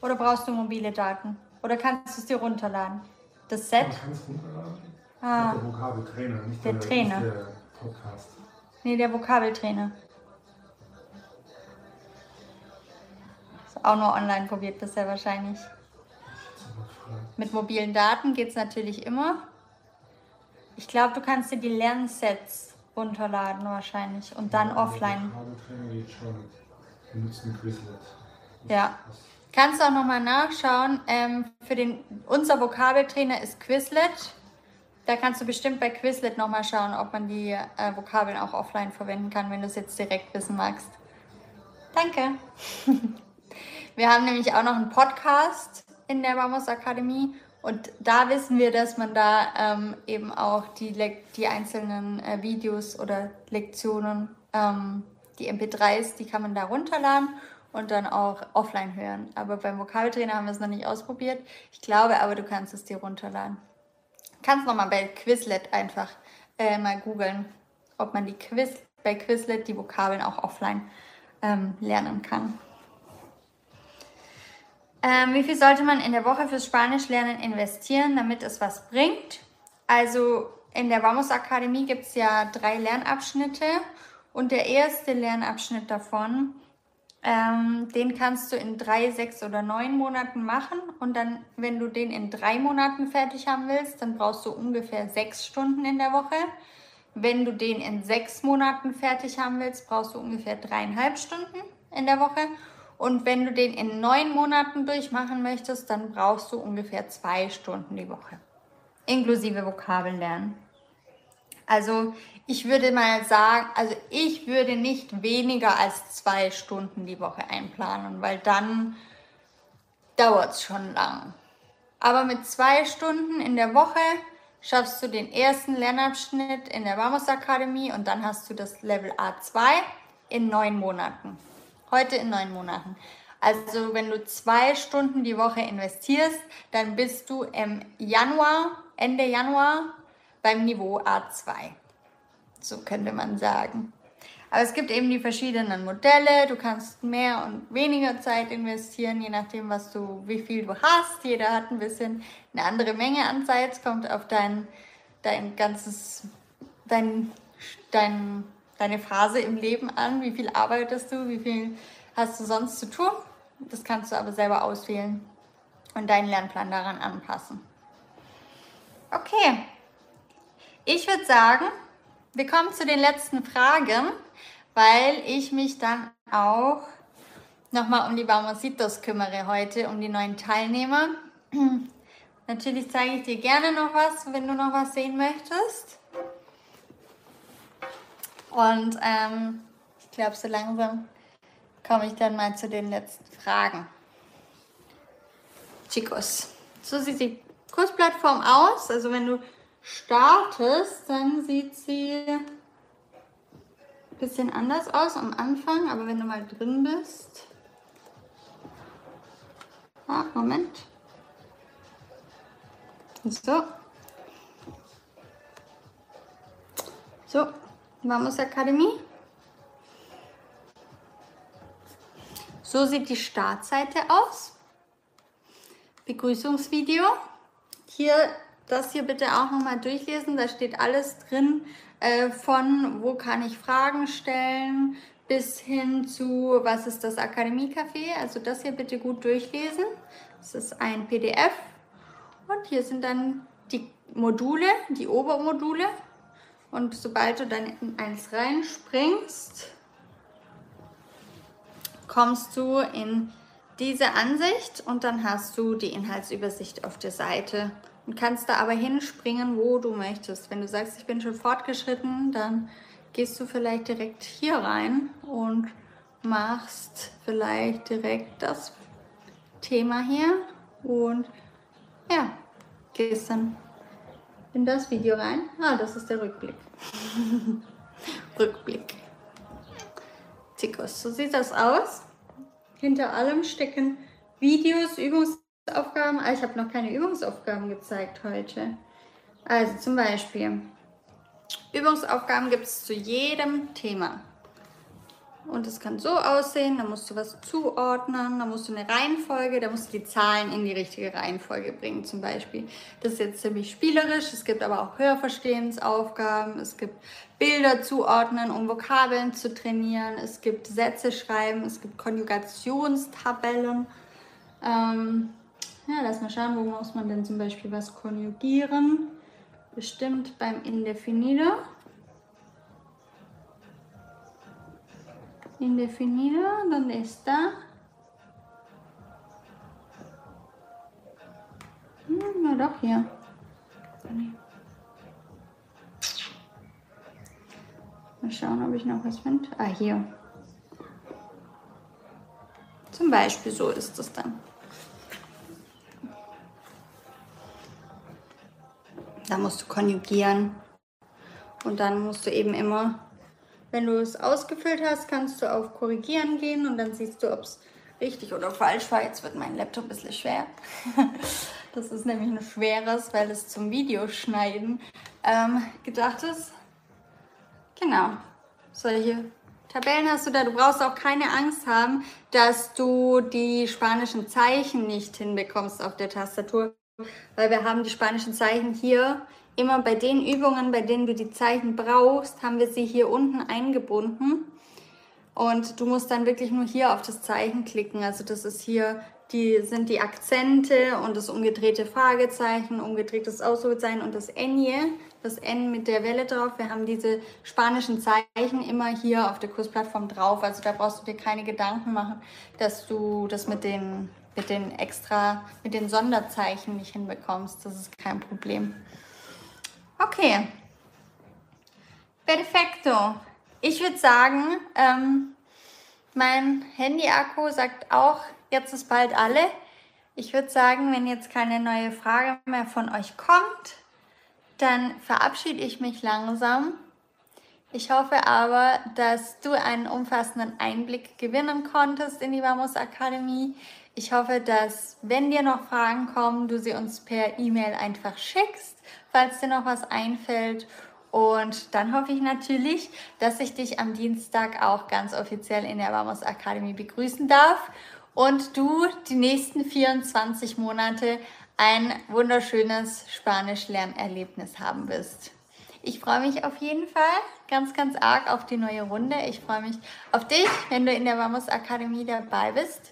Oder brauchst du mobile Daten? Oder kannst du es dir runterladen? Das Set? Man kann es runterladen. Ah. Der Vokabeltrainer, nicht der, der, Trainer. Nicht der Podcast. Nee, der Vokabeltrainer. Ist auch nur online probiert bisher wahrscheinlich. Mit mobilen Daten geht es natürlich immer. Ich glaube, du kannst dir die Lernsets runterladen wahrscheinlich und dann Ja, offline. Der Vokabeltrainer geht schon. Wir nutzen Quizlet. Ja. Kannst du auch nochmal nachschauen. Ähm, für den, unser Vokabeltrainer ist Quizlet. Da kannst du bestimmt bei Quizlet nochmal schauen, ob man die äh, Vokabeln auch offline verwenden kann, wenn du es jetzt direkt wissen magst. Danke. Wir haben nämlich auch noch einen Podcast in der Vamos Akademie und da wissen wir, dass man da ähm, eben auch die, Le die einzelnen äh, Videos oder Lektionen, ähm, die MP3s, die kann man da runterladen und dann auch offline hören. Aber beim Vokabeltrainer haben wir es noch nicht ausprobiert. Ich glaube aber, du kannst es dir runterladen. Kannst nochmal bei Quizlet einfach äh, mal googeln, ob man die Quiz bei Quizlet die Vokabeln auch offline ähm, lernen kann. Ähm, wie viel sollte man in der Woche fürs Spanischlernen investieren, damit es was bringt? Also in der Vamos Akademie gibt es ja drei Lernabschnitte und der erste Lernabschnitt davon, ähm, den kannst du in drei, sechs oder neun Monaten machen und dann, wenn du den in drei Monaten fertig haben willst, dann brauchst du ungefähr sechs Stunden in der Woche. Wenn du den in sechs Monaten fertig haben willst, brauchst du ungefähr dreieinhalb Stunden in der Woche. Und wenn du den in neun Monaten durchmachen möchtest, dann brauchst du ungefähr zwei Stunden die Woche. Inklusive Vokabeln lernen. Also ich würde mal sagen, also ich würde nicht weniger als zwei Stunden die Woche einplanen, weil dann dauert es schon lang. Aber mit zwei Stunden in der Woche schaffst du den ersten Lernabschnitt in der Vamos Akademie und dann hast du das Level A2 in neun Monaten. Heute in neun Monaten. Also wenn du zwei Stunden die Woche investierst, dann bist du im Januar, Ende Januar beim Niveau A2. So könnte man sagen. Aber es gibt eben die verschiedenen Modelle. Du kannst mehr und weniger Zeit investieren, je nachdem, was du, wie viel du hast. Jeder hat ein bisschen eine andere Menge an Zeit. Es kommt auf dein, dein ganzes, dein, dein, deine Phase im Leben an. Wie viel arbeitest du? Wie viel hast du sonst zu tun? Das kannst du aber selber auswählen und deinen Lernplan daran anpassen. Okay. Ich würde sagen, wir kommen zu den letzten Fragen weil ich mich dann auch nochmal um die Baumositos kümmere heute, um die neuen Teilnehmer. Natürlich zeige ich dir gerne noch was, wenn du noch was sehen möchtest. Und ähm, ich glaube, so langsam komme ich dann mal zu den letzten Fragen. Chicos, so sieht die Kursplattform aus. Also wenn du startest, dann sieht sie bisschen anders aus am Anfang, aber wenn du mal drin bist. Ah, Moment. So. So, Vamos Akademie. So sieht die Startseite aus. Begrüßungsvideo. Hier, das hier bitte auch nochmal durchlesen. Da steht alles drin, äh, von wo kann ich Fragen stellen bis hin zu was ist das Akademie-Café. Also das hier bitte gut durchlesen. Das ist ein PDF und hier sind dann die Module, die Obermodule. Und sobald du dann in eins reinspringst, kommst du in diese Ansicht und dann hast du die Inhaltsübersicht auf der Seite und kannst da aber hinspringen, wo du möchtest. Wenn du sagst, ich bin schon fortgeschritten, dann gehst du vielleicht direkt hier rein und machst vielleicht direkt das Thema hier und ja, gehst dann in das Video rein. Ah, das ist der Rückblick. Rückblick. Tikos, so sieht das aus. Hinter allem stecken Videos, Übungs Aufgaben. Ah, ich habe noch keine Übungsaufgaben gezeigt heute. Also zum Beispiel, Übungsaufgaben gibt es zu jedem Thema. Und es kann so aussehen, da musst du was zuordnen, da musst du eine Reihenfolge, da musst du die Zahlen in die richtige Reihenfolge bringen zum Beispiel. Das ist jetzt ziemlich spielerisch, es gibt aber auch Hörverstehensaufgaben, es gibt Bilder zuordnen, um Vokabeln zu trainieren, es gibt Sätze schreiben, es gibt Konjugationstabellen. Ähm, ja, lass mal schauen, wo muss man denn zum Beispiel was konjugieren. Bestimmt beim Indefinido. Indefinido, ¿dónde está? Hm, na doch, hier. Mal schauen, ob ich noch was finde. Ah, hier. Zum Beispiel so ist es dann. Da musst du konjugieren. Und dann musst du eben immer, wenn du es ausgefüllt hast, kannst du auf Korrigieren gehen und dann siehst du, ob es richtig oder falsch war. Jetzt wird mein Laptop ein bisschen schwer. Das ist nämlich ein schweres, weil es zum Videoschneiden ähm, gedacht ist. Genau. Solche Tabellen hast du da. Du brauchst auch keine Angst haben, dass du die spanischen Zeichen nicht hinbekommst auf der Tastatur weil wir haben die spanischen Zeichen hier immer bei den Übungen, bei denen du die Zeichen brauchst, haben wir sie hier unten eingebunden. Und du musst dann wirklich nur hier auf das Zeichen klicken. Also das ist hier, die sind die Akzente und das umgedrehte Fragezeichen, umgedrehtes Ausrufezeichen und das N das N mit der Welle drauf. Wir haben diese spanischen Zeichen immer hier auf der Kursplattform drauf. Also da brauchst du dir keine Gedanken machen, dass du das mit den mit den extra, mit den Sonderzeichen nicht hinbekommst. Das ist kein Problem. Okay. Perfekto. Ich würde sagen, ähm, mein Handy-Akku sagt auch, jetzt ist bald alle. Ich würde sagen, wenn jetzt keine neue Frage mehr von euch kommt, dann verabschiede ich mich langsam. Ich hoffe aber, dass du einen umfassenden Einblick gewinnen konntest in die Vamos Akademie. Ich hoffe, dass wenn dir noch Fragen kommen, du sie uns per E-Mail einfach schickst, falls dir noch was einfällt. Und dann hoffe ich natürlich, dass ich dich am Dienstag auch ganz offiziell in der Vamos Akademie begrüßen darf und du die nächsten 24 Monate ein wunderschönes Spanisch-Lernerlebnis haben wirst. Ich freue mich auf jeden Fall ganz, ganz arg auf die neue Runde. Ich freue mich auf dich, wenn du in der Vamos Akademie dabei bist.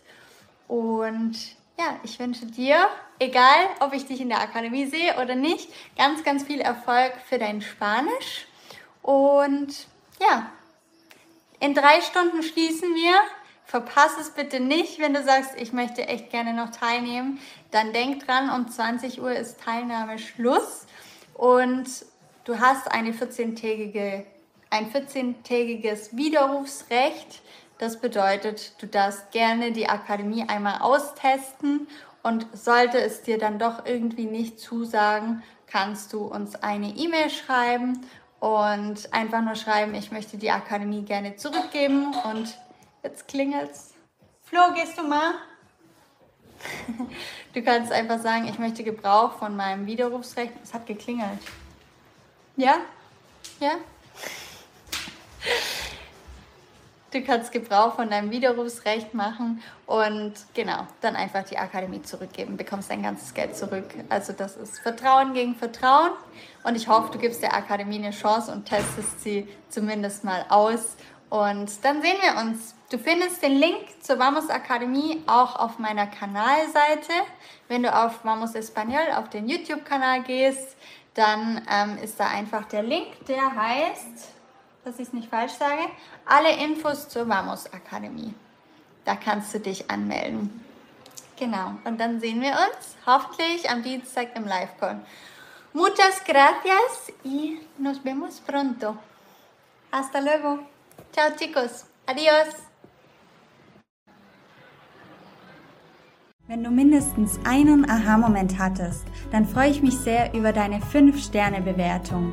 Und ja, ich wünsche dir, egal ob ich dich in der Akademie sehe oder nicht, ganz, ganz viel Erfolg für dein Spanisch. Und ja, in drei Stunden schließen wir. Verpass es bitte nicht, wenn du sagst, ich möchte echt gerne noch teilnehmen. Dann denk dran, um 20 Uhr ist Teilnahmeschluss und du hast eine 14-tägige, ein 14-tägiges Widerrufsrecht. Das bedeutet, du darfst gerne die Akademie einmal austesten und sollte es dir dann doch irgendwie nicht zusagen, kannst du uns eine E-Mail schreiben und einfach nur schreiben, ich möchte die Akademie gerne zurückgeben und Jetzt klingelt's. Flo, gehst du mal? Du kannst einfach sagen, ich möchte Gebrauch von meinem Widerrufsrecht. Es hat geklingelt. Ja? Ja? Du kannst Gebrauch von deinem Widerrufsrecht machen und genau, dann einfach die Akademie zurückgeben, bekommst dein ganzes Geld zurück. Also das ist Vertrauen gegen Vertrauen und ich hoffe, du gibst der Akademie eine Chance und testest sie zumindest mal aus und dann sehen wir uns. Du findest den Link zur Vamos Akademie auch auf meiner Kanalseite. Wenn du auf Vamos Español auf den YouTube-Kanal gehst, dann ähm, ist da einfach der Link, der heißt, dass ich es nicht falsch sage, alle Infos zur Vamos Akademie. Da kannst du dich anmelden. Genau, und dann sehen wir uns hoffentlich am Dienstag im Live-Call. Muchas gracias y nos vemos pronto. Hasta luego. Ciao chicos. Adios. Wenn du mindestens einen Aha-Moment hattest, dann freue ich mich sehr über deine 5-Sterne-Bewertung.